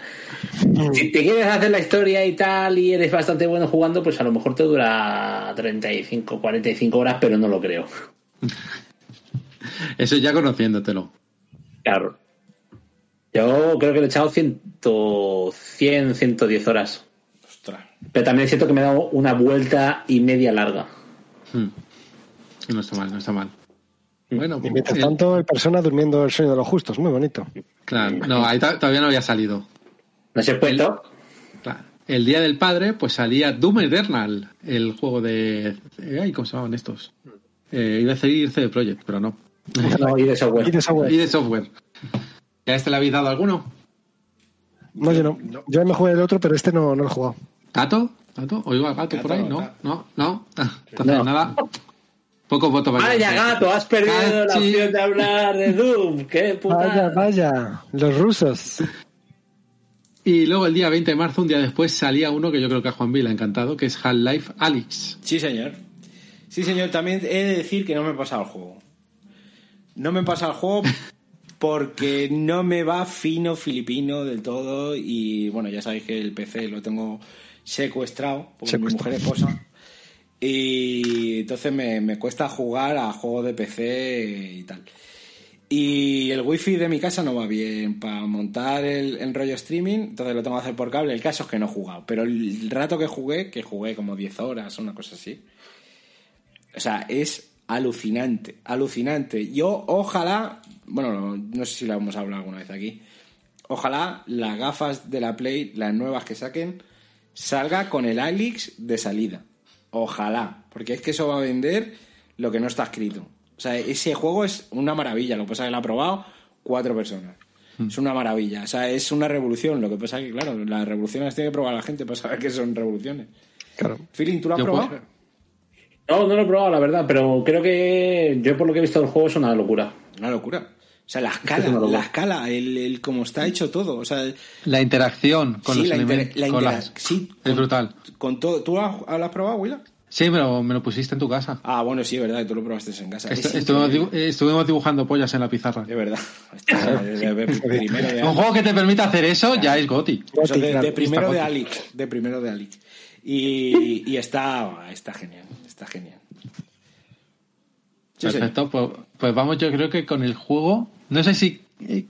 si te quieres hacer la historia y tal y eres bastante bueno jugando, pues a lo mejor te dura 35, 45 horas, pero no lo creo. Eso ya conociéndotelo. Claro. Yo creo que le he echado 100, 100 110 horas. Ostras. Pero también siento que me he dado una vuelta y media larga. Hmm. No está mal, no está mal. Bueno, Y mientras el- tanto, el persona durmiendo el sueño de los justos. Muy bonito. claro, no, ahí todavía no había salido. No se puesto. Claro. El día del padre, pues salía Doom Eternal, el juego de. ay, ¿Cómo se llamaban estos? Eh, iba a decir CD Projekt, pero no. No, y de software. Y de software. Y de software. ¿Ya este le habéis dado alguno? No, yo no. Yo me jugué el otro, pero este no, no lo he jugado. ¿Gato? ¿Gato? ¿Oigo al gato, por ahí? No, no, no. Entonces, No. nada. Poco voto para Vaya gato, has perdido la opción de hablar de Doom. Qué puta. Vaya, vaya. Los rusos. Y luego el día 20 de marzo, un día después, salía uno que yo creo que a Juan Vila ha encantado, que es Half-Life Alyx. Sí, señor. Sí, señor. También he de decir que no me he pasado el juego. No me he pasado el juego porque no me va fino filipino del todo y bueno, ya sabéis que el PC lo tengo secuestrado por mi mujer esposa y entonces me, me cuesta jugar a juegos de PC y tal. Y el wifi de mi casa no va bien para montar el, el rollo streaming, entonces lo tengo que hacer por cable. El caso es que no he jugado, pero el rato que jugué, que jugué como 10 horas, una cosa así. O sea, es alucinante, alucinante. Yo ojalá, bueno, no, no sé si lo hemos hablado alguna vez aquí, ojalá las gafas de la Play, las nuevas que saquen, salga con el Alix de salida. Ojalá, porque es que eso va a vender lo que no está escrito. O sea, ese juego es una maravilla, lo que pasa es que lo ha probado cuatro personas. Es una maravilla, o sea, es una revolución. Lo que pasa es que, claro, las revoluciones tiene que probar la gente para saber que son revoluciones. Claro. Feeling, ¿tú lo has Yo probado? puedo- No, no lo he probado, la verdad, pero creo que yo por lo que he visto del juego es una locura. Una locura. O sea, la Es escala, la escala, el, el cómo está hecho todo. O sea, La interacción con sí, los la, elementos. la con las- sí, Es con- brutal. Con todo. ¿Tú lo has, lo has probado, Willa? Sí, pero me lo pusiste en tu casa. Ah, bueno, sí, es verdad, tú lo probaste en casa. Estu- Es estuvimos, estuvimos dibujando pollas en la pizarra. Es verdad. De- de Un juego que te permita hacer eso ya es Goti. Eso de, primero de. Alex. De primero de Alex. Y, y está, está genial. Está genial. Sí, Perfecto, pues, pues vamos yo creo que con el juego, no sé si eh,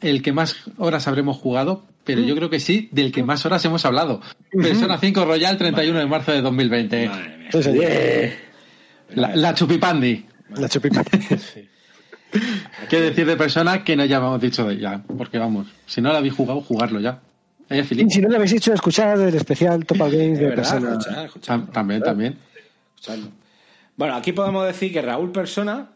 el que más horas habremos jugado, pero yo creo que sí, del que más horas hemos hablado. Persona 5 Royal 31 de marzo de 2020. señor. Madre mía. La, la chupipandi. La chupipa. ¿Qué decir de persona que no ya hemos dicho de ya? Porque vamos, si no lo habéis jugado, jugarlo ya. Eh, si no lo habéis hecho, escuchad el especial Topal Games Es de verdad, persona. También, también. Bueno, aquí podemos decir que Raúl Persona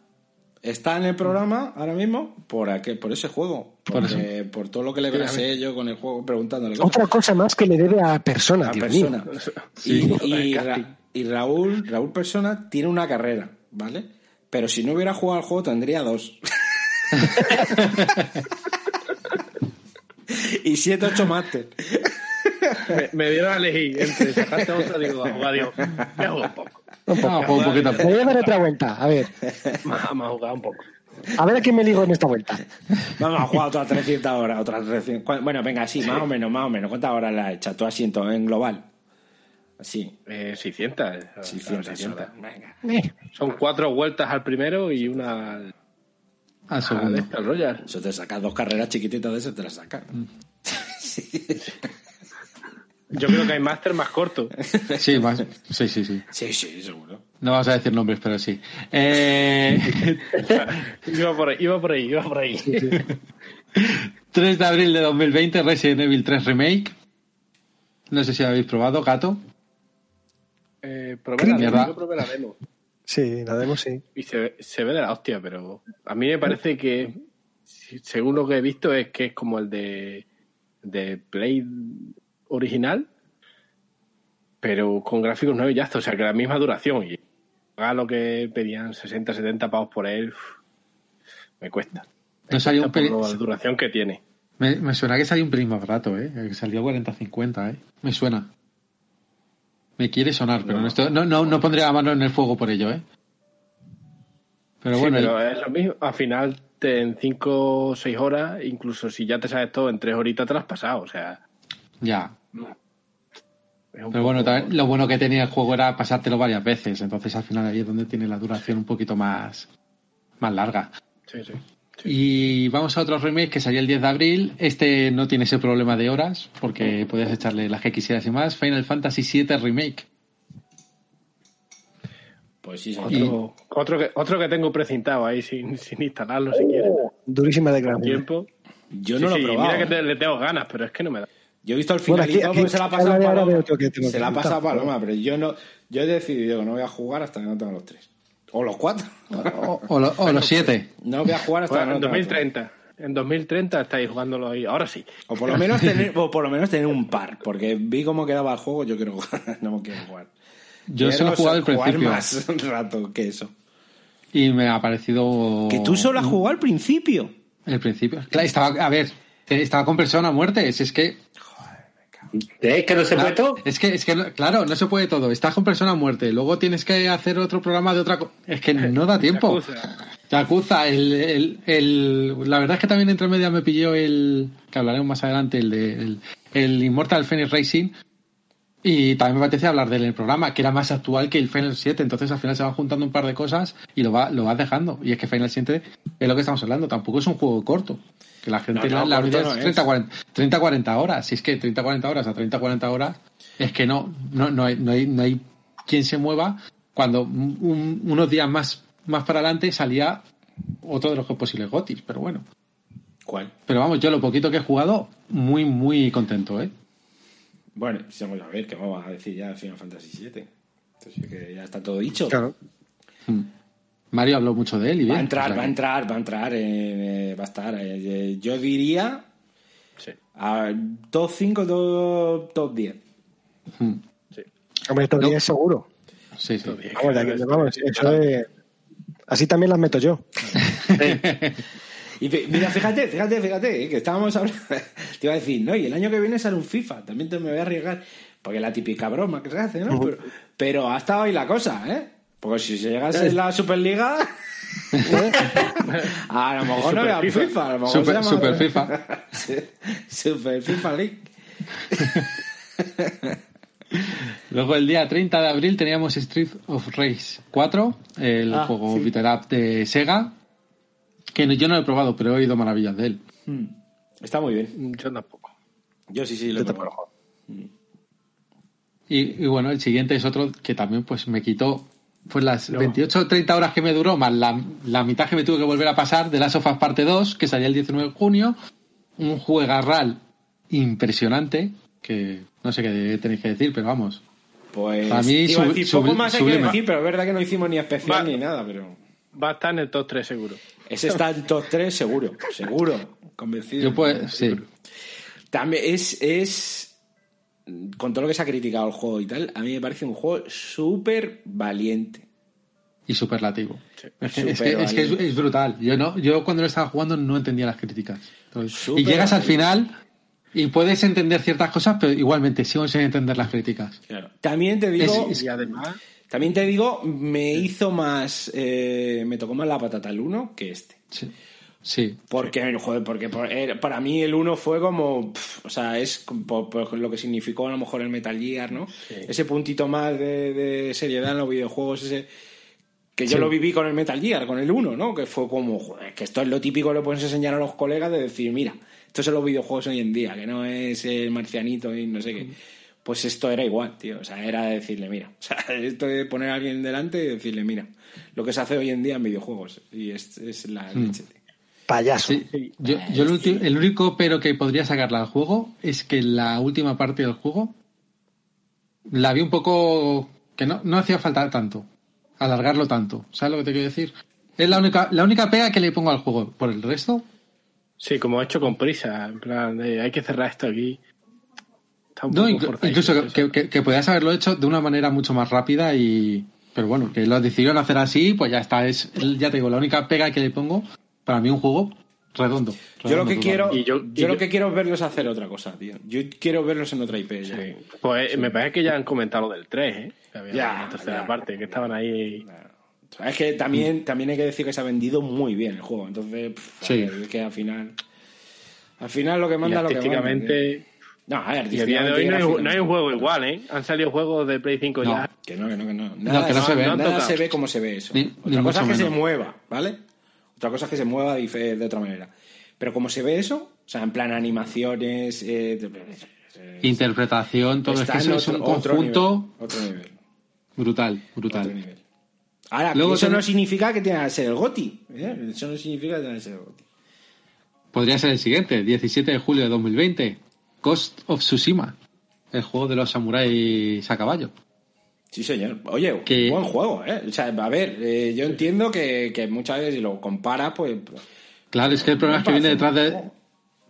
está en el programa ahora mismo por aquel, por ese juego. Por Porque- Por, todo lo que le brasé yo con el juego preguntándole cosas. Otra cosa más que le debe a persona, a mío. Y, y Ra- y Raúl, Raúl Persona tiene una carrera, ¿vale? Pero si no hubiera jugado al juego tendría dos. y siete, ocho máster. Me, me dieron a elegir entre sacarte otra digo, jugar, digo, me hago un poco. Ah, pues un poquito. Me voy a dar otra vuelta. A ver. Vamos a jugar un poco. A ver a quién me ligo en esta vuelta. Vamos a jugar otras 300 horas. Otras 300. ¿Cuán- Bueno, venga, sí, más o menos, más o menos. ¿Cuántas horas le has echado tú asiento en global? Así, Eh, 600. eh, 600 600. horas. Venga. Eh, Son cuatro vueltas al primero y una al, Al al segundo. al Royal. Eso te sacas dos carreras chiquititas de eso, te las sacas. Yo creo que hay máster más corto. Sí, más, sí, sí, sí. Sí, sí, seguro. No vamos a decir nombres, pero sí. Eh, Iba por ahí, iba por ahí, iba por ahí. 3 de abril de 2020, Resident Evil 3 Remake. No sé si lo habéis probado, gato. Eh, probé la demo, yo probé la demo. Sí, la demo sí. Y se, ve- se ve de la hostia, pero a mí me parece que, según lo que he visto, es que es como el de, de Play original, pero con gráficos nuevos y ya está. O sea, que la misma duración. Y haga lo que pedían 60, 70 pavos por él, uf, me cuesta. Me No salió un por la duración que tiene. Me, me suena que salió un pelín más barato, ¿eh? Que salió 40-50, ¿eh? Me suena. Me quiere sonar, pero no, estoy- no, no, no pondría la mano en el fuego por ello, ¿eh? Pero Sí, bueno, pero es lo mismo. Al final, te- en 5 o 6 horas, incluso si ya te sabes todo, en 3 horitas te lo has pasado. O sea, ya. Pero bueno, también lo bueno que tenía el juego era pasártelo varias veces, entonces al final ahí es donde tiene la duración un poquito más, más larga. Sí, sí. Y vamos a otro remake que salió el 10 de abril. Este no tiene ese problema de horas, porque podías echarle las que quisieras y más. Final Fantasy VII Remake. Pues sí, señor. Otro, otro, que, otro que tengo precintado ahí sin, sin instalarlo si quieres. Durísima declaración. tiempo. Yo Sí, no lo he sí, probado. Mira que te- le tengo ganas, pero es que no me da. Yo he visto el Bueno, finalito porque se la ha pasado Paloma. otro que tengo Se la ha pasado. Paloma, pero yo no, yo he decidido que no voy a jugar hasta que no tenga los tres. O los cuatro. O, o lo- o los 7. No voy a jugar hasta Bueno, que no en tenga los tres. 2030. En 2030 estáis jugándolo ahí. Ahora sí. O por lo menos tener, o por lo menos tener un par, porque vi cómo quedaba el juego, yo quiero jugar, no quiero jugar. Yo Quiero solo he jugado al jugar principio. más rato que eso. Y me ha parecido. Que tú solo has jugado al principio. El principio. Claro, estaba, a ver, estaba con persona a muerte. Si es que. ¿Eh? ¿Que no se puede todo? Es que, es que, no- claro, no se puede todo. Estás con persona a muerte. Luego tienes que hacer otro programa de otra cosa. Es que no da tiempo. Yakuza. El, el, el- la verdad es que también entre medias me pilló el, que hablaremos más adelante, el de el, el Immortal Phoenix Racing. Y también me apetece hablar de él en el programa, que era más actual que el Final 7. Entonces al final se van juntando un par de cosas y lo, va, lo vas dejando. Y es que Final 7 es lo que estamos hablando. Tampoco es un juego corto. Que la gente No, no, la, la corto media no es es. 30, 40, 30, 40 horas. Si es que 30, 40 horas a 30, 40 horas, es que no, no, no, hay, no, hay, no hay quien se mueva cuando un- un- unos días más, más para adelante salía otro de los posibles gotis, pero bueno. ¿Cuál? Pero vamos, yo lo poquito que he jugado, muy, muy contento, ¿eh? Bueno, sí, vamos a ver, que vamos a decir ya Final Fantasy VII. Entonces que ya está todo dicho. Claro. Mm. Mario habló mucho de él y bien. Va a entrar, o sea va a entrar, va a entrar, eh, eh, va a estar. eh, eh, yo diría Sí. a top 5, top, top 10. Mm. Hombre, estos No. 10 seguro. Sí, sí. Vamos, de vamos, eso de- Así también las meto yo. Y mira, fíjate, fíjate, fíjate, eh, que estábamos hablando. Te iba a decir, no, y el año que viene sale un FIFA, también te me voy a arriesgar, porque es la típica broma que se hace, ¿no? Pero, pero ha estado ahí la cosa, ¿eh? Porque si se llegase en la Superliga. a lo mejor no era Super FIFA. FIFA, a lo mejor Super- se llama- Super FIFA. Super FIFA League. Luego el día 30 de abril teníamos Street of Rage 4, el Ah, juego sí. beat'em up de Sega, que no- yo no lo he probado, pero he oído maravillas de él. Está muy bien. Yo tampoco. Yo sí, sí, lo he probado. Y, y bueno, el siguiente es otro que también pues me quitó pues las 28 o 30 horas que me duró, más la, la mitad que me tuve que volver a pasar de Last of Us Parte 2, que salía el 19 de junio. Un juegarral impresionante, que no sé qué tenéis que decir, pero vamos. Pues. Para mí, sub- poco más hay que decir, pero es verdad que no hicimos ni especial Va. ni nada, pero. Va a estar en el top 3 seguro. Ese está en top 3 seguro, seguro, convencido. Yo pues, sí. También es, es. Con todo lo que se ha criticado el juego y tal, a mí me parece un juego súper valiente. Y superlativo. Sí. Es que, es, que- Súper es, que es- valiente. es brutal. Yo no, yo cuando lo estaba jugando no entendía las críticas. Entonces, y llegas al final y puedes entender ciertas cosas, pero igualmente sigo sin entender las críticas. También te digo, Es- Y además, también te digo, me hizo más, eh, me tocó más la patata el 1 que este. Sí. Sí. Porque, joder, porque por- eh, para mí el 1 fue como, o sea, es como por, por lo que significó a lo mejor el Metal Gear, ¿no? Ese puntito más de, de seriedad en los videojuegos, ese que yo Sí. lo viví con el Metal Gear, con el 1, ¿no? Que fue como, joder, que esto es lo típico que le puedes enseñar a los colegas de decir, mira, esto son los videojuegos hoy en día, que no es el marcianito y no sé qué. Pues esto era igual, tío. O sea, era decirle, mira. O sea, esto de poner a alguien delante y decirle, mira. Lo que se hace hoy en día en videojuegos. Y es, es la leche, tío. Payaso. Sí, yo, yo el, ulti- el único pero que podría sacarle al juego es que la última parte del juego la vi un poco que no, no hacía falta tanto, alargarlo tanto. ¿Sabes lo que te quiero decir? Es la única, la única pega que le pongo al juego. Por el resto, Sí, como hecho con prisa. En plan, de, hay que cerrar esto aquí. Está un no, poco incluso que, que podías haberlo hecho de una manera mucho más rápida y. Pero bueno, que lo decidieron hacer así, pues ya está. Es, ya te digo, la única pega que le pongo para mí un juego redondo. Yo lo que total. quiero, Y yo- yo, y lo que quiero es verlos hacer otra cosa, tío. Yo quiero verlos en otra IP. ya. Sí. Pues me parece que ya han comentado lo del 3, ¿eh? Que había Ya, una tercera ya. parte, que estaban ahí. Es que también, también hay que decir que se ha vendido muy bien el juego. Entonces, pff, Sí. es que al final. Al final lo que Y manda lo que manda. No, a ver, Y a día de hoy no hay, no hay un juego igual, ¿eh? Han salido juegos de Play 5 No. ya. Que no, que no, que no. No, que no se ve. Nada se ve como se ve eso. Ni- Otra ni cosa es que se mueva, ¿vale? Otra cosa es que se mueva de otra manera. Pero como se ve eso, o sea, en plan animaciones, eh, Interpretación, todo es que eso es un otro- otro conjunto nivel, otro nivel. brutal, otro brutal. nivel. Ahora, Luego eso ten- no significa que tenga que ser el GOTI. ¿eh? Eso no significa que tenga que ser el GOTI. Podría ser el siguiente, 17 de julio de 2020, Ghost of Tsushima, el juego de los samuráis a caballo. Sí, señor. Oye, Que- buen juego, ¿eh? O sea, a ver, eh, yo entiendo que, que muchas veces si lo comparas, pues... Claro, es que el problema es que viene detrás de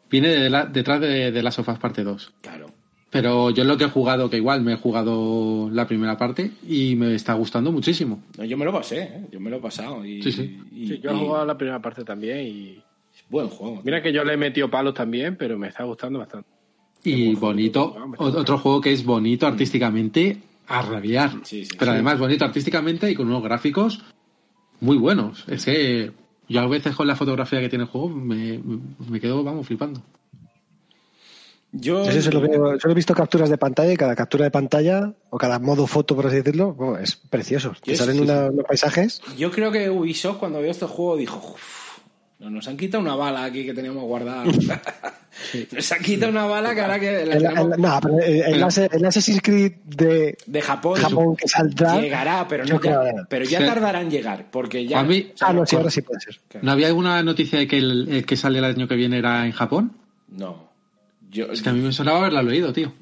viene de la- detrás de, de las sofás parte 2. Claro. Pero yo lo que he jugado, que igual me he jugado la primera parte y me está gustando muchísimo. No, yo me lo pasé, ¿eh? Yo me lo he pasado. Y, Sí, sí. y- Sí, yo he y- jugado la primera parte también y. Buen juego. Mira que yo le he metido palos también, pero me está gustando bastante. Y bonito, otro juego que es bonito artísticamente a rabiar. Sí, sí, pero sí. además bonito artísticamente y con unos gráficos muy buenos. Es que yo a veces con la fotografía que tiene el juego me, me quedo, vamos, flipando. Yo, Yo solo, veo- solo he visto capturas de pantalla y cada captura de pantalla, o cada modo foto, por así decirlo, bueno, es precioso. Te Yo salen sí, una- unos paisajes. yo creo que Ubisoft cuando vio este juego dijo, "Uf, no, nos han quitado una bala aquí que teníamos guardada. Nos han quitado una bala que ahora que la El, tenemos el- no, pero el, el Assassin's Creed de de Japón, Japón que saldrá. llegará, pero, no creo ya, que- pero ya Sí. tardará en llegar, porque ya... A mí- o sea, Ah, no, sí, ahora sí puede ser. ¿No había alguna noticia de que el, el que sale el año que viene era en Japón? No. Yo, Es que a mí me sonaba haberla leído, tío.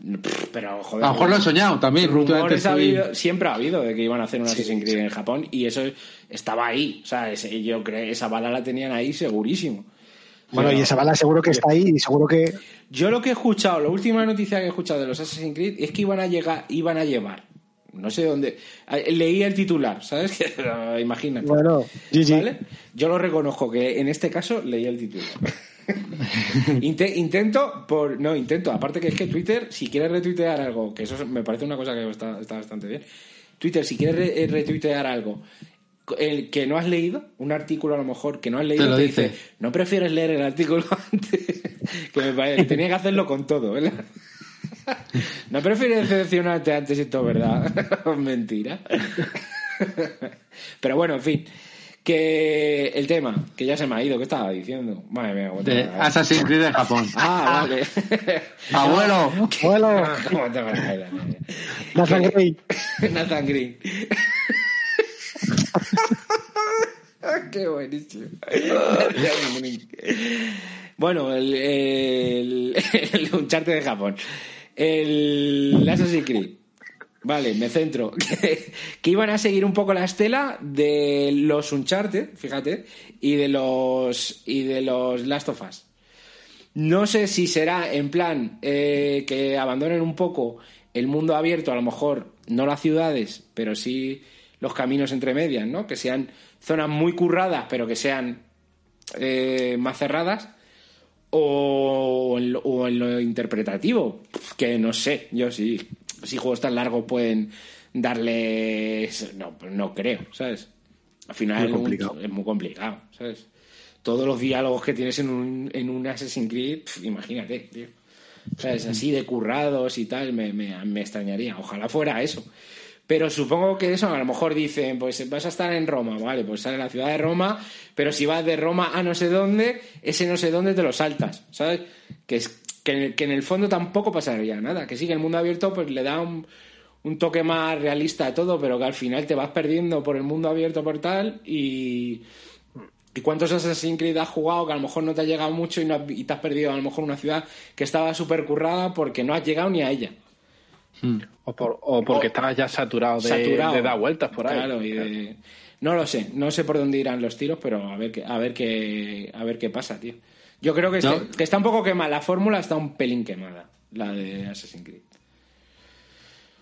Pero joder. A lo mejor lo he soñado también. rumores ha estoy- habido- siempre ha habido de que iban a hacer un Assassin's Creed en Japón y eso estaba ahí. O sea, ese- yo creo esa bala la tenían ahí segurísimo. Bueno, Pero- y esa bala seguro que está ahí y seguro que. Yo lo que he escuchado, la última noticia que he escuchado de los Assassin's Creed es que iban a llegar, iban a llevar. No sé dónde. eh, Leí el titular, ¿sabes? Que, imagínate. Bueno, GG. ¿Vale? Yo lo reconozco que en este caso leí el titular. Inte- intento, por no, intento, aparte que es que Twitter, si quieres retuitear algo, que eso me parece una cosa que está, está bastante bien. Twitter, si quieres re- retuitear algo el que no has leído, un artículo a lo mejor que no has leído, lo te dice. dice, no prefieres leer el artículo antes, que me parece, tenía que hacerlo con todo, ¿verdad? No prefieres decepcionarte antes y todo, ¿verdad? Mentira. Pero bueno, en fin. Que el tema, que ya se me ha ido, ¿qué estaba diciendo? Madre mía, De Assassin's Creed de Japón. Ah, vale. ¡Abuelo! Bueno, ¿Cómo te vas a ir? Nathan Gray. Nathan Green. Qué buenísimo. Bueno, el, el, Uncharted de Japón. El Assassin's Creed. Vale, me centro. Que, que iban a seguir un poco la estela de los Uncharted, fíjate, y de los y de los Last of Us. No sé si será en plan eh, que abandonen un poco el mundo abierto, a lo mejor no las ciudades, pero sí los caminos entre medias, ¿no? Que sean zonas muy curradas, pero que sean eh, más cerradas. O en, lo, o en lo interpretativo, que no sé, yo sí, si juegos tan largos pueden darle... No, no creo, ¿sabes? Al final Muy es muy- complicado. es muy complicado, ¿sabes? Todos los diálogos que tienes en un, en un Assassin's Creed, pf, imagínate, tío. ¿Sabes? Así de currados y tal, me, me, me extrañaría. Ojalá fuera eso. Pero supongo que eso, a lo mejor dicen, pues vas a estar en Roma, vale, pues sale en la ciudad de Roma, pero si vas de Roma a no sé dónde, ese no sé dónde te lo saltas, ¿sabes? Que, es, que que, que en el fondo tampoco pasaría nada. Que sí, que el mundo abierto pues le da un, un toque más realista a todo, pero que al final te vas perdiendo por el mundo abierto por tal y... ¿Y cuántos Assassin's Creed has jugado que a lo mejor no te ha llegado mucho y, no has- y te has perdido a lo mejor una ciudad que estaba súper currada porque no has llegado ni a ella? O, por- o porque estabas ya saturado de, Saturado. de dar vueltas por ahí. Claro, y de- No lo sé, no sé por dónde irán los tiros, pero a ver qué, a ver qué, a ver qué pasa, tío. Yo creo que, No. este- que está un poco quemada, la fórmula está un pelín quemada, la de Assassin's Creed.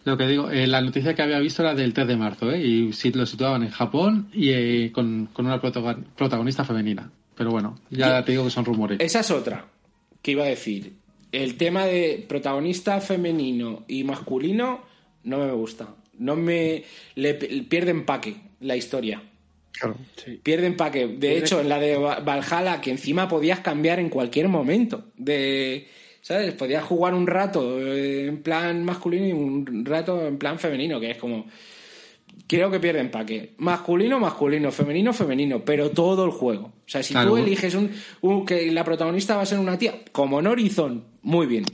Lo que digo, eh, la noticia que había visto era del 3 de marzo, ¿eh? Y sí lo situaban en Japón y eh, con, con una protagon- protagonista femenina. Pero bueno, ya te digo que son rumores. Esa es otra que iba a decir. El tema de protagonista femenino y masculino no me gusta. No me. Le, pierde empaque la historia. Claro. Pierde empaque. De hecho, en la de Va- Valhalla, que encima podías cambiar en cualquier momento. De. ¿Sabes? Podías jugar un rato eh, en plan masculino y un rato en plan femenino, que es como. Creo que pierde empaque. Masculino, masculino, femenino, femenino, pero todo el juego. O sea, si Claro. tú eliges un, un- que la protagonista va a ser una tía, como en Horizon, muy bien.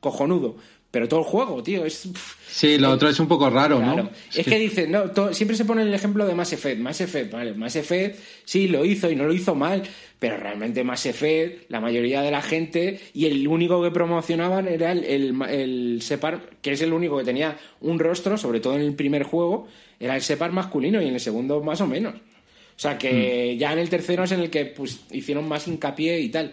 Cojonudo. Pero todo el juego, tío, es. pff, Sí, lo otro es un poco raro, Claro. ¿no? Es que dicen, no, to- siempre se pone el ejemplo de Mass Effect. Mass Effect, vale, Mass Effect sí lo hizo y no lo hizo mal, pero realmente Mass Effect, la mayoría de la gente, y el único que promocionaban era el, el, el Separ, que es el único que tenía un rostro, sobre todo en el primer juego, era el Separ masculino y en el segundo más o menos. O sea Mm. que ya en el tercero es en el que pues hicieron más hincapié y tal.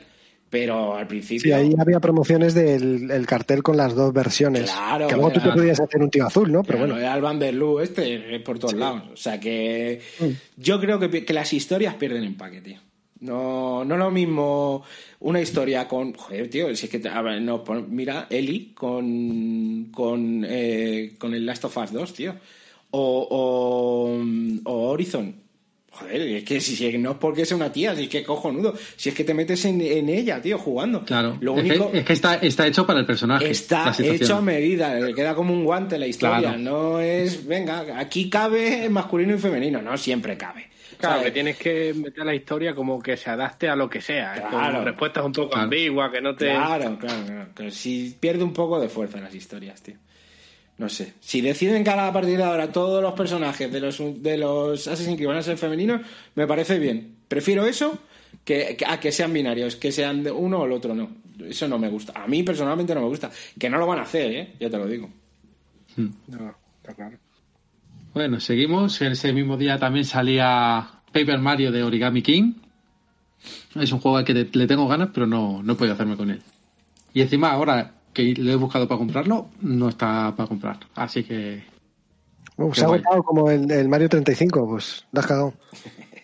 Pero al principio. Sí, ahí había promociones del el cartel con las dos versiones. Claro, que luego tú te podías hacer un tío azul, ¿no? Pero Claro, bueno. era el Vanderloo este eh, por todos lados. O sea que yo creo que, que las historias pierden empaque, tío. No, no lo mismo una historia con. Joder, tío, si es que. a ver, no, mira, Eli con. Con, eh, con el Last of Us 2, tío. O, o, o Horizon. Joder, es que si, si no es porque es una tía, si es que cojonudo. Si es que te metes en, en ella, tío, jugando. Claro. Lo es, único. que, es que está, está hecho para el personaje. Está hecho a medida, le queda como un guante la historia. Claro. No es, venga, aquí cabe masculino y femenino, no siempre cabe. Claro, ¿Sabes? que tienes que meter la historia como que se adapte a lo que sea. ¿eh? Claro. Con respuestas un poco Claro. ambiguas, que no te... Claro, claro, claro. Que si pierde un poco de fuerza las historias, tío. No sé. Si deciden que a partir de ahora todos los personajes de los, de los Assassin's Creed van a ser femeninos, me parece bien. Prefiero eso que, que- a que sean binarios, que sean de uno o el otro, no. Eso no me gusta. A mí personalmente no me gusta. Que no lo van a hacer, ¿eh? Ya te lo digo. No, está claro. Bueno, seguimos. Ese mismo día también salía Paper Mario de Origami King. Es un juego al que te- le tengo ganas, pero no, no he podido hacerme con él. Y encima ahora que lo he buscado para comprarlo, no está para comprar. Así que... Uh, Qué se ha agotado como el, el Mario 35, pues la has cagado.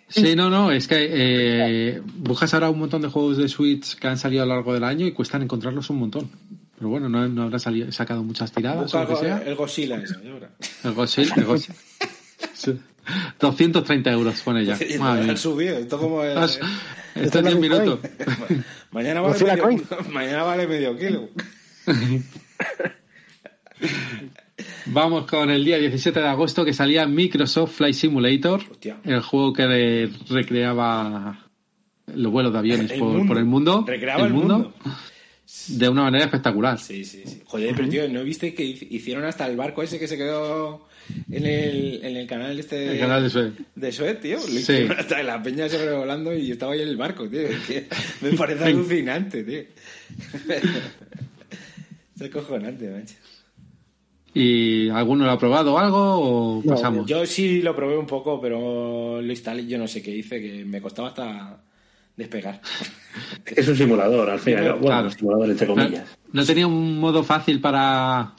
Sí, no, no, es que eh, buscas ahora un montón de juegos de Switch que han salido a lo largo del año y cuestan encontrarlos un montón. Pero bueno, no, no habrá salido, sacado muchas tiradas Busca o lo que el, sea. el Godzilla ese, yo creo. El Godzilla, el Godzilla. Sí. 230 euros pone ya. Madre mía. Han subido, esto como el- Esto es es la 10 Bitcoin. minutos. mañana, vale medio, mañana vale medio kilo. Vamos con el día 17 de agosto que salía Microsoft Flight Simulator, Hostia. el juego que re- recreaba los vuelos de aviones El por, el mundo. Recreaba el mundo. De una manera espectacular. Sí, sí, sí. Joder, pero tío, ¿no viste que hic- hicieron hasta el barco ese que se quedó en el, en el canal este El canal de Suez. de Suez, tío? Lo Sí. hasta la peña se volando y yo estaba ahí en el barco, tío. Me parece alucinante, tío. Es acojonante, macho. ¿Y alguno lo ha probado o algo o No, pasamos? Yo sí lo probé un poco, pero lo instalé, yo no sé qué hice, que me costaba hasta despegar. Es un simulador, al final. Claro. Bueno, un simulador entre ¿No, comillas. no tenía un modo fácil para,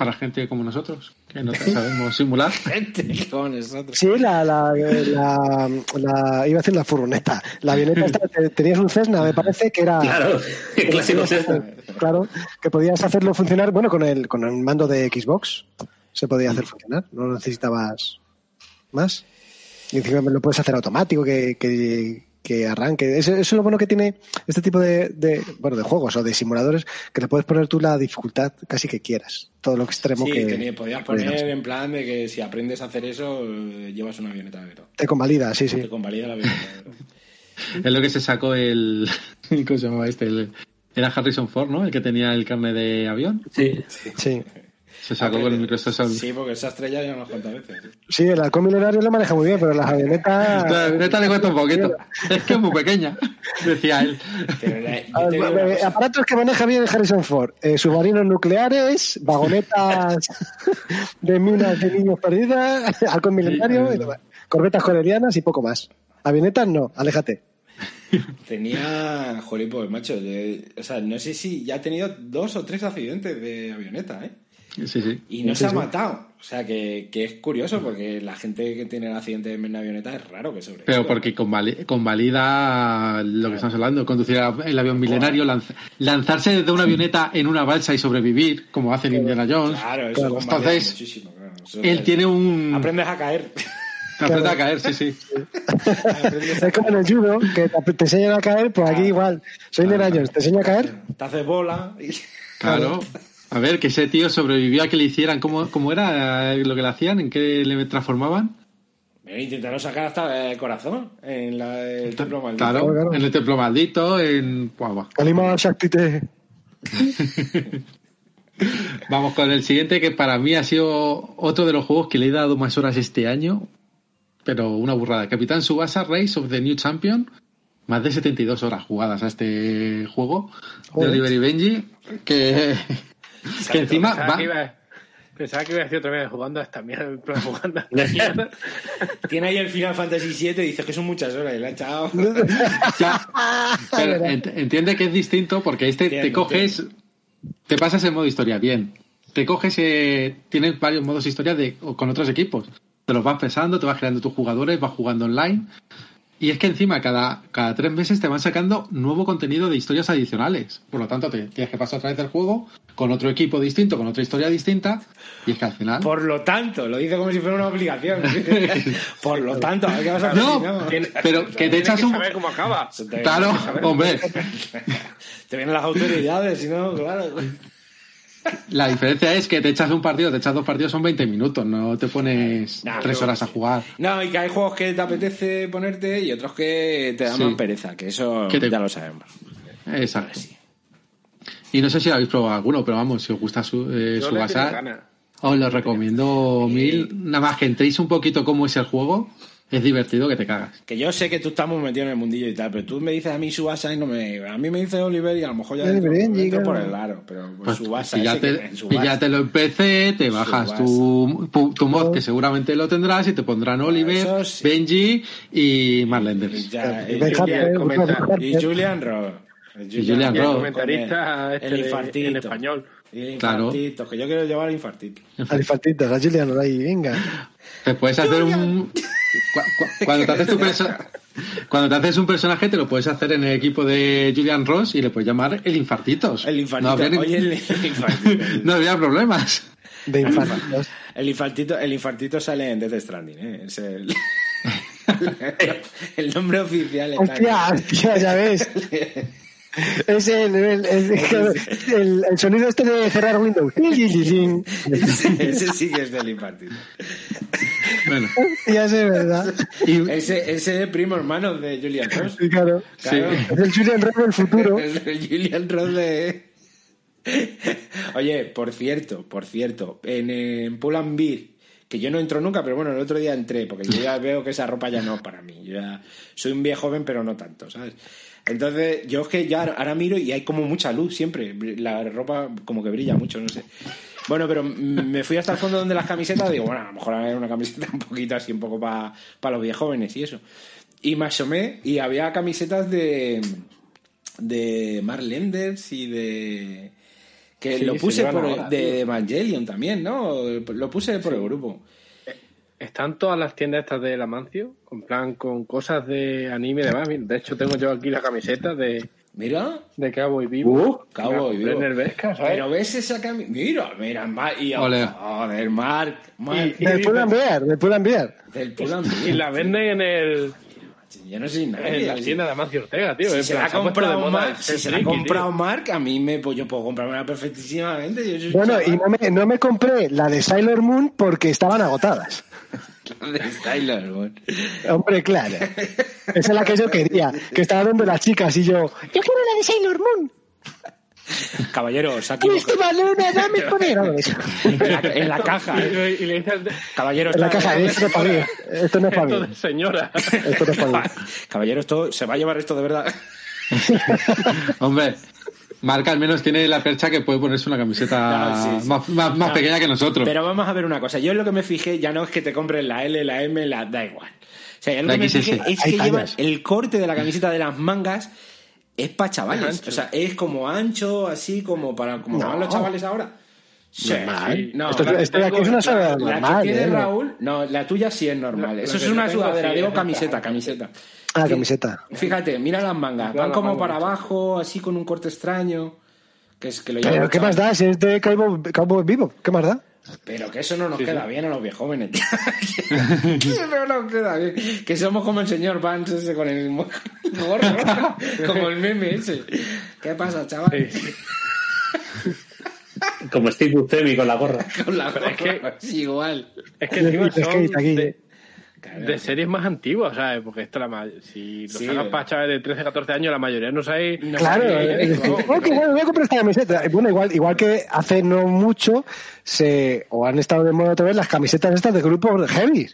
para gente como nosotros? Que no sabemos simular. Gente con nosotros. Sí, la, la, la, la- iba a decir la furgoneta. La avioneta esta, te- tenías un Cessna, me parece que era... Claro, el que clásico podías Cessna. hacer- Claro, que podías hacerlo funcionar, bueno, con el, con el mando de Xbox se podía hacer funcionar, no necesitabas más. Y encima lo puedes hacer automático, que, que, que arranque. Eso, eso es lo bueno que tiene este tipo de, de, bueno, de juegos o de simuladores, que le puedes poner tú la dificultad casi que quieras. Todo lo extremo Sí, que tenía- podías que poner en plan de que si aprendes a hacer eso, eh, llevas una avioneta de verdad. Te convalida, sí, sí. Te convalida la avioneta. Es lo que se sacó el. ¿Cómo se llamaba este? El, Era Harrison Ford, ¿no? El que tenía el carne de avión. Sí. Sí. Se sacó con el Microsoft. Sí, porque esa estrella ya unas cuantas veces. Sí, el halcón milenario lo maneja muy bien, pero las avionetas. La avioneta le cuesta un poquito. Es que es muy pequeña, decía él. Pero la- yo A te ver, digo una eh, aparatos que maneja bien Harrison Ford, eh, submarinos nucleares, vagonetas de minas de niños perdidas, halcón milenario, Sí, corbetas corelianas y poco más. Avionetas no, aléjate. Tenía, joder, pues macho, de- o sea, no sé si ya ha tenido dos o tres accidentes de avioneta, ¿eh? Sí, sí. Y no se ha matado. O sea, que, que es curioso porque la gente que tiene el accidente en avioneta es raro que sobreviva. Pero porque convali- convalida lo que estamos hablando, conducir el avión milenario, lanz- lanzarse desde una avioneta en una balsa y sobrevivir, como hace Indiana Jones. Claro, eso Claro. Entonces, muchísimo, claro. Eso Él es- tiene un... Aprendes a caer. Aprende a caer, sí, sí. Aprendes a Es como en el judo, que te, te enseñan a caer, pues aquí igual. Soy Indiana Jones, te enseño a caer. Te haces bola. y- Claro. A ver, que ese tío sobrevivió a que le hicieran. ¿Cómo, cómo era eh, lo que le hacían? ¿En qué le transformaban? Mira, Intentaron sacar hasta el corazón en la, el templo maldito. Claro, claro. en el templo maldito, en... Kalima Shaktite. Vamos con el siguiente, que para mí ha sido otro de los juegos que le he dado más horas este año, pero una burrada. Capitán Subasa, Race of the New Champion, más de 72 horas jugadas a este juego de. Oliver y Benji, que, que encima Pensaba, va... que iba, pensaba que iba a decir otra vez jugando a esta mierda, jugando a esta mierda. Tiene ahí el Final Fantasy VII y dice que son muchas horas y le ha echado. Ya, pero ent- entiende que es distinto porque este te Entiendo, coges, te pasas en modo historia, bien. Te coges, eh, tienes varios modos historia de, o con otros equipos. Te los vas pensando, te vas creando tus jugadores, vas jugando online. Y es que encima cada, cada tres meses te van sacando nuevo contenido de historias adicionales. Por lo tanto, te tienes que pasar otra vez del juego con otro equipo distinto, con otra historia distinta. Y es que al final... Por lo tanto, lo dice como si fuera una obligación. Por lo tanto, a ver qué vas a hacer No, pero que te echas un... saber cómo acaba. Eso te- Claro, hombre. Te vienen las autoridades, si no, claro. La diferencia es que te echas un partido, te echas dos partidos, son 20 minutos, no te pones Nah, tres horas a jugar. No, y que hay juegos que te apetece ponerte y otros que te dan Sí. más pereza, que eso Que te- ya lo sabemos. Exacto. Y no sé si habéis probado alguno, pero vamos, si os gusta su, eh, su ganas. os lo recomiendo mil. Nada más que entréis un poquito cómo es el juego, es divertido que te cagas. Que yo sé que tú estás muy metido en el mundillo y tal, pero tú me dices a mí Subasa y no me... A mí me dice Oliver y a lo mejor ya Oliver entro, Benji, entro por claro. el aro, pero pues Pues Subasa... si ya te, ya te lo empecé, te bajas tu, tu, tu mod, que seguramente lo tendrás, y te pondrán Oliver, eso sí. Benji y Marlenders. Ya, Y Julian- y. Julian Rowe. Julian Y el Rowe. comentarista este el de- infartito. en español. Y el Claro. que yo quiero llevar el infartito. Al infartito, a Julian ahí, venga. Te puedes hacer un. cu- cu- Cuando te haces tu Cuando te haces un personaje, te lo puedes hacer en el equipo de Julian Ross y le puedes llamar el Infartitos. El infartito. No habría, ni- Oye, el, el infartito. no habría problemas. De infartitos. El infartito, el infartito sale en Death Stranding, ¿eh? Es el, el nombre oficial. está Hostia, hostia, ya ves. Es el, el, el, el- el sonido este de cerrar Windows. Ese, ese sí que es del infartito. Bueno, Ya sé, ¿verdad? y, Ese, ese es primo hermano de Julian Ross. Sí, claro. Claro. Es el Julian Ross del futuro. Es el Julian Ross de... Oye, por cierto, por cierto, en, en Pull and Beer, que yo no entro nunca, pero bueno, el otro día entré, porque yo ya veo que esa ropa ya no es para mí. Yo ya soy un viejo joven, pero no tanto, ¿sabes? Entonces, yo es que ya ahora miro y hay como mucha luz siempre. La ropa como que brilla mucho, no sé. Bueno, pero mm, me fui hasta el fondo donde las camisetas, digo, bueno, a lo mejor hay una camiseta un poquito así, un poco para los viejos jóvenes y eso. Y me asomé y había camisetas de de Mark Lenders y de que Sí, lo se puse por ahora, de tío. Evangelion también, ¿no? Lo puse por el grupo. Están todas las tiendas estas de Lamancio, con plan, con cosas de anime y demás. De hecho, tengo yo aquí la camiseta de, Mira, de Cowboy Vivo. Uh, Cowboy Vivo. Brenner Vesca, ¿sabes? pero ves esa camiseta. Mira, mira, Mark y Ole. joder, Mark, Mark Y- Del Pull Bear, del Pull Bear. del Pull&Bear. Y la venden en el Yo no soy nadie. en la si- tienda de Amancio Ortega, tío. Si En se la ha de comprado moda Mark, si se la ha comprado. Mark, a mí me, pues yo puedo comprármela perfectísimamente. Yo soy un Bueno, y no me, no me compré la de Sailor Moon porque estaban agotadas. de Styler, bueno. Hombre, claro. Esa es la que yo quería, que estaba donde las chicas y yo, yo quiero la de Sailor Moon. Caballero, se ha. En la, en la caja. Y, le- y le Caballero, En la caja, esto no es para mí. Esto no es para mí. señora. Esto no es para mí. Caballero, esto se va a llevar esto de verdad. Hombre, Marca al menos tiene la percha que puede ponerse una camiseta No, sí, sí. más, más- más No, pequeña que nosotros. Pero vamos a ver una cosa. Yo en lo que me fijé ya no es que te compres la L, la M, la da igual. O sea, lo La que me fijé es Hay que llevan el corte de la camiseta de las mangas es para chavales. Es. O sea, es como ancho, así como para como No. van los chavales ahora. Sí, Normal. sí. No, Esto, la- aquí es una sudadera la normal. que tiene ¿eh? Raúl, no, la tuya sí es normal. La- Eso la es una sudadera, digo camiseta, camiseta. Ah, camiseta. Fíjate, mira las mangas, van como para abajo, así con un corte extraño. Que es que lo Pero ¿qué más da? Si es de Cowboy Vivo, ¿qué más da? Pero que eso no nos queda bien a los viejos jóvenes. eso no nos queda bien. Que somos como el señor Vance ese con el gorro, como el meme ese. ¿Qué pasa, chaval? Sí. Como Steve Buscemi con la gorra. Con la gorra, Es que- es igual. Es que encima Es que son aquí- de, de series más antiguas, ¿sabes? Porque esto la si lo Sí, sacas eh. para chavales de 13, 14 años, la mayoría no sabe... No Claro, eh, ¿no? bueno, voy a comprar esta camiseta. Bueno, igual, igual que hace no mucho se o han estado de moda otra vez las camisetas estas de grupos heavy.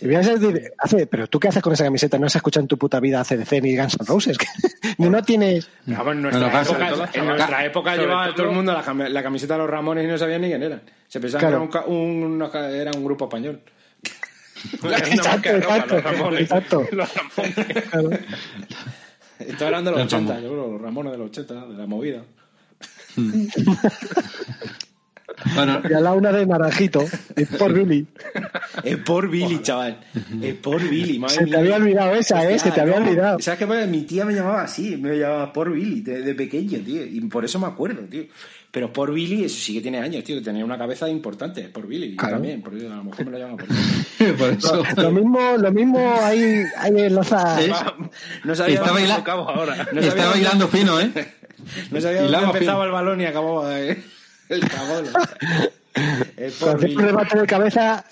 Y voy a decir, hace, pero tú qué haces con esa camiseta? No has escuchado en tu puta vida ACDC ni Guns N' Roses. Ni no tienes. Vamos, en nuestra pasa- época, todo en los nuestra época llevaba todo- todo el mundo la, cam- la camiseta de los Ramones y no sabían ni quién eran. Se pensaban Claro. que era un, ca- un- era un grupo español. Exacto, marca de ropa, exacto, los Ramones. exacto. Los Ramones. Claro. Estoy hablando de los Los 80, Ramones. seguro, los Ramones de los 80, de la movida. Bueno, Y a la una de naranjito, y por Billy. Es por Billy, chaval. Es por Billy, madre Se te mía. había olvidado esa, ¿eh? Se te había no. olvidado. ¿Sabes qué? Mi tía me llamaba así, me llamaba por Billy, de, de pequeño, tío. Y por eso me acuerdo, tío. Pero por Billy, eso sí que tiene años, tío. Tenía una cabeza importante, por Billy. Yo también, por, a lo mejor me lo llaman por Billy. por eso. Lo mismo, lo mismo hay, hay en Loza. ¿Eh? No sabía Está dónde- baila- Cabo ahora. no sabía Está dónde- bailando fino, ¿eh? No sabía Y dónde empezaba fino. el balón y acababa eh, el por Cuando Billy. remate de cabeza,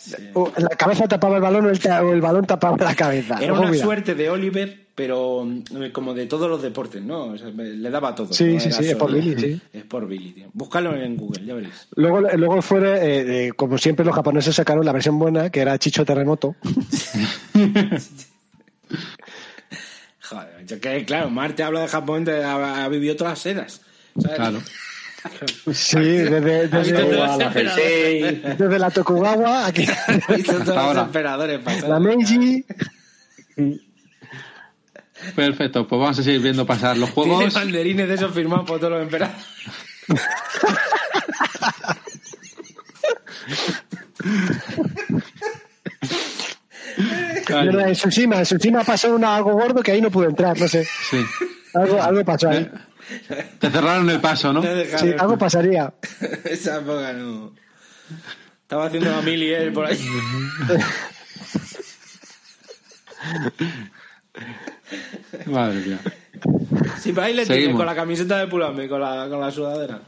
la cabeza tapaba el balón o el, o el balón tapaba la cabeza. Era una suerte de Oliver, pero mm, como de todos los deportes, ¿no? O sea, me- le daba todo. Sí, no sí, era sí, es por Billy, sí. Es por Billy, tío. Búscalo en Google, ya veréis. Luego, luego fuera, eh, eh, como siempre, los japoneses sacaron la versión buena, que era Chicho Terremoto. Joder, yo que claro, Marte habla de Japón, te- ha, ha vivido todas las eras. ¿sabes? Claro. Sí, desde, desde, la Heisei. desde la Tokugawa, aquí, Ha visto todos los emperadores la Meiji. Perfecto, pues vamos a seguir viendo pasar los Tiene juegos. banderines de esos firmados por todos los emperadores. Pero en Tsushima, en Tsushima pasó una, algo gordo que ahí no pude entrar, no sé. Sí. Algo, algo pasó ahí. Te cerraron el paso, ¿no? Sí, algo pasaría. Esa época no. Estaba haciendo la mili él por ahí. Madre mía. Ahí le tiene Seguimos. con la camiseta de Pulame, con la, con la sudadera.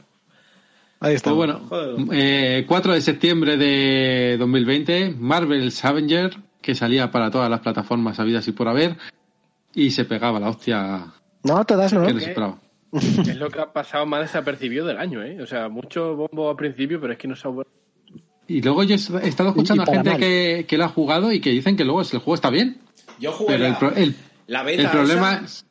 Ahí está. Pues bueno, eh, 4 de septiembre de 2020, Marvel's Avenger, que salía para todas las plataformas habidas y por haber, y se pegaba la hostia No, todas no. que esperaba. Es lo que ha pasado más desapercibido del año, ¿eh? O sea, mucho bombo al principio, pero es que no se ha vuelto. Y luego yo he estado escuchando a gente mal. que, que lo ha jugado y que dicen que luego el juego está bien. Yo jugué Pero el, la, pro- el- la beta el problema esa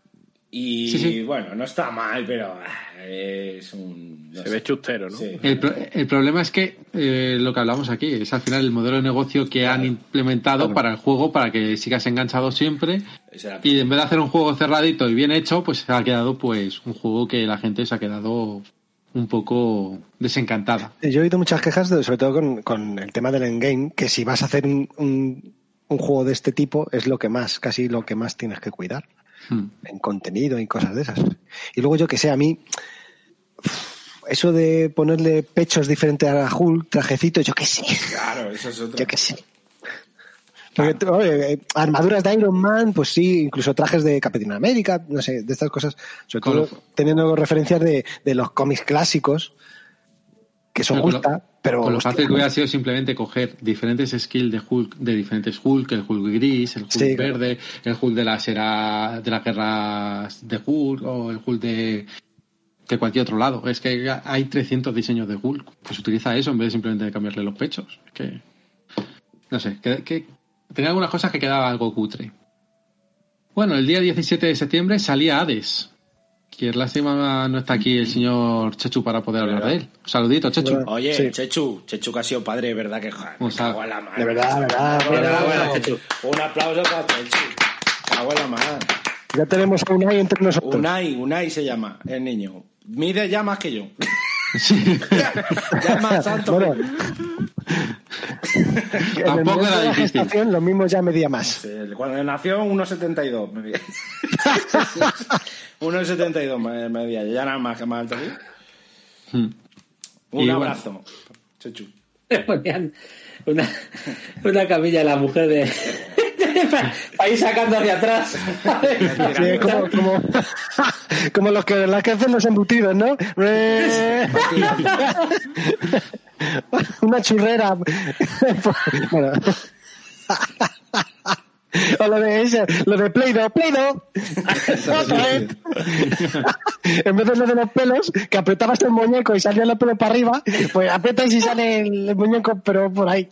y Sí, sí. bueno, no está mal, pero ah, es un... no Se sé. ve chustero, ¿no? Sí. El, pro- el problema es que eh, lo que hablamos aquí es al final el modelo de negocio que han implementado para el juego para que sigas enganchado siempre y en vez de hacer un juego cerradito y bien hecho pues se ha quedado pues un juego que la gente se ha quedado un poco desencantada Yo he oído muchas quejas, de- sobre todo con, con el tema del endgame, que si vas a hacer un, un, un juego de este tipo es lo que más, casi lo que más tienes que cuidar. Hmm. en contenido y cosas de esas. Y luego yo que sé, a mí, eso de ponerle pechos diferentes a la Hulk, trajecitos, yo qué sé, Claro, eso es otro. yo qué sé. Porque, oye, eh, armaduras de Iron Man, pues sí, incluso trajes de Capitán América, no sé, de estas cosas, sobre todo teniendo referencias de, de los cómics clásicos, que son gusta, pero con lo hostia, fácil que hubiera sido simplemente coger diferentes skills de Hulk, de diferentes Hulk, el Hulk gris, el Hulk Sí, claro. verde, el Hulk de las era, de las guerras de Hulk, o el Hulk de que cualquier otro lado. Es que hay 300 diseños de Ghoul. Pues utiliza eso en vez de simplemente cambiarle los pechos. Es que. No sé, que, que tenía algunas cosas que quedaba algo cutre. Bueno, el día 17 de septiembre salía Hades. Que lástima no está aquí el señor Chechu para poder hablar de él. Un saludito, Chechu. Oye, Sí. Chechu, Chechu que ha sido padre, ¿verdad? Que joder, me cago en la madre. De verdad, de verdad. Enhorabuena, bueno, Chechu. Un aplauso para Chechu. Cago en la madre. Ya tenemos a Unai entre nosotros. Unai, Unai se llama, el niño. Mide ya más que yo. Sí. ya, más alto. Bueno, Tampoco era de la difícil. gestación, lo mismo ya medía más. Sí, Cuando nació, 1,72 medía. 1,72 me- medía. Ya nada más que más alto que yo. Mm. Un Y abrazo, Chechu. Le ponían una, una camilla a la mujer de. para ir sacando hacia atrás. Sí, como, como, como los que, las que hacen los embutidos, ¿no? Una churrera. Bueno. O lo de ese, lo de Play-Doh, Play-Doh. Otra vez. En vez de lo de los pelos, que apretabas el muñeco y salía el pelo para arriba, pues aprietas y sale el muñeco, pero por ahí.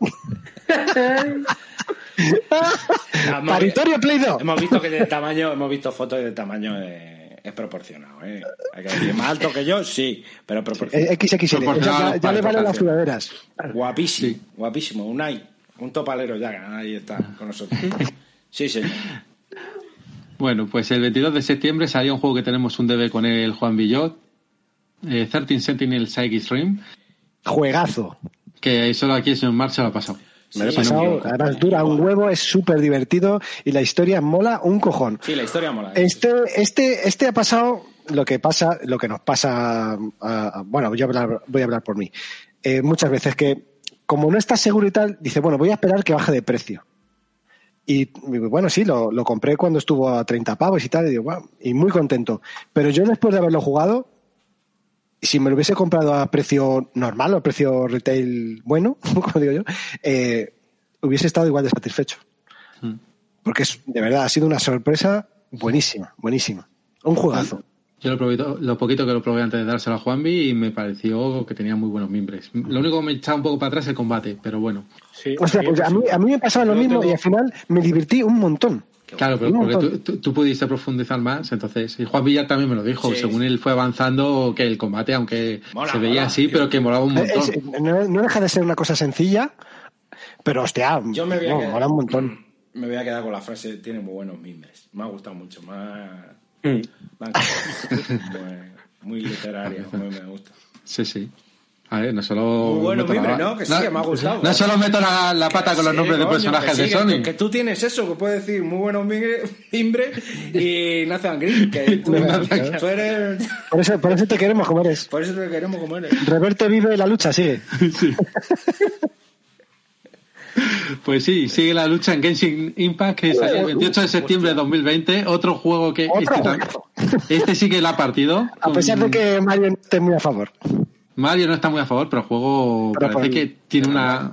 hemos- Paritorio Play-Doh. Hemos visto que de tamaño, hemos visto fotos y de tamaño eh, es proporcionado. ¿eh? Hay que decir, más alto que yo, sí, pero proporcionado. Eh, XXL. Proporcional Ya, ya le valen las sudaderas. Guapísimo, guapísimo. Unai, un topalero ya, ahí está con nosotros. Sí, señor. Bueno, pues el 22 de septiembre salió un juego que tenemos un DB con el Juan Villot, eh, 13 Sentinel Psychic Rim, Juegazo. que solo aquí el señor March se lo ha pasado. Me lo he pasado, además dura un huevo, es súper divertido y la historia mola un cojón. Sí, la historia mola. Este, este, este ha pasado lo que pasa, lo que nos pasa, a- a- bueno, voy a hablar, voy a hablar por mí. Eh, muchas veces que, como no estás seguro y tal, dice, bueno, voy a esperar que baje de precio. Y bueno, sí, lo, lo compré cuando estuvo a 30 pavos y tal, y, digo, "Guau", y muy contento. Pero yo después de haberlo jugado, si me lo hubiese comprado a precio normal o a precio retail bueno, como digo yo, eh, hubiese estado igual de satisfecho. Mm. Porque es, de verdad ha sido una sorpresa buenísima, buenísima. Un juegazo. Yo lo, probé to- lo poquito que lo probé antes de dárselo a Juanvi y me pareció que tenía muy buenos mimbres. Lo único que me echaba un poco para atrás es el combate, pero bueno. Sí, O sea, pues a mí, a mí me pasaba lo Yo mismo tengo- y al final me divertí un montón. Claro, pero porque tú, tú- tú pudiste profundizar más, entonces. Y Juan Villar también me lo dijo, Sí, según sí. él fue avanzando, que el combate, aunque Mola, se veía mola. así, pero que molaba un Eh, montón. es- no, no deja de ser una cosa sencilla, pero hostia, Yo me voy a quedar- mola un montón. Me voy a quedar con la frase, tiene muy buenos mimbres. Me ha gustado mucho, más... Mm. muy, muy literaria, muy me gusta. Sí, sí. A ver, no solo. Muy bueno, la- mimbre, ¿no? Que sí, que me ha gustado. No solo meto la, la pata con los Sí, nombres de personajes sí, de que- Sony. Que, tú tienes eso, que puedes decir muy buenos mimbre, mimbre y Nathan Green, que tú, tú eres... Por eso, por eso te queremos como eres. Por eso te queremos como eres. Reverte vive la lucha, sigue. Pues sí, sigue la lucha en Genshin Impact, que salió el 28 de septiembre de 2020. Otro juego que. Otro Este, este sí que la ha partido. A pesar de que Mario no esté muy a favor. Mario no está muy a favor, pero el juego Pero parece que tiene una.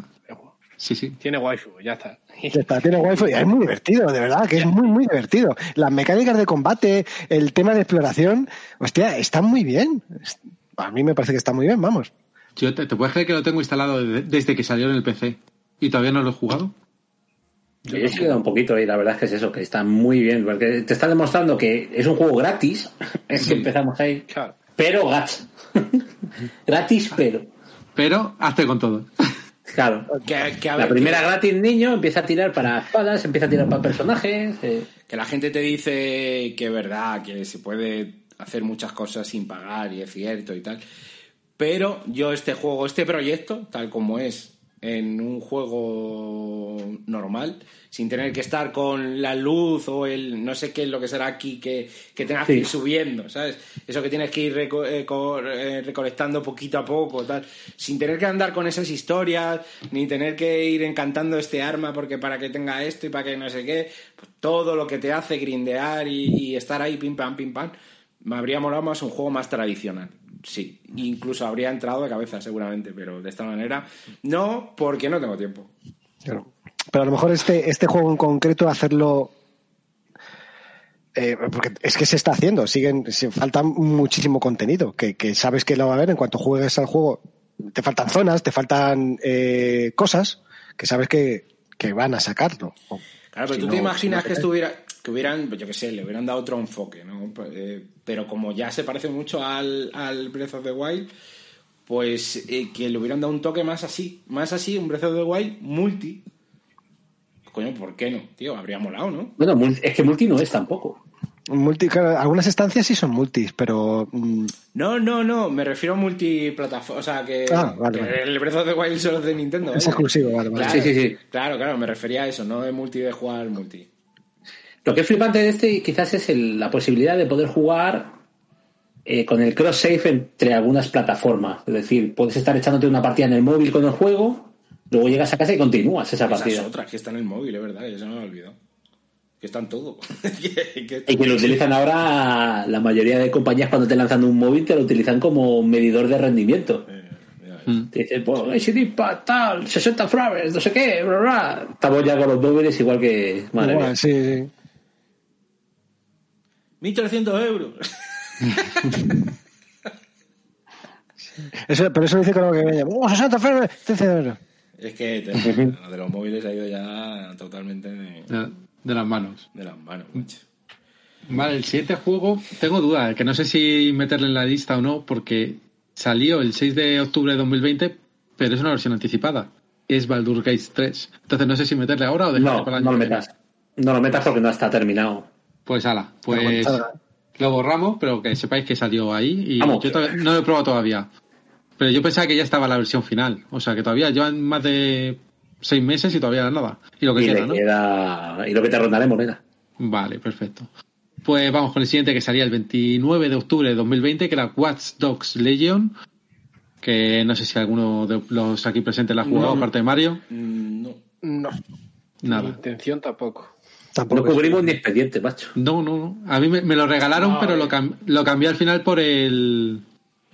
Sí, sí. Tiene waifu, ya está. Ya está, tiene wifi y es muy divertido, de verdad, que es muy, muy divertido. Las mecánicas de combate, el tema de exploración, hostia, están muy bien. A mí me parece que está muy bien, vamos. Yo te, ¿te puedes creer que lo tengo instalado de- desde que salió en el PC y todavía no lo he jugado? Yo he quedado un poquito y la verdad es que es eso, que está muy bien, porque te está demostrando que es un juego gratis, es que empezamos ahí, Claro. Pero gacha. gratis, pero. Pero hazte con todo. Claro. Que, que a La primera que- gratis niño empieza a tirar para espadas, empieza a tirar para personajes. eh, que la gente te dice que es verdad, que se puede hacer muchas cosas sin pagar y es cierto y tal. Pero yo este juego, este proyecto, tal como es en un juego normal, sin tener que estar con la luz o el no sé qué es lo que será aquí que, que tengas que ir subiendo, ¿sabes? Eso que tienes que ir reco- eh, co- eh, recolectando poquito a poco, tal, sin tener que andar con esas historias, ni tener que ir encantando este arma porque para que tenga esto y para que no sé qué, pues todo lo que te hace grindear y, y estar ahí pim pam pim pam, me habría molado más un juego más tradicional. Sí, incluso habría entrado de cabeza seguramente, pero de esta manera no, porque no tengo tiempo. Claro. Pero a lo mejor este, este juego en concreto, hacerlo Eh, porque es que se está haciendo, siguen, se falta muchísimo contenido, que, que sabes que lo va a haber en cuanto juegues al juego. Te faltan zonas, te faltan eh, cosas que sabes que, que van a sacarlo. Claro, pero si tú no- te imaginas no que estuviera, que hubieran, pues yo qué sé, le hubieran dado otro enfoque, ¿no? Eh, pero como ya se parece mucho al, al Breath of the Wild, pues eh, que le hubieran dado un toque más así, más así, un Breath of the Wild multi. Coño, ¿por qué no? Tío, habría molado, ¿no? Bueno, es que multi no es tampoco. Multi, claro, algunas estancias sí son multis, pero mm, No, no, no, me refiero a multiplataforma, o sea, que, Ah, vale, que vale. el Breath of the Wild solo es de Nintendo. es vaya. exclusivo, vale, vale. Claro, Sí, sí, sí. Claro, claro, me refería a eso, no de multi de jugar multi. Lo que es flipante de este quizás es el- la posibilidad de poder jugar eh, con el cross-save entre algunas plataformas. Es decir, puedes estar echándote una partida en el móvil con el juego, luego llegas a casa y continúas esa Esas partida. otras que están en el móvil, es verdad, que se me ha olvidado. Que están todo. que, que- Y que lo utilizan ahora, la mayoría de compañías cuando te lanzan un móvil te lo utilizan como medidor de rendimiento. Eh, ya ves. Te dicen, pues, HD tal, 60 frames, no sé qué, bla, bla. Estamos ya con los móviles igual que... Madre mía. sí, sí. 1.300 euros. Eso, pero eso lo dice con lo que me ¡Oh, 60 frames! 13 euros. Es que te- lo de los móviles ha ido ya totalmente de, De, de las manos. de las manos. macho. Vale, el siguiente juego, tengo duda, que no sé si meterle en la lista o no, porque salió el 6 de octubre de 2020, pero es una versión anticipada, es Baldur's Gate 3. Entonces no sé si meterle ahora o dejarle No, para el no año lo que viene. metas. No lo metas porque no está terminado. Pues ala, pues Aguantada. lo borramos, pero que sepáis que salió ahí y Vamos. yo todavía- no lo he probado todavía. Pero yo pensaba que ya estaba la versión final, o sea que todavía llevan más de seis meses y todavía nada. Y lo que Y, queda, le ¿no? queda... y lo que te rondaremos, venga. Vale, perfecto. Pues vamos con el siguiente que salía el 29 de octubre de 2020, que era Watch Dogs Legion, que no sé si alguno de los aquí presentes la ha jugado, No. aparte de Mario. Mm, No. No. Mi Nada. intención tampoco. Tampoco No cubrimos ni expediente, macho. No, no, no. A mí me, me lo regalaron, pero lo, cam- lo cambié al final por el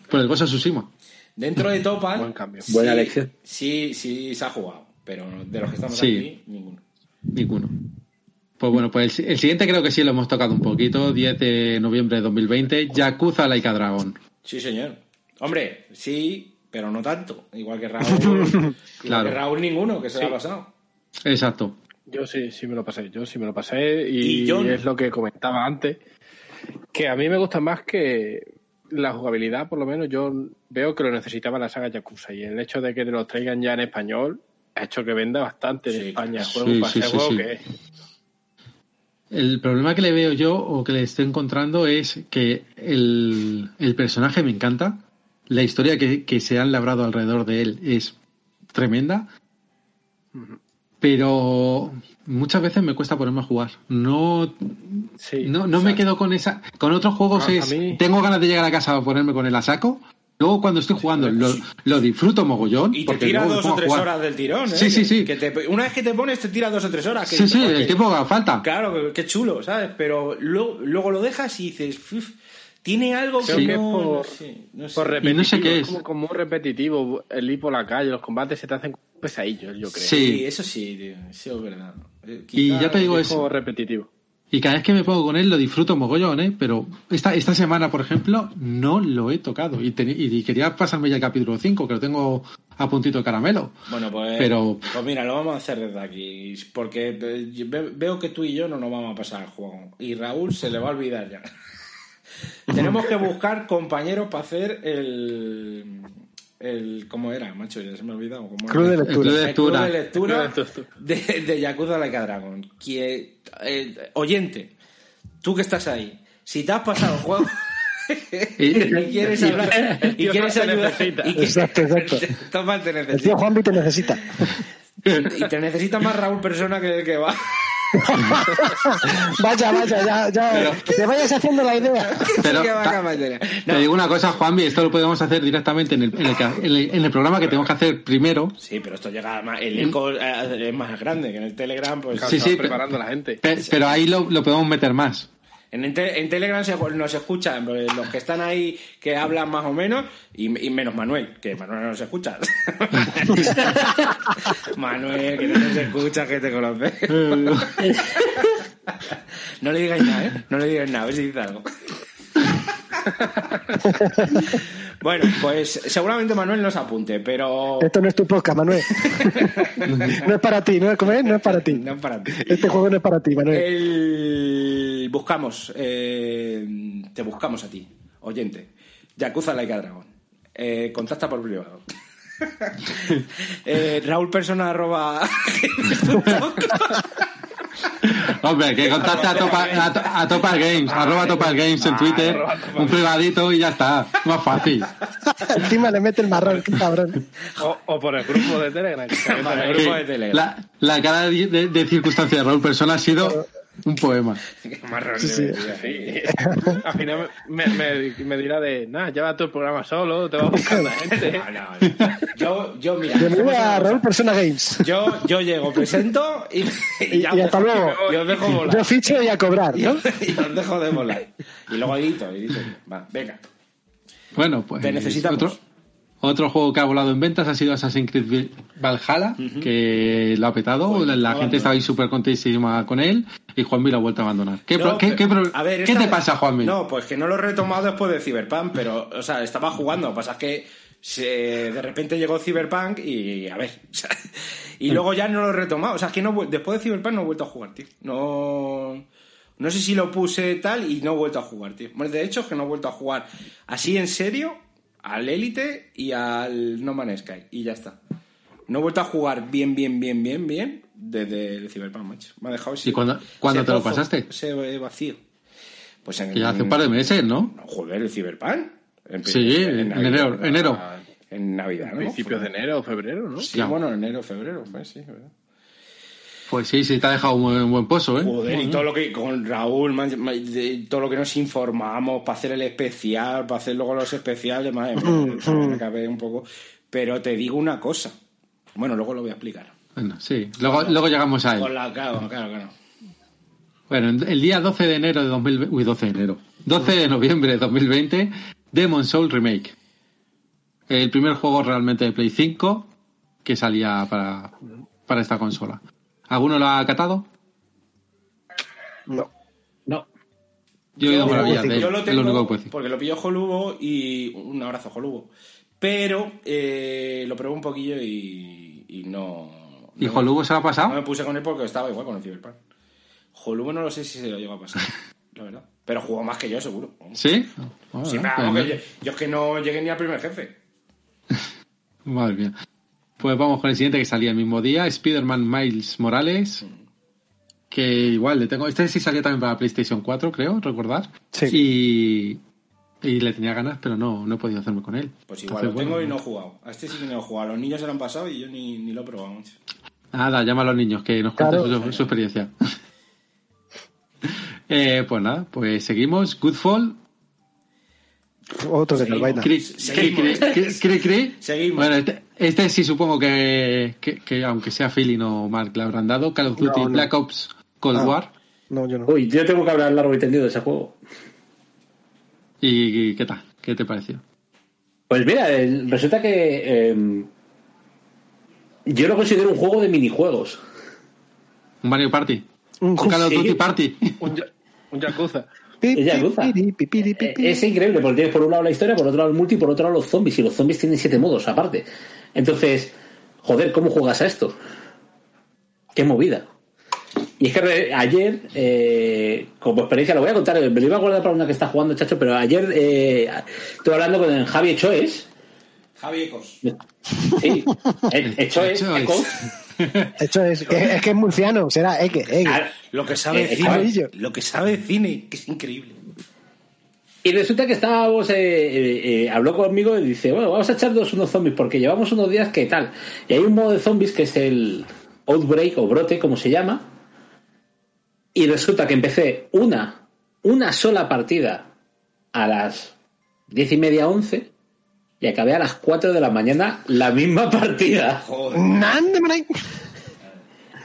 por el Ghost of Tsushima. Dentro de Topal. Buen cambio. sí- Buena elección. Sí, sí, se ha jugado. Pero de los que estamos Sí. aquí, ninguno. Ninguno. Pues bueno, pues el, el siguiente creo que sí lo hemos tocado un poquito, 10 de noviembre de 2020, Yakuza Laika Dragon. Sí, señor. Hombre, sí, pero no tanto. Igual que Raúl. igual Claro. que Raúl ninguno, que se lo ha pasado. Exacto. Yo sí, sí me lo pasé. Yo sí me lo pasé y, Y es lo que comentaba antes. Que a mí me gusta más que la jugabilidad, por lo menos yo veo que lo necesitaba la saga Yakuza y el hecho de que te lo traigan ya en español ha hecho que venda bastante en Sí, España el sí, juego sí, juego sí. que es. El problema que le veo yo o que le estoy encontrando es que el, el personaje me encanta, la historia que, que se han labrado alrededor de él es tremenda, pero muchas veces me cuesta ponerme a jugar. No, Sí, no, no me quedo con esa. Con otros juegos A- a es. mí- Tengo ganas de llegar a casa a ponerme con él a saco. Luego cuando estoy jugando lo, lo disfruto mogollón. Y te porque tira dos o tres jugar. horas del tirón, ¿eh? Sí, sí, sí. Que te- una vez que te pones, te tira dos o tres horas. que Sí, dices, sí, "Joder, el que- tiempo que haga falta. Claro, que- qué chulo, ¿sabes? Pero luego, luego lo dejas y dices, "Uf, tiene algo que Creo que es no, por- no sé, no sé". Por Y repetitivo, no sé qué es es. como, como muy repetitivo. El ir por la calle, los combates se te hacen pesadillos, yo creo. Sí. Sí, eso sí, tío, sí, es verdad. Eh, Y ya te digo eso. repetitivo. Y cada vez que me pongo con él lo disfruto mogollón, ¿eh? Pero esta, esta semana, por ejemplo, no lo he tocado. Y, y quería pasarme ya el capítulo 5, que lo tengo a puntito de caramelo. Bueno, pues, Pero- pues mira, lo vamos a hacer desde aquí. Porque eh, yo ve- veo que tú y yo no nos vamos a pasar el juego. Y Raúl se le va a olvidar ya. Tenemos que buscar compañeros para hacer el. El ¿Cómo era, macho? Ya se me ha olvidado. ¿Cómo Club de era? lectura. El club de lectura. de lectura El club de lectura. de, de Yakuza Like a Dragon. Que, eh, oyente, tú que estás ahí, si te has pasado el juego Y- y quieres hablar y quieres ayudar y que- Exacto, exacto. Toma, te El tío Juanvi te necesita. Y te necesita más Raúl persona que el que va. Vaya, vaya, ya, ya. que te vayas haciendo la idea. Pero Te digo una cosa, Juanvi, esto lo podemos hacer directamente en el, en el, ca- en el- en el programa que tenemos que hacer primero. Sí, pero esto llega más. El eco eh, es más grande que en el Telegram. Pues, Sí, sí, preparando a la gente. Pe- Pero ahí lo, lo podemos meter más. En, en te- en Telegram se- nos escuchan los que están ahí que hablan más o menos y, y menos Manuel, que Manuel no nos escucha. Manuel, que no nos escucha, que te conoce. No le digáis nada, ¿eh? No le digáis nada, a ver si dice algo. bueno, pues seguramente Manuel no se apunte, pero... Esto no es tu podcast, Manuel. no es para ti, ¿no? ¿Cómo es? No es para ti. No es para ti. Este juego no es para ti, Manuel. El... Buscamos, eh, te buscamos a ti, oyente. Yakuza Like a Dragon. Eh, contacta por privado. eh, Raúl Persona arroba Hombre, que contacte a Topal, a, To- a Topal Games, arroba Topal Games en Twitter, un privadito y ya está. Más fácil. Encima le mete el marrón, qué cabrón. O, o por el grupo de Telegram. tenemos. grupo de Telegram. La, la cara de, de- de circunstancia de Raúl Persona ha sido un poema. Marrón, Sí, sí. sí. Al final me, me, me dirá de, nada, lleva tu programa solo, te va a buscar la gente. No, no, no. Yo, yo, mira, a. Raúl Persona Games. Yo, yo llego, presento y, Y, ya y hasta luego. Y os dejo volar. Yo ficho y a cobrar, Y ¿no? os, y os dejo de volar. Y luego edito, edito. Va, venga. Bueno, pues Te necesitamos. Otro, otro juego que ha volado en ventas ha sido Assassin's Creed Valhalla, que lo ha petado. La gente estaba ahí súper contentísima con él y Juanmi lo ha vuelto a abandonar. ¿Qué, No, pro- qué- pero- qué pro- a ver, ¿qué esta- te pasa, Juanmi? No, pues que no lo he retomado después de Cyberpunk, pero, o sea, estaba jugando. Lo que pasa es que se- de repente llegó Cyberpunk y, a ver, o sea, y luego ya no lo he retomado. O sea, es que no, después de Cyberpunk no he vuelto a jugar, tío. No, no sé si lo puse tal y no he vuelto a jugar, tío. Bueno, de hecho, es que no he vuelto a jugar así en serio al Elite y al No Man's Sky. Y ya está. No he vuelto a jugar bien, bien, bien, bien, bien desde el Cyberpunk, macho. Me ha dejado ese- ¿Y cuándo- cuándo ese te lo pasaste? Ese vacío. Pues en, ya hace un par de meses, ¿no? Joder, el Cyberpunk. En, Sí, en enero, enero. En Navidad, ¿no? Principios de enero o febrero, ¿no? Sí, Ya. bueno, enero, febrero, pues sí, ¿verdad? Pues sí, sí, te ha dejado un buen, un buen pozo, ¿eh? Joder, y todo lo que con Raúl, man- man- de- todo lo que nos informamos para hacer el especial, para hacer luego los especiales, madre mía, me acabé un poco. Pero te digo una cosa. Bueno, luego lo voy a explicar. Bueno, sí, luego, luego llegamos a él. Con la, claro, claro, claro. Bueno, el día 12 de enero de 2020, uy, 12 de enero, 12 de noviembre de 2020, Demon Soul Remake. El primer juego realmente de Play 5 que salía para, para esta consola. ¿Alguno lo ha catado? No. No. Yo he oído maravillas de él, Yo lo tengo lo único que puedo decir. porque lo pilló Jolubo y un abrazo Jolubo. Pero eh, lo probé un poquillo y, y no... ¿Y no- Jolubo se lo ha No pasado? me puse con él porque estaba igual con el Cyberpunk. Jolubo no lo sé si se lo llegó a pasar, la verdad. Pero jugó más que yo, seguro. ¿Sí? Sí, Ah, no. que yo es que no llegué ni al primer jefe. Madre mía. Pues vamos con el siguiente que salía el mismo día, Spider-Man Miles Morales. Que igual le tengo. Este sí salió también para PlayStation 4, creo, recordar. Sí. Y, y le tenía ganas, pero no, no he podido hacerme con él. Pues igual Entonces, lo tengo bueno, y no he jugado. A este sí que no he jugado. Los niños se lo han pasado y yo ni, ni lo he probado mucho. Nada, llama a los niños que nos Claro. cuenten su, su experiencia. Eh, pues nada, pues seguimos. Goodfall. Otro que Seguimos. vaina. Seguimos. cri, cri, cri, cri, cri. Seguimos. Bueno, este, este sí supongo que, que, que aunque sea Philly o Mark le habrán dado. Call of Duty No, no. Black Ops Cold Ah. War. No, yo no. Uy, yo tengo que hablar largo y tendido de ese juego. ¿Y qué tal? ¿Qué te pareció? Pues mira, el- resulta que eh, yo lo considero un juego de minijuegos. ¿Un Mario Party? Un ¿Un Call of. Duty Party? Un, un Yakuza. Ella pi, Eh. Es increíble, porque tienes por un lado la historia, por otro lado el multi, por otro lado los zombies, y los zombies tienen siete modos aparte. Entonces, joder, ¿cómo juegas a esto? Qué movida. Y es que ayer, eh, como experiencia, lo voy a contar, me lo iba a guardar para una que está jugando, chacho, pero ayer eh, estuve hablando con el Javi Choes. Javi Ecos. Sí, el- el Choes, Choes. Ecos. Hecho es, que, es que es murciano, será Eke, Eke. Ah, Lo que sabe Eh, cine. Lo que sabe cine, que es increíble. Y resulta que estábamos, eh, eh, eh, habló conmigo y dice, bueno, vamos a echarnos unos zombies porque llevamos unos días que tal. Y hay un modo de zombies que es el Outbreak o Brote, como se llama. Y resulta que empecé una, una sola partida a las diez y media, once, y acabé a las 4 de la mañana la misma partida. Joder.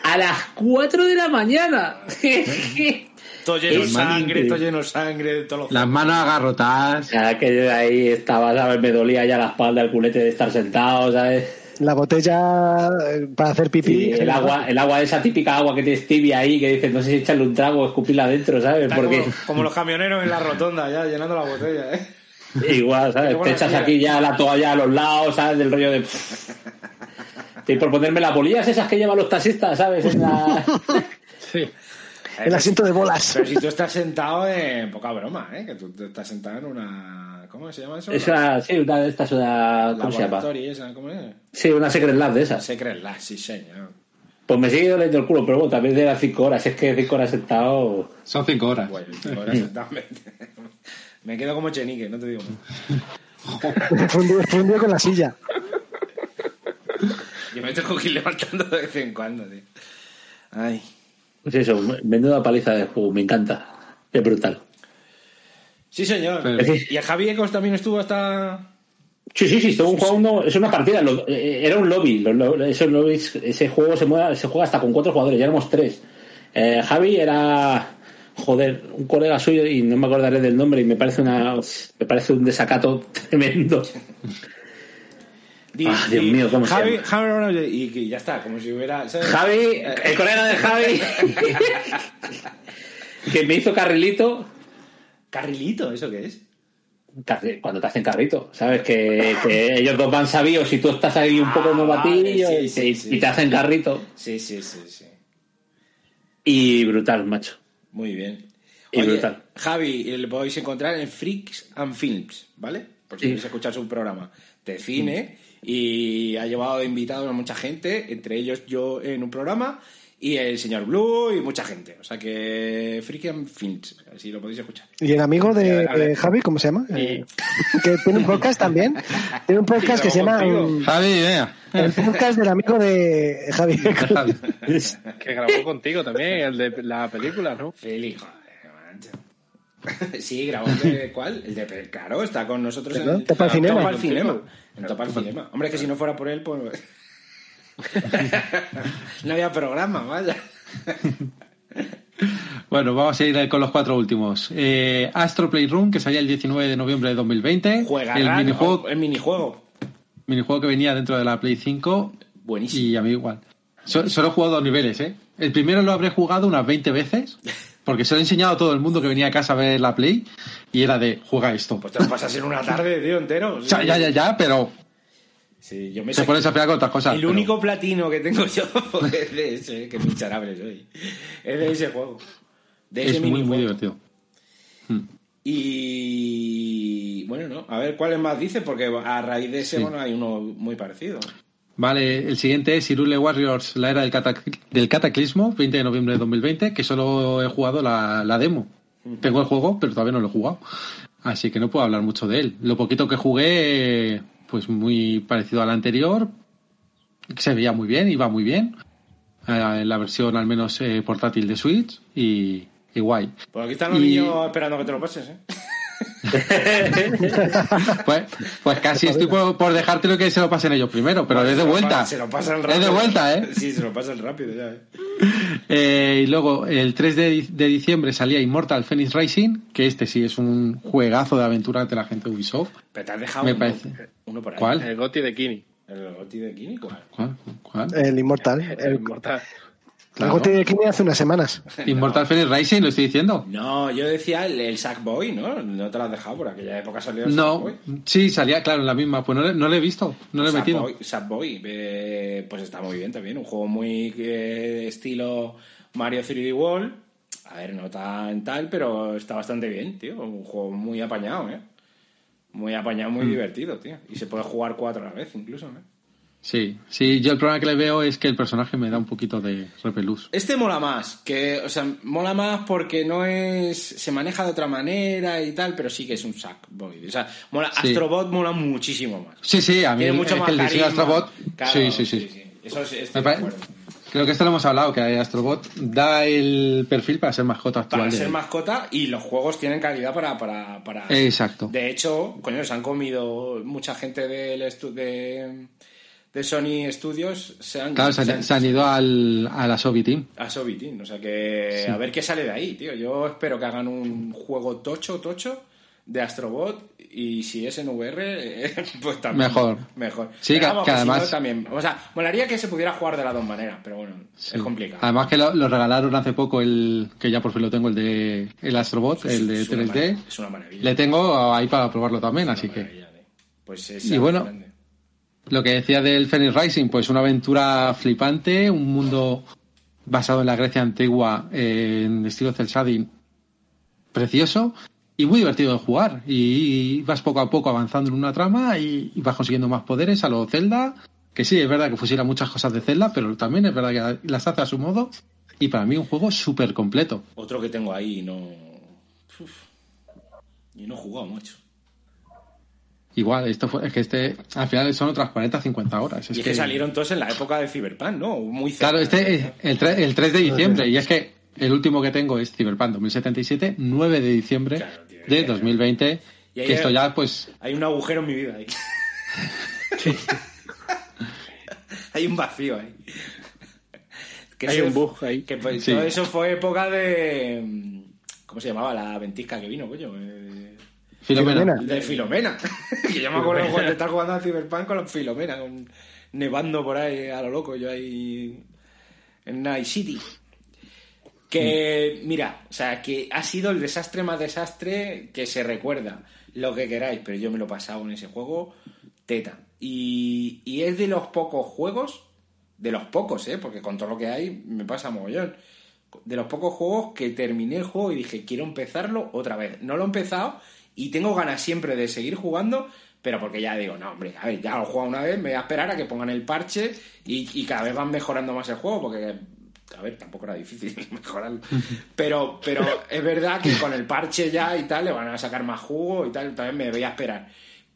A las 4 de la mañana. Todo lleno de sangre, todo lleno de sangre. Las manos agarrotadas. Ya que yo ahí estaba, ¿sabes? Me dolía ya la espalda, el culete de estar sentado, ¿sabes? La botella eh, para hacer pipí. Y el agua, el agua, esa típica agua que tienes tibia ahí, que dices, no sé si echarle un trago o escupirla adentro, ¿sabes? Está Porque como, como los camioneros en la rotonda, ya llenando la botella, ¿eh? Igual, ¿sabes? Te echas aquí ya la toalla a los lados, ¿sabes? Del rollo de... Y por ponerme las bolillas esas que llevan los taxistas, ¿sabes? En la- Sí. El asiento de bolas. Pero si tú estás sentado en poca broma, ¿eh? Que tú estás sentado en una... ¿Cómo se llama eso? Esa, sí, una de estas, una... ¿Cómo se llama? Esa, ¿cómo es? Sí, una Secret Lab de esas. Secret Lab, sí, señor. Pues me sigue doliendo el culo, pero bueno, también de las 5 horas. Es que 5 horas sentado... Son cinco horas. Bueno, cinco horas sentado, me, quedo como chenique, no te digo más. fundido, con la silla. Yo me tengo que ir levantando de vez en cuando, tío. Ay. Pues eso, menuda paliza de juego, me encanta. Es brutal. Sí, señor. Pero- ¿Y el Javi Ecos también estuvo hasta...? Sí, sí, sí, estuvo jugando, es una partida, lo- eh, era un lobby, lo- esos lobbies, ese juego se, mueve- se juega hasta con cuatro jugadores, ya éramos tres. Eh, Javi era, joder, un colega suyo y no me acordaré del nombre y me parece una, me parece un desacato tremendo. Ah, Dios di- mío, ¿cómo se Javi, llama? Javi, y ya está, como si hubiera... ¿sabes? Javi, el colega de Javi, que me hizo carrilito, Carrilito, ¿eso qué es? cuando te hacen carrito, ¿sabes? Que, que ellos dos van sabios y tú estás ahí un poco Ah, novatillo vale, y, sí, sí. y te hacen carrito. Sí, sí, sí, sí. Y brutal, macho. Muy bien. Y Oye, brutal. Javi, eh, le podéis encontrar en Freaks and Films, ¿vale? Por si Sí. queréis escuchar su programa de cine. Y ha llevado invitados a mucha gente, entre ellos yo en un programa, y el señor Blue y mucha gente. O sea que Freaks and Films, así lo podéis escuchar. Y el amigo de ver. eh, Javi, ¿cómo se llama? Eh, que tiene un podcast también. Tiene un podcast que se llama contigo. Javi, venga. El podcast del amigo de Javi. Que grabó contigo también, el de la película, ¿no? Mancho. Sí, grabó el de ¿cuál? El de Claro, está con nosotros ¿No? en Topa al Cinema. Topa al Cinema. En Topa al Cinema. Hombre, que si no fuera por él, pues. no había programa, vaya. Bueno, vamos a ir con los cuatro últimos. Eh, Astro Playroom, que salía el 19 de noviembre de 2020. Juega el minijuego, el minijuego. minijuego que venía dentro de la Play 5. Buenísimo. Y a mí igual. So- solo he jugado dos niveles, ¿eh? El primero lo habré jugado unas 20 veces. Porque se lo he enseñado a todo el mundo que venía a casa a ver la Play. Y era de, juega esto. Pues te lo pasas en una tarde, tío, entero. O sea, ya, ya, ya, pero Sí, yo me te sé- pones a pegar con otras cosas. El pero- único platino que tengo yo es de ese, que miserable soy. Es de ese juego. De ese es muy, muy divertido. Y bueno, no, a ver cuáles más dice, porque a raíz de ese, Sí. bueno, hay uno muy parecido. Vale, el siguiente es Irule Warriors, la era del, catac- del cataclismo, 20 de noviembre de 2020, que solo he jugado la, la demo. Tengo el juego, pero todavía no lo he jugado. Así que no puedo hablar mucho de él. Lo poquito que jugué, pues muy parecido al anterior. Se veía muy bien, iba muy bien. Eh, la versión al menos eh, portátil de Switch y, y guay. Pues aquí están los Y- niños esperando que te lo pases, ¿eh? Pues, pues casi estoy por, por dejártelo que se lo pasen ellos primero, pero es de vuelta. Se lo pasan Es rápido. de vuelta, ¿eh? Sí, se lo pasan rápido, ya, ¿eh? Eh, y luego, el 3 de, di- de diciembre salía Immortal Phoenix Racing, que este sí es un juegazo de aventura de la gente de Ubisoft. Pero te has dejado Me uno, parece. uno por ahí. ¿Cuál? El Goti de Kini. ¿El Goti de Kini? ¿Cuál? ¿Cuál? ¿Cuál? El Inmortal. El El, mortal. Claro. De Kini hace unas semanas. Immortal Phoenix Racing, lo estoy diciendo. No, yo decía el, el Sackboy, ¿no? No te lo has dejado, por aquella época salió el No, Sackboy. sí, salía, claro, en la misma. Pues no, le- no lo he visto, no lo he metido. Sackboy, eh, pues está muy bien también. Un juego muy eh, estilo Mario 3D World. A ver, no tan tal, pero está bastante bien, tío. Un juego muy apañado, ¿eh? Muy apañado, Mm. muy divertido, tío. Y se puede jugar cuatro a la vez, incluso, ¿eh? Sí, sí, yo el problema que le veo es que el personaje me da un poquito de repelús. Este mola más, que, o sea, mola más porque no es. se maneja de otra manera y tal, pero sí que es un Sackboy. O sea, mola, Sí. Astrobot mola muchísimo más. Sí, sí, a mí Tiene mucho es más que el diseño de. Astrobot. Claro, sí, sí, sí. Eso es, estoy Me de acuerdo. Creo que esto lo hemos hablado, que Astrobot da el perfil para ser mascota actual. Para ser mascota y los juegos tienen calidad para. para, para... Exacto. De hecho, coño, se han comido mucha gente del estu- de, de Sony Studios. Se han, Claro, se, han- se han ido al, a la Soviet Team. a Sobitin. O sea que Sí. a ver qué sale de ahí, tío. Yo espero que hagan un juego tocho, tocho de Astrobot y si es en VR, eh, pues también. Mejor. Mejor. Sí, Pero que- vamos, además- también. O sea, molaría que se pudiera jugar de las dos maneras, pero bueno, es complicado. Además que lo, lo regalaron hace poco el que ya por fin lo tengo el de el Astrobot, el de Es una 3D. maravilla, Es una maravilla. Le tengo ahí para probarlo también, así que eh. Pues es Y bueno. Lo que decía del Phoenix Rising, pues una aventura flipante, un mundo basado en la Grecia antigua eh, en estilo cel shading precioso y muy divertido de jugar. Y vas poco a poco avanzando en una trama y, vas consiguiendo más poderes a lo Zelda, que sí, es verdad que fusila muchas cosas de Zelda, pero también es verdad que las hace a su modo. Y para mí un juego súper completo. Otro que tengo ahí no. Y no he jugado mucho. Igual, esto fue, es que este, al final son otras 40, 50 horas. y es que, salieron todos en la época de Cyberpunk, ¿no? Muy cerca. Claro, este es el 3, el 3 de diciembre. Y es que el último que tengo es Cyberpunk 2077, 9 de diciembre Claro, tío, de que- 2020. Y Que esto hay- ya, pues, Hay un agujero en mi vida ahí. hay un vacío ahí. Que Hay un bug ahí. Que pues, Sí. todo eso fue época de. ¿Cómo se llamaba la ventisca que vino, coño? Eh, Filomena. Filomena. De Filomena. que yo me acuerdo cuando estar jugando a Cyberpunk con los Filomena, con nevando por ahí a lo loco, yo ahí en Night City. Que, mira, o sea, que ha sido el desastre más desastre que se recuerda. Lo que queráis, pero yo me lo he pasado en ese juego teta. Y, y es de los pocos juegos, de los pocos, ¿eh? Porque con todo lo que hay me pasa mogollón. De los pocos juegos que terminé el juego y dije, quiero empezarlo otra vez. No lo he empezado y tengo ganas siempre de seguir jugando, pero porque ya digo, no, hombre, a ver, ya lo he jugado una vez, me voy a esperar a que pongan el parche y, y cada vez van mejorando más el juego, porque, a ver, tampoco era difícil mejorarlo. Pero, pero es verdad que con el parche ya y tal le van a sacar más jugo y tal, también me voy a esperar.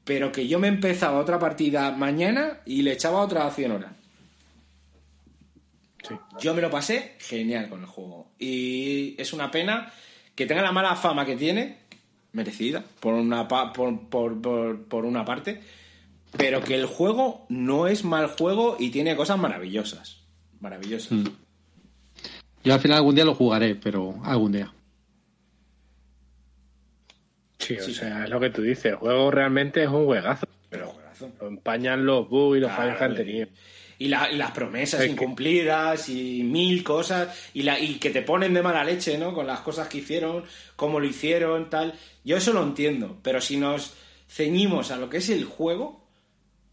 Pero que yo me empezaba otra partida mañana y le echaba otra 100 horas. Yo me lo pasé genial con el juego. Y es una pena que tenga la mala fama que tiene, merecida, por una, pa- por, por, por, por una parte, pero que el juego no es mal juego y tiene cosas maravillosas. Maravillosas. Mm. Yo al final algún día lo jugaré, pero algún día. Sí, o sea, es lo que tú dices. El juego realmente es un juegazo. Pero juegazo. Lo empañan los bugs y los Claro, fallos que han tenido. Y, la- y las promesas Es que- incumplidas y mil cosas y, la, y que te ponen de mala leche, ¿no? Con las cosas que hicieron, cómo lo hicieron, tal. Yo eso lo entiendo, pero si nos ceñimos a lo que es el juego,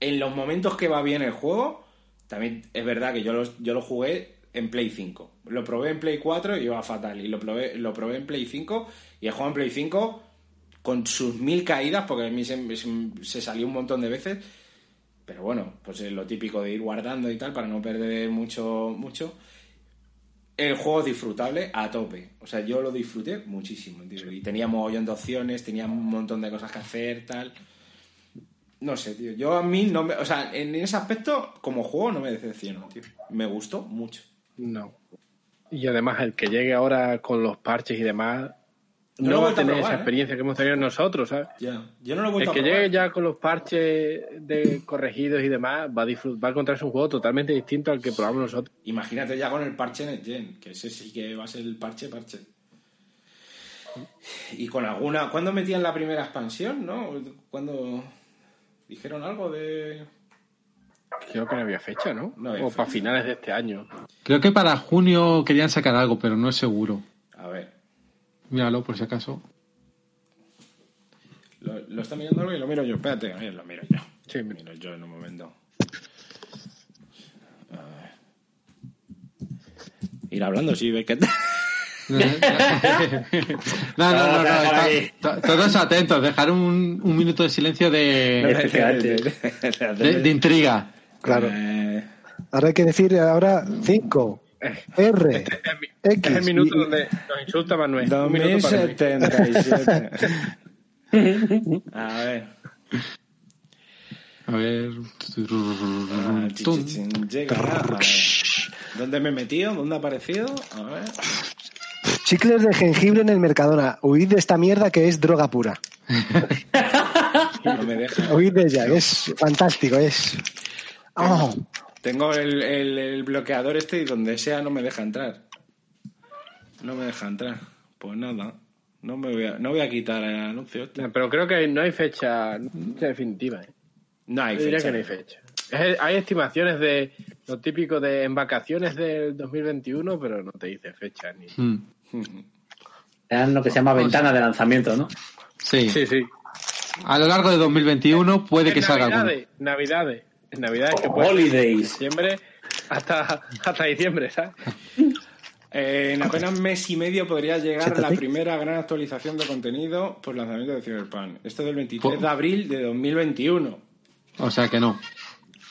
en los momentos que va bien el juego, también es verdad que yo lo, yo lo jugué en Play 5. Lo probé en Play 4 y iba fatal. Y lo probé, lo probé en Play 5 y he jugado en Play 5 con sus mil caídas, porque a mí se, se- se salió un montón de veces. Pero bueno, pues es lo típico de ir guardando y tal para no perder mucho, mucho. El juego es disfrutable a tope. O sea, yo lo disfruté muchísimo, tío. Y tenía mogollón de opciones, tenía un montón de cosas que hacer, tal. No sé, tío. Yo a mí no me... O sea, en ese aspecto, como juego, no me decepcionó, tío. Me gustó mucho. No. Y además, el que llegue ahora con los parches y demás, No va a tener probar, esa ¿eh? experiencia que hemos tenido nosotros, ¿sabes? Ya. Yo no lo he El que probar. llegue ya con los parches de corregidos y demás va a, disfrut- va a encontrarse un juego totalmente distinto al que probamos nosotros. Imagínate ya con el parche Next Gen, que ese sí que va a ser el parche, parche. Y con alguna... ¿Cuándo metían la primera expansión, no? ¿Cuándo dijeron algo de...? Creo que no había fecha, ¿no? No había o para finales de este año. Creo que para junio querían sacar algo, pero no es seguro. A ver, Míralo por si acaso. ¿lo, lo está mirando algo y lo miro yo? Espérate, a ver, lo miro yo. Sí, Lo miro yo en un momento. A ver. Ir hablando, sí, ves que... No, no, no, todos atentos, dejar un, un minuto de silencio de, de, de intriga. Claro. Eh, Ahora hay que decir ahora 5, R, Es X. el minuto y- donde nos insulta Manuel. Un minuto para mí. 2077. A ver. A ver. Ah, llega. A ver. ¿Dónde me he metido? ¿Dónde ha aparecido? A ver. Chicles de jengibre en el Mercadona. Huid de esta mierda que es droga pura. No me deja. Huid de ella, que es fantástico, es... Oh, Tengo el, el- el bloqueador este y donde sea no me deja entrar. No me deja entrar. Pues nada. No me voy a, no voy a quitar el anuncio. este. Pero creo que no hay fecha definitiva. ¿eh? No hay Yo diría fecha. que no hay fecha. Es- hay estimaciones de lo típico de en vacaciones del 2021, pero no te dice fecha ni. Mm. Eran lo que se llama ventana de lanzamiento, ¿no? Sí. Sí, sí. A lo largo de 2021 puede que salga alguno. Navidades, En Navidades que puede Holidays. diciembre hasta, hasta diciembre, ¿sabes? Eh, en apenas mes y medio podría llegar la primera gran actualización de contenido por lanzamiento de Cyberpunk. Esto del 23 Po- de abril de 2021. O sea que no.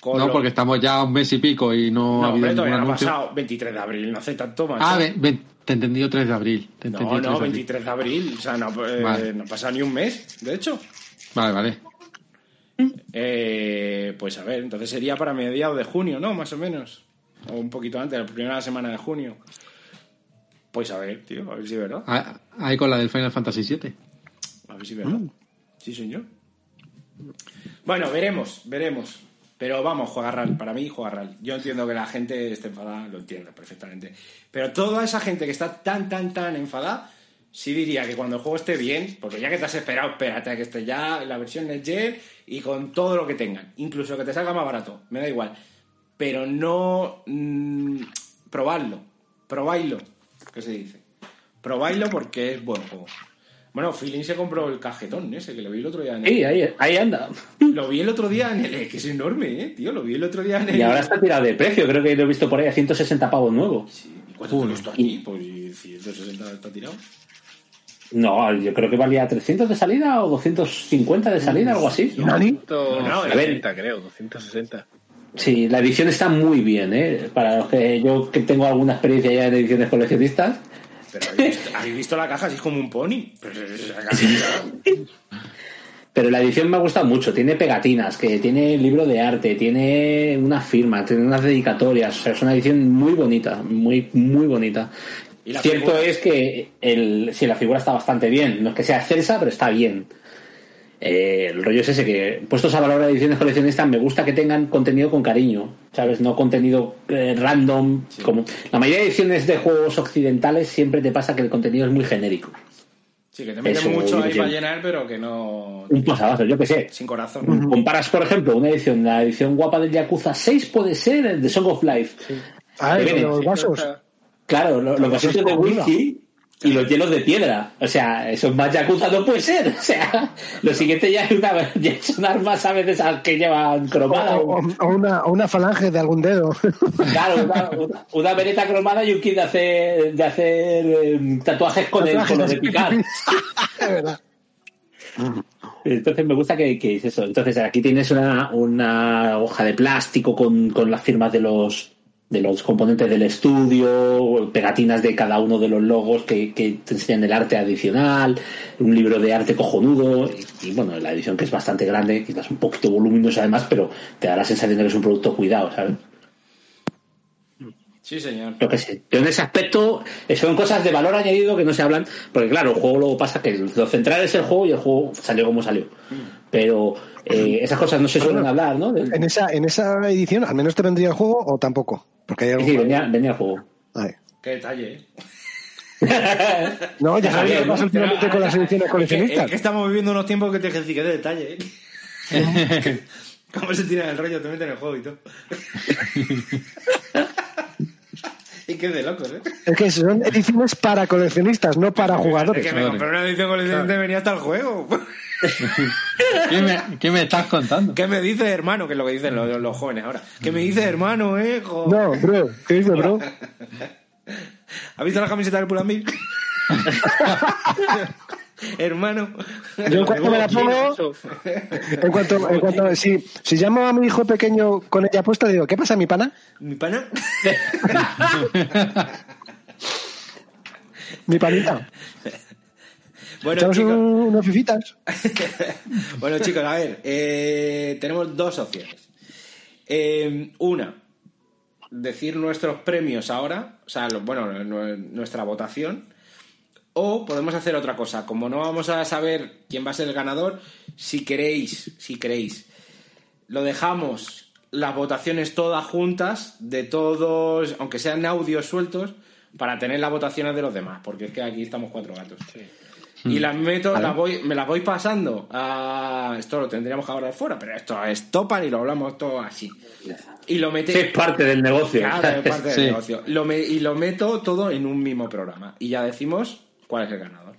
Con No, lo- porque estamos ya a un mes y pico y no, No, ha habido hombre, ningún no ha pasado 23 de abril, no hace tanto más. Ah, ve- ve- te he entendido 3 de abril. Te No, entendido 3 no, de abril. 23 de abril. O sea, no, eh, Vale. no ha pasado ni un mes, de hecho. Vale, vale. Eh, pues a ver, entonces sería para mediados de junio, ¿no? Más o menos. O un poquito antes, la primera semana de junio. Pues a ver, tío, a ver si verdad. Ah, Ahí con la del Final Fantasy VII. A ver si verdad. Sí, señor. Bueno, veremos, veremos. Pero vamos, juega RAL. Para mí, juega RAL. Yo entiendo que la gente esté enfadada, lo entiendo perfectamente. Pero toda esa gente que está tan, tan, tan enfadada, sí diría que cuando el juego esté bien, porque ya que te has esperado, espérate a que esté ya en la versión Next y con todo lo que tengan. Incluso que te salga más barato, me da igual. Pero no. mm, probadlo. Probadlo. ¿Qué se dice? Probadlo porque es buen juego. Bueno, Feeling se compró el cajetón ese, que lo vi el otro día en el... Sí, ahí, ahí anda. Lo vi el otro día en el... Que es enorme, ¿eh, tío? Lo vi el otro día en el... Y ahora está tirado de precio. Creo que lo he visto por ahí a 160 pavos nuevo. Sí, ¿Y cuánto costó aquí? Pues 160 está tirado. No, yo creo que valía 300 de salida o 250 de salida, algo así. ¿Nani? 260, creo, 260. Sí, la edición está muy bien, ¿eh? Para los que yo que tengo alguna experiencia ya en ediciones coleccionistas. Pero ¿habéis visto, habéis visto la caja? Así es como un pony. Pero la edición me ha gustado mucho. Tiene pegatinas, que tiene libro de arte, tiene una firma, tiene unas dedicatorias. O sea, es una edición muy bonita, muy, muy bonita. ¿Y la Cierto figura? es que el, sí, la figura está bastante bien. No es que sea excelsa, pero está bien. Eh, el rollo es ese que, puestos a valorar ediciones coleccionistas, me gusta que tengan contenido con cariño, ¿sabes? No contenido eh, random. como La mayoría de ediciones de juegos occidentales siempre te pasa que el contenido es muy genérico. Sí, que te meten mucho ahí para llenar, pero que no... Un yo que sé. Sin corazón. Comparas, por ejemplo, una edición, la edición guapa del Yakuza 6 puede ser el de Song of Life. Ah, Te el de los sí, vasos. Claro, lo- los vasitos de whisky y los hielos de piedra. O sea, eso más Yakuza no puede ser. O sea, lo siguiente ya es una, ya son armas a veces al que llevan cromada. O, una, o una falange de algún dedo. Claro, una, una, una vereta cromada y un kit de hacer, de hacer eh, tatuajes con el, con lo de picar. Es verdad. Entonces me gusta que, que es eso. Entonces aquí tienes una, una hoja de plástico con, con las firmas de los de los componentes del estudio, pegatinas de cada uno de los logos que, que te enseñan el arte adicional, un libro de arte cojonudo y, y, bueno, la edición que es bastante grande, quizás un poquito voluminosa además, pero te da la sensación de que es un producto cuidado, ¿sabes? Sí, señor. Yo qué sé. Yo en ese aspecto eh, son cosas de valor añadido que no se hablan, porque claro, el juego luego pasa que lo central es el juego y el juego salió como salió. Pero eh, esas cosas no se suelen hablar, ¿no? En esa, en esa edición, ¿al menos te vendría el juego o tampoco? Porque hay Sí, algo. sí, venía, venía el juego. Qué detalle, ¿eh? No, ya que Javier, pasa últimamente con las ediciones Es que, coleccionistas. es que estamos viviendo unos tiempos que te que de detalle, ¿eh? ¿Cómo se tira el rollo? Te meten en el juego y todo. y que es de locos, ¿eh? Es que son ediciones para coleccionistas, no para Es jugadores. que me compré una edición coleccionista y venía hasta el juego. ¿Qué me, qué me estás contando? ¿Qué me dices, hermano? Que es lo que dicen los, los jóvenes ahora. ¿Qué me dices, hermano, eh? No, bro, ¿qué dices, bro? ¿Has visto la camiseta del Pulambil? Hermano. Yo en cuanto me la pongo, en cuanto, en cuanto si, si llamo a mi hijo pequeño con ella puesta, digo, ¿qué pasa, mi pana? ¿Mi pana? Mi panita. Bueno, Echamos chicos, un- unos fifitas. bueno, chicos, a ver. eh, tenemos dos opciones. Eh, una, decir nuestros premios ahora, o sea, lo- bueno, nu- nuestra votación. O podemos hacer otra cosa. Como no vamos a saber quién va a ser el ganador, si queréis, si queréis, lo dejamos las votaciones todas juntas, de todos, aunque sean audios sueltos, para tener las votaciones de los demás, porque es que aquí estamos cuatro gatos. y las meto, las voy, me las voy pasando a... Esto lo tendríamos que hablar fuera, pero esto es topan y lo hablamos todo así. Y lo mete... Sí, es parte del negocio. Claro, es parte del Sí. negocio. Lo me- y lo meto todo en un mismo programa. Y ya decimos cuál es el ganador.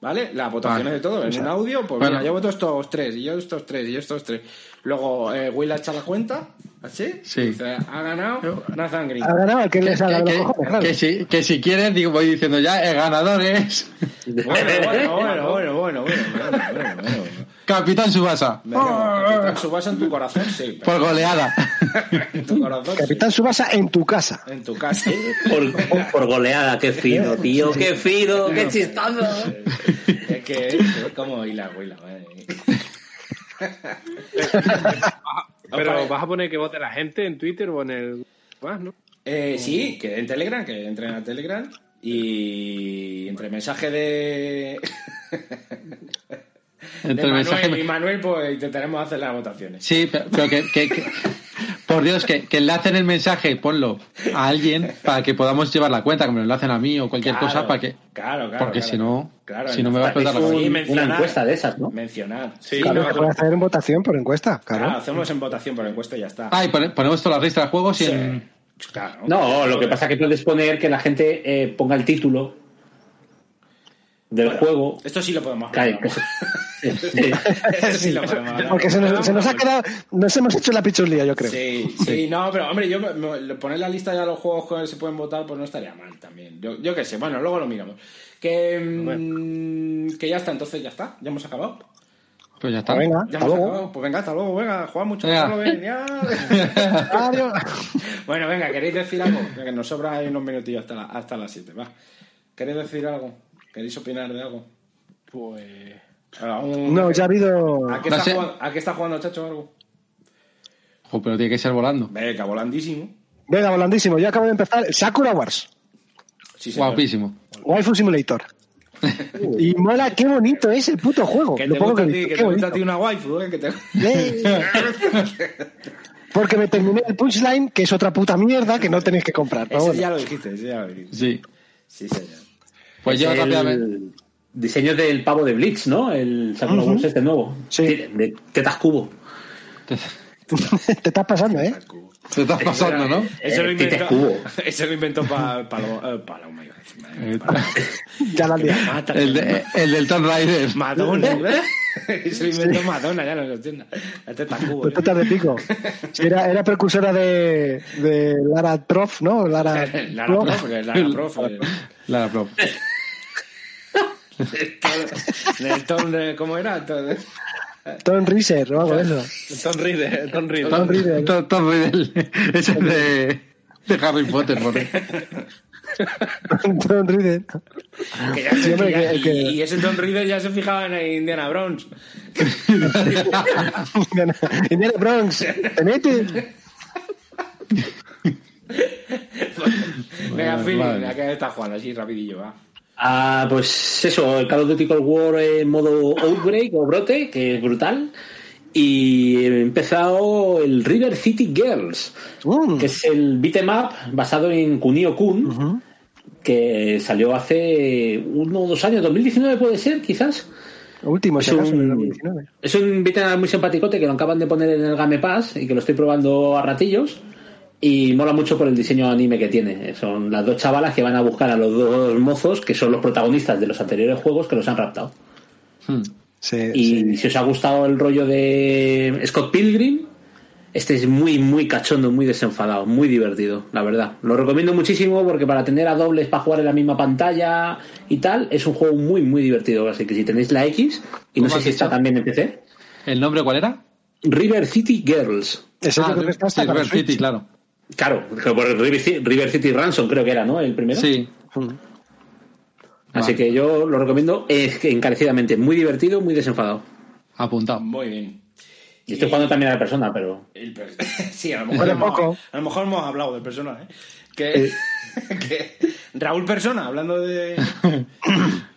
¿Vale? Las votaciones Vale. de todo. En un audio, pues Bueno. mira, yo voto estos tres, y yo estos tres, y yo estos tres. Luego, eh, Will ha echado la cuenta, ¿así? Sí. Dice, ha ganado Nathan Green. Ha ganado el que le Que, salga de los que- cojones, claro. que si, que si quieres, digo, voy diciendo ya, el ganador es Bueno, bueno, bueno, bueno, bueno, bueno, bueno, bueno, bueno. Capitán Subasa. Capitán Subasa en tu corazón, sí. pero Por goleada. en tu corazón, sí. Capitán Subasa en tu casa. En tu casa. Por, por- por goleada, qué fino, tío, qué fino, qué chistoso. Es que es como madre mía. Pero vas a poner que vote la gente en Twitter o en el más, ¿no? Eh, sí, que en Telegram, que entren a Telegram y entre mensaje de, Entre de Manuel mensaje. y Manuel, pues intentaremos hacer las votaciones. Sí, pero, pero que, que- que- Por Dios, que, que enlacen el mensaje, ponlo a alguien para que podamos llevar la cuenta, que me lo enlacen a mí o cualquier Claro, cosa para que. Claro, claro. porque claro. si no- Claro, si no me va a explotar la mencionar- Una encuesta de esas, ¿no? Mencionar. Sí, Claro, no, puede hacer en votación por encuesta, Claro, claro. hacemos en votación por encuesta y ya está. Ah, y pone- ponemos toda la lista de juegos y Sí. en. Claro. No, lo que pasa es que puedes poner que la gente eh, ponga el título del Bueno, juego. Esto sí lo podemos Cae, hablar. Esto sí lo podemos hablar. Porque se nos, se nos ha quedado, nos hemos hecho la pichulía, yo creo. Sí, sí, no, pero hombre, yo me- me- poner la lista ya de los juegos que se pueden votar, pues no estaría mal también. Yo, yo qué sé, bueno, luego lo miramos. Que, mm, que ya está, entonces ya está, ya hemos acabado. Pues ya está. Venga, Ya hasta hemos luego. acabado. Pues venga, hasta luego, venga, juega mucho. Venga. bueno, venga, ¿queréis decir algo? Que nos sobra ahí unos minutillos hasta, la- hasta las 7, va. ¿Queréis decir algo? ¿Queréis opinar de algo? Pues. ¿Algún- No, ya ha habido. ¿A qué, No está sé. jugando, ¿A qué está jugando Chacho algo? Pero tiene que ser volando. Venga, volandísimo. Venga, volandísimo. Yo acabo de empezar Sakura Wars, Sí. Guapísimo. Waifu Simulator. y mola, qué bonito es el puto juego. Que Lo te pongo gusta, a que- ti, que qué te gusta a bonito. ti una waifu, ¿eh? Que te... Porque me terminé el punchline, que es otra puta mierda que no tenéis que comprar. Ese ya lo dijiste, ese ya lo dijiste. Sí. Sí, señor. Pues yo el rápidamente. Diseño del pavo de Blitz, ¿no? El Sakura Wars este nuevo. Sí. De tetas cubo. Te estás pasando, ¿eh? Te estás pasando, ¿no? Eso lo Eh, Tite inventó, Cubo. eso lo inventó para Paloma. Eh, Ya la El, de- el del Tomb Raider. Madonna, ¿eh? Eso lo inventó Madonna, ya no lo entiendo. La teta cubo. Tetas de pico. Sí, era, era precursora de, de Lara Prof, ¿no? Lara, Lara Prof. Prof, Lara Prof. eh. Del ton de- ¿Cómo era? Tom Reiser o algo de eso. Tom Reader, Tom Reader. Tom Reader. Tom Raider. Es el de, de Harry Potter, por Tom Reader. Que ya Sí, se- hombre, ya- que- y, que- y ese Tom Reader ya se fijaba en Indiana Browns. Indiana Bronx. Tenete. Venga, Madre Phil, mía. ¿a qué está jugando? Así rapidillo, va. Ah, pues eso, el Call of Duty Cold War en modo Outbreak o Brote, que es brutal. Y he empezado el River City Girls, Mm. que es el beat'em up basado en Kunio Kun, que salió hace uno o dos años, 2019 puede ser, quizás. Último, si Es acaso, un- en 2019. Es un beat'em up muy simpaticote que lo acaban de poner en el Game Pass y que lo estoy probando a ratillos. Y mola mucho por el diseño anime que tiene. Son las dos chavalas que van a buscar a los dos mozos que son los protagonistas de los anteriores juegos que los han raptado. Hmm. Sí, Y sí. si os ha gustado el rollo de Scott Pilgrim, este es muy, muy cachondo, muy desenfadado, muy divertido, la verdad. Lo recomiendo muchísimo porque para tener a dobles para jugar en la misma pantalla y tal, es un juego muy, muy divertido. Así que si tenéis la X, y no ¿Cómo sé si está también en PC, ¿El nombre cuál era? River City Girls. Yo Ah, que para River City, Switch. claro. Claro, por River Ci- River City Ransom creo que era, ¿no? El primero. Sí. Así Vale. que yo lo recomiendo eh, encarecidamente. Muy divertido, muy desenfadado. Apuntado. Muy bien. Y estoy jugando también a la persona, pero. Per- sí, a lo, mejor hemos, poco. a lo mejor hemos hablado del personaje. Que, que Raúl Persona, hablando de.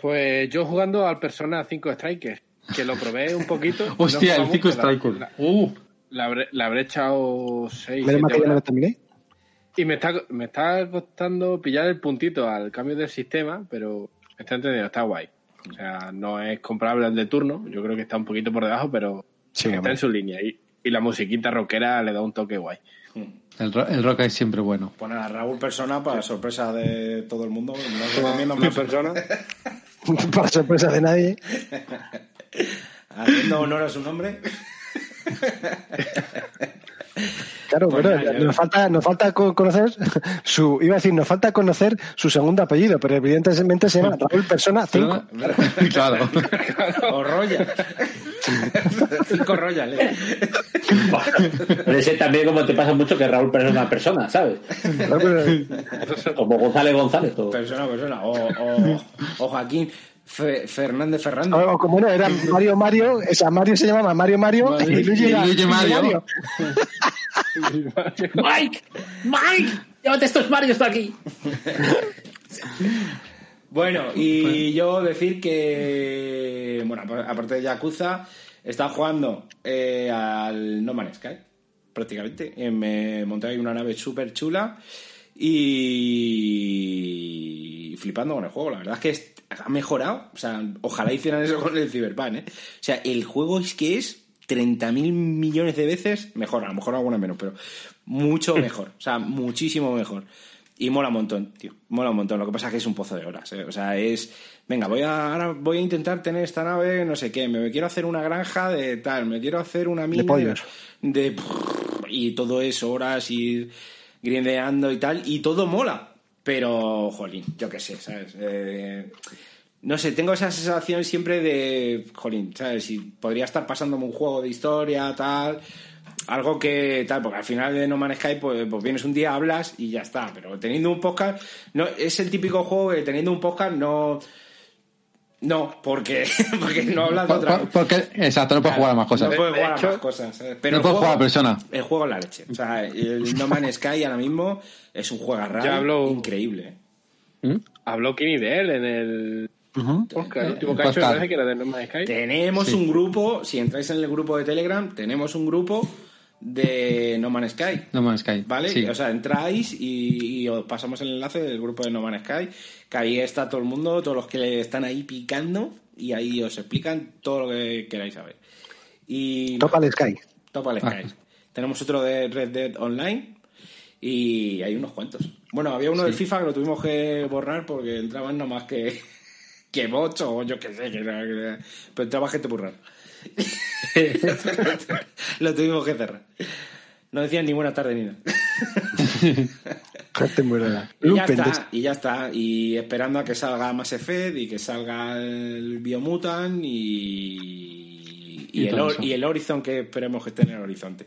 Pues yo jugando al Persona 5 Strikers, que lo probé un poquito. Hostia, no el jugaba 5 mucho, Striker. La, Uh, la habré, la habré echado 6, Menos mal que ya no lo terminé. Y me está, me está costando pillar el puntito al cambio del sistema, pero Está entendido, está guay. O sea, no es comprable el de turno. Yo creo que está un poquito por debajo, pero Sí, está hombre. en su línea. Y, y la musiquita rockera le da un toque guay. El, ro- el rock es siempre bueno. Poner a Raúl Persona para sorpresa de todo el mundo. No más persona. Para sorpresa de nadie. Haciendo honor a su nombre. Claro, Pues bueno, ya nos no. falta, nos falta co- conocer su, iba a decir, nos falta conocer su segundo apellido, pero evidentemente se llama Raúl Persona 5. claro. O Royal. Cinco Royal. ¿eh? Pero ese también como te pasa mucho que Raúl una persona, ¿sabes? Como González González. o- Persona, persona. O, o, o Joaquín Fe- Fernández Ferrando. O como no, era Mario Mario, esa Mario se llamaba Mario Mario Mario- y Luigi era y Luigi Mario. Mike, Mike, llévate estos Marios de aquí. Bueno, y yo decir que, bueno, apa- aparte de Yakuza, está jugando eh, al No Man's Sky, prácticamente. Eh, Me monté ahí una nave súper chula y flipando con el juego. La verdad es que es- ha mejorado. O sea, ojalá hicieran eso con el Cyberpunk, ¿eh? O sea, el juego es que es 30.000 millones de veces mejor. A lo mejor alguna menos, pero mucho mejor. O sea, muchísimo mejor. Y mola un montón, tío. Mola un montón. Lo que pasa es que es un pozo de horas. ¿eh? O sea, es. Venga, voy a, ahora voy a intentar tener esta nave, no sé qué. Me, quiero hacer una granja de tal. Me quiero hacer una mina. pollos. de- y todo eso, horas y grindeando y tal. Y todo mola. Pero, jolín, yo qué sé, ¿sabes? Eh, no sé, tengo esa sensación siempre de, jolín, ¿sabes? Si podría estar pasándome un juego de historia, tal, algo que tal, porque al final de No Man's Sky, pues, pues vienes un día, hablas y ya está, pero teniendo un podcast, no, es el típico juego que teniendo un podcast no... No, porque, porque no hablas de Por- otra por- porque, exacto, no puedes jugar a más cosas. No puedes De jugar a más cosas, ¿sabes? Pero no puedes juego- jugar a persona. El juego es la leche. O sea, el No Man's Sky ahora mismo es un juego raro Ya hablo- increíble. Habló Kenny de él en el podcast. El último El cacho podcast. que era de No Man's Sky. Tenemos Sí. un grupo, si entráis en el grupo de Telegram, tenemos un grupo de No Man's Sky. No Man's Sky. ¿Vale? Sí. O sea, entráis y, y os pasamos el enlace del grupo de No Man's Sky, que ahí está todo el mundo, todos los que le están ahí picando, y ahí os explican todo lo que queráis saber. Y Topa el Sky. Topa el Ah. Sky. Tenemos otro de Red Dead Online y hay unos cuantos. Bueno, había uno del FIFA que lo tuvimos que borrar porque entraban no más que, que bots o yo qué sé, que pero entraba gente muy rara. lo tuvimos que cerrar. No decían ni buena tarde ni nada. Y ya está, y ya está. Y esperando a que salga Mass Effect y que salga el Biomutant y, y, Y el, y el Horizon que esperemos que esté en el horizonte.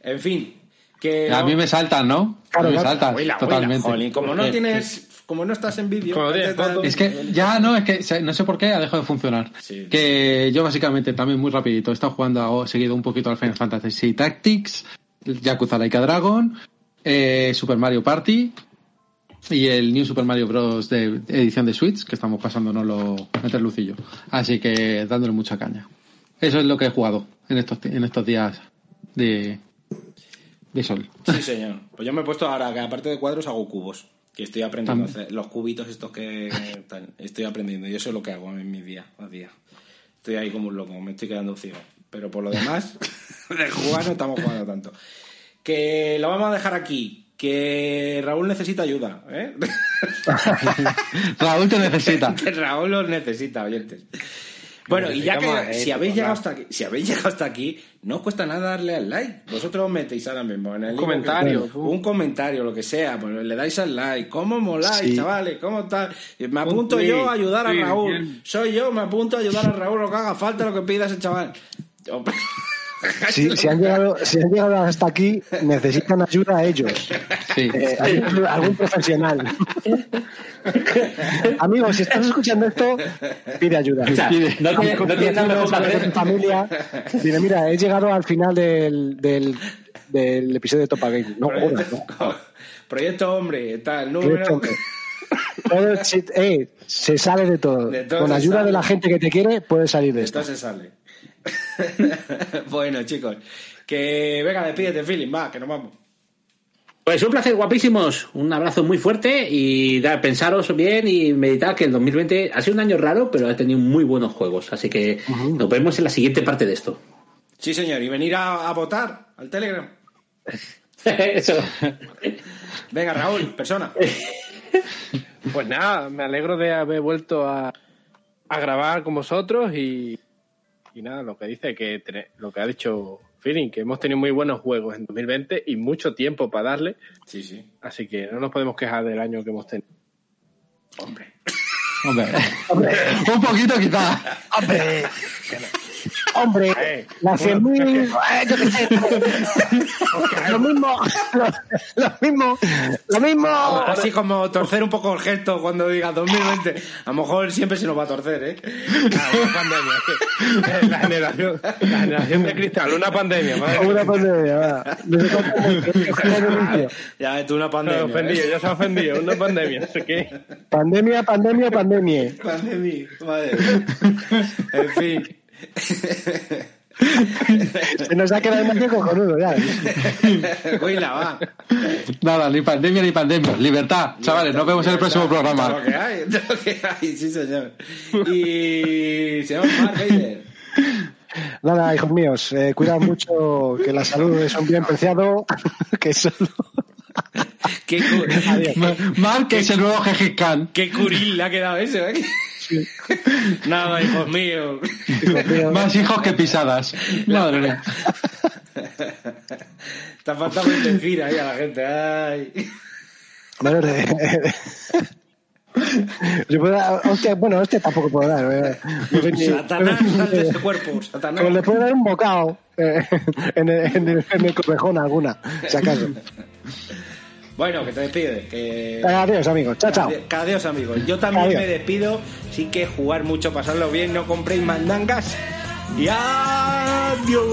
En fin, que... A no- mí me saltan, ¿no? Claro, me saltan, totalmente. jolín, como no tienes... Como no estás en vídeo... Es que ya no, es que no sé por qué ha dejado de funcionar. Sí. Que yo básicamente también muy rapidito he estado jugando, he seguido un poquito al Final Fantasy Tactics, Yakuza Laika Dragon, eh, Super Mario Party y el New Super Mario Bros. de edición de Switch, que estamos pasándonoslo entre lucillo. Así que dándole mucha caña. Eso es lo que he jugado en estos, en estos días de, de sol. Sí, señor. Pues yo me he puesto ahora que aparte de cuadros hago cubos. Que estoy aprendiendo a hacer los cubitos estos que tal, estoy aprendiendo. Y eso es lo que hago en mi día a día. Estoy ahí como un loco, me estoy quedando ciego. Pero por lo demás, de jugar no estamos jugando tanto. Que lo vamos a dejar aquí. Que Raúl necesita ayuda, ¿eh? Raúl te necesita. que Raúl los necesita, oyentes. Bueno, y ya que si este, habéis llegado hasta aquí, si habéis llegado hasta aquí, no os cuesta nada darle al like. Vosotros os metéis ahora mismo en el Un comentario, que- un comentario, lo que sea, pues le dais al like. ¿Cómo moláis, Sí. chavales? ¿Cómo tal? Me apunto yo a ayudar a Raúl. Soy yo, me apunto a ayudar a Raúl lo que haga falta, lo que pida ese chaval. Si, si han llegado, si han llegado hasta aquí, necesitan ayuda a ellos. Sí. Eh, algún, algún profesional. Amigos, si estás escuchando esto, pide ayuda. O sea, no tiene, no tiene nada mejor que Con hacer. familia. Dile, mira, he llegado al final del, del, del episodio de Topa Game. No, joder, no. Proyecto hombre, tal, número. Proyecto Hombre. Todo se- eh, se sale de todo. De todo Con ayuda sale. de la gente que te quiere, puedes salir de esto. Esto se sale. bueno, chicos, que venga, despídete, feeling, va, que nos vamos. Pues un placer, guapísimos. Un abrazo muy fuerte y da, pensaros bien y meditar que el 2020 ha sido un año raro, pero ha tenido muy buenos juegos. Así que nos vemos en la siguiente parte de esto. Sí, señor. Y venir a, a votar al Telegram. Eso. Venga, Raúl, persona. Pues nada, me alegro de haber vuelto a, a grabar con vosotros y, y nada, lo que dice que lo que ha dicho Feeling, que hemos tenido muy buenos juegos en 2020 y mucho tiempo para darle, Sí, sí. así que no nos podemos quejar del año que hemos tenido. Hombre. Hombre, un poquito quizá. Hombre, hombre, las 100.000, eh, yo qué sé, lo mismo, lo, lo mismo, lo mismo. Así como torcer un poco el gesto cuando diga 2020. A lo mejor siempre se nos va a torcer, ¿eh? Ah, una pandemia. La generación, la generación de cristal, una pandemia. madre Una pandemia, va. Ya tú una pandemia. ofendido, ¿eh? ya se ha ofendido, una pandemia. qué. Pandemia, pandemia, pandemia. Pandemia, madre. En fin. Se nos ha quedado más que cojonudo ya. Huila, va. Nada, ni pandemia ni pandemia. Libertad, chavales, nos vemos en el próximo Todo lo programa. que hay, lo que hay, sí, señor. Y. Señor Mark Vader. Nada, hijos míos, eh, cuidad mucho que la salud es un bien preciado, que solo... Qué, Mark es el nuevo Khan. qué curil le ha quedado eso, ¿eh? Nada, hijos míos. hijos míos. Más hijos que pisadas. Madre mía. Te ha faltado ahí a la gente. Ay. Bueno, de- Yo puedo dar- hostia, bueno, hostia tampoco puedo dar. eh. Satanás, sal de ese cuerpo. Satanás. Pero le puedo dar un bocado eh, en, el, en, el, en el alguna, si acaso. Bueno, que te despides. Que... Adiós, amigos. Chao, chao. Adiós, amigos. Yo también Adiós. me despido. Sí que jugar mucho, pasarlo bien, no compréis mandangas. Y adiós.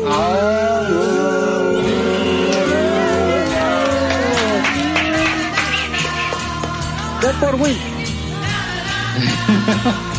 Dead por win.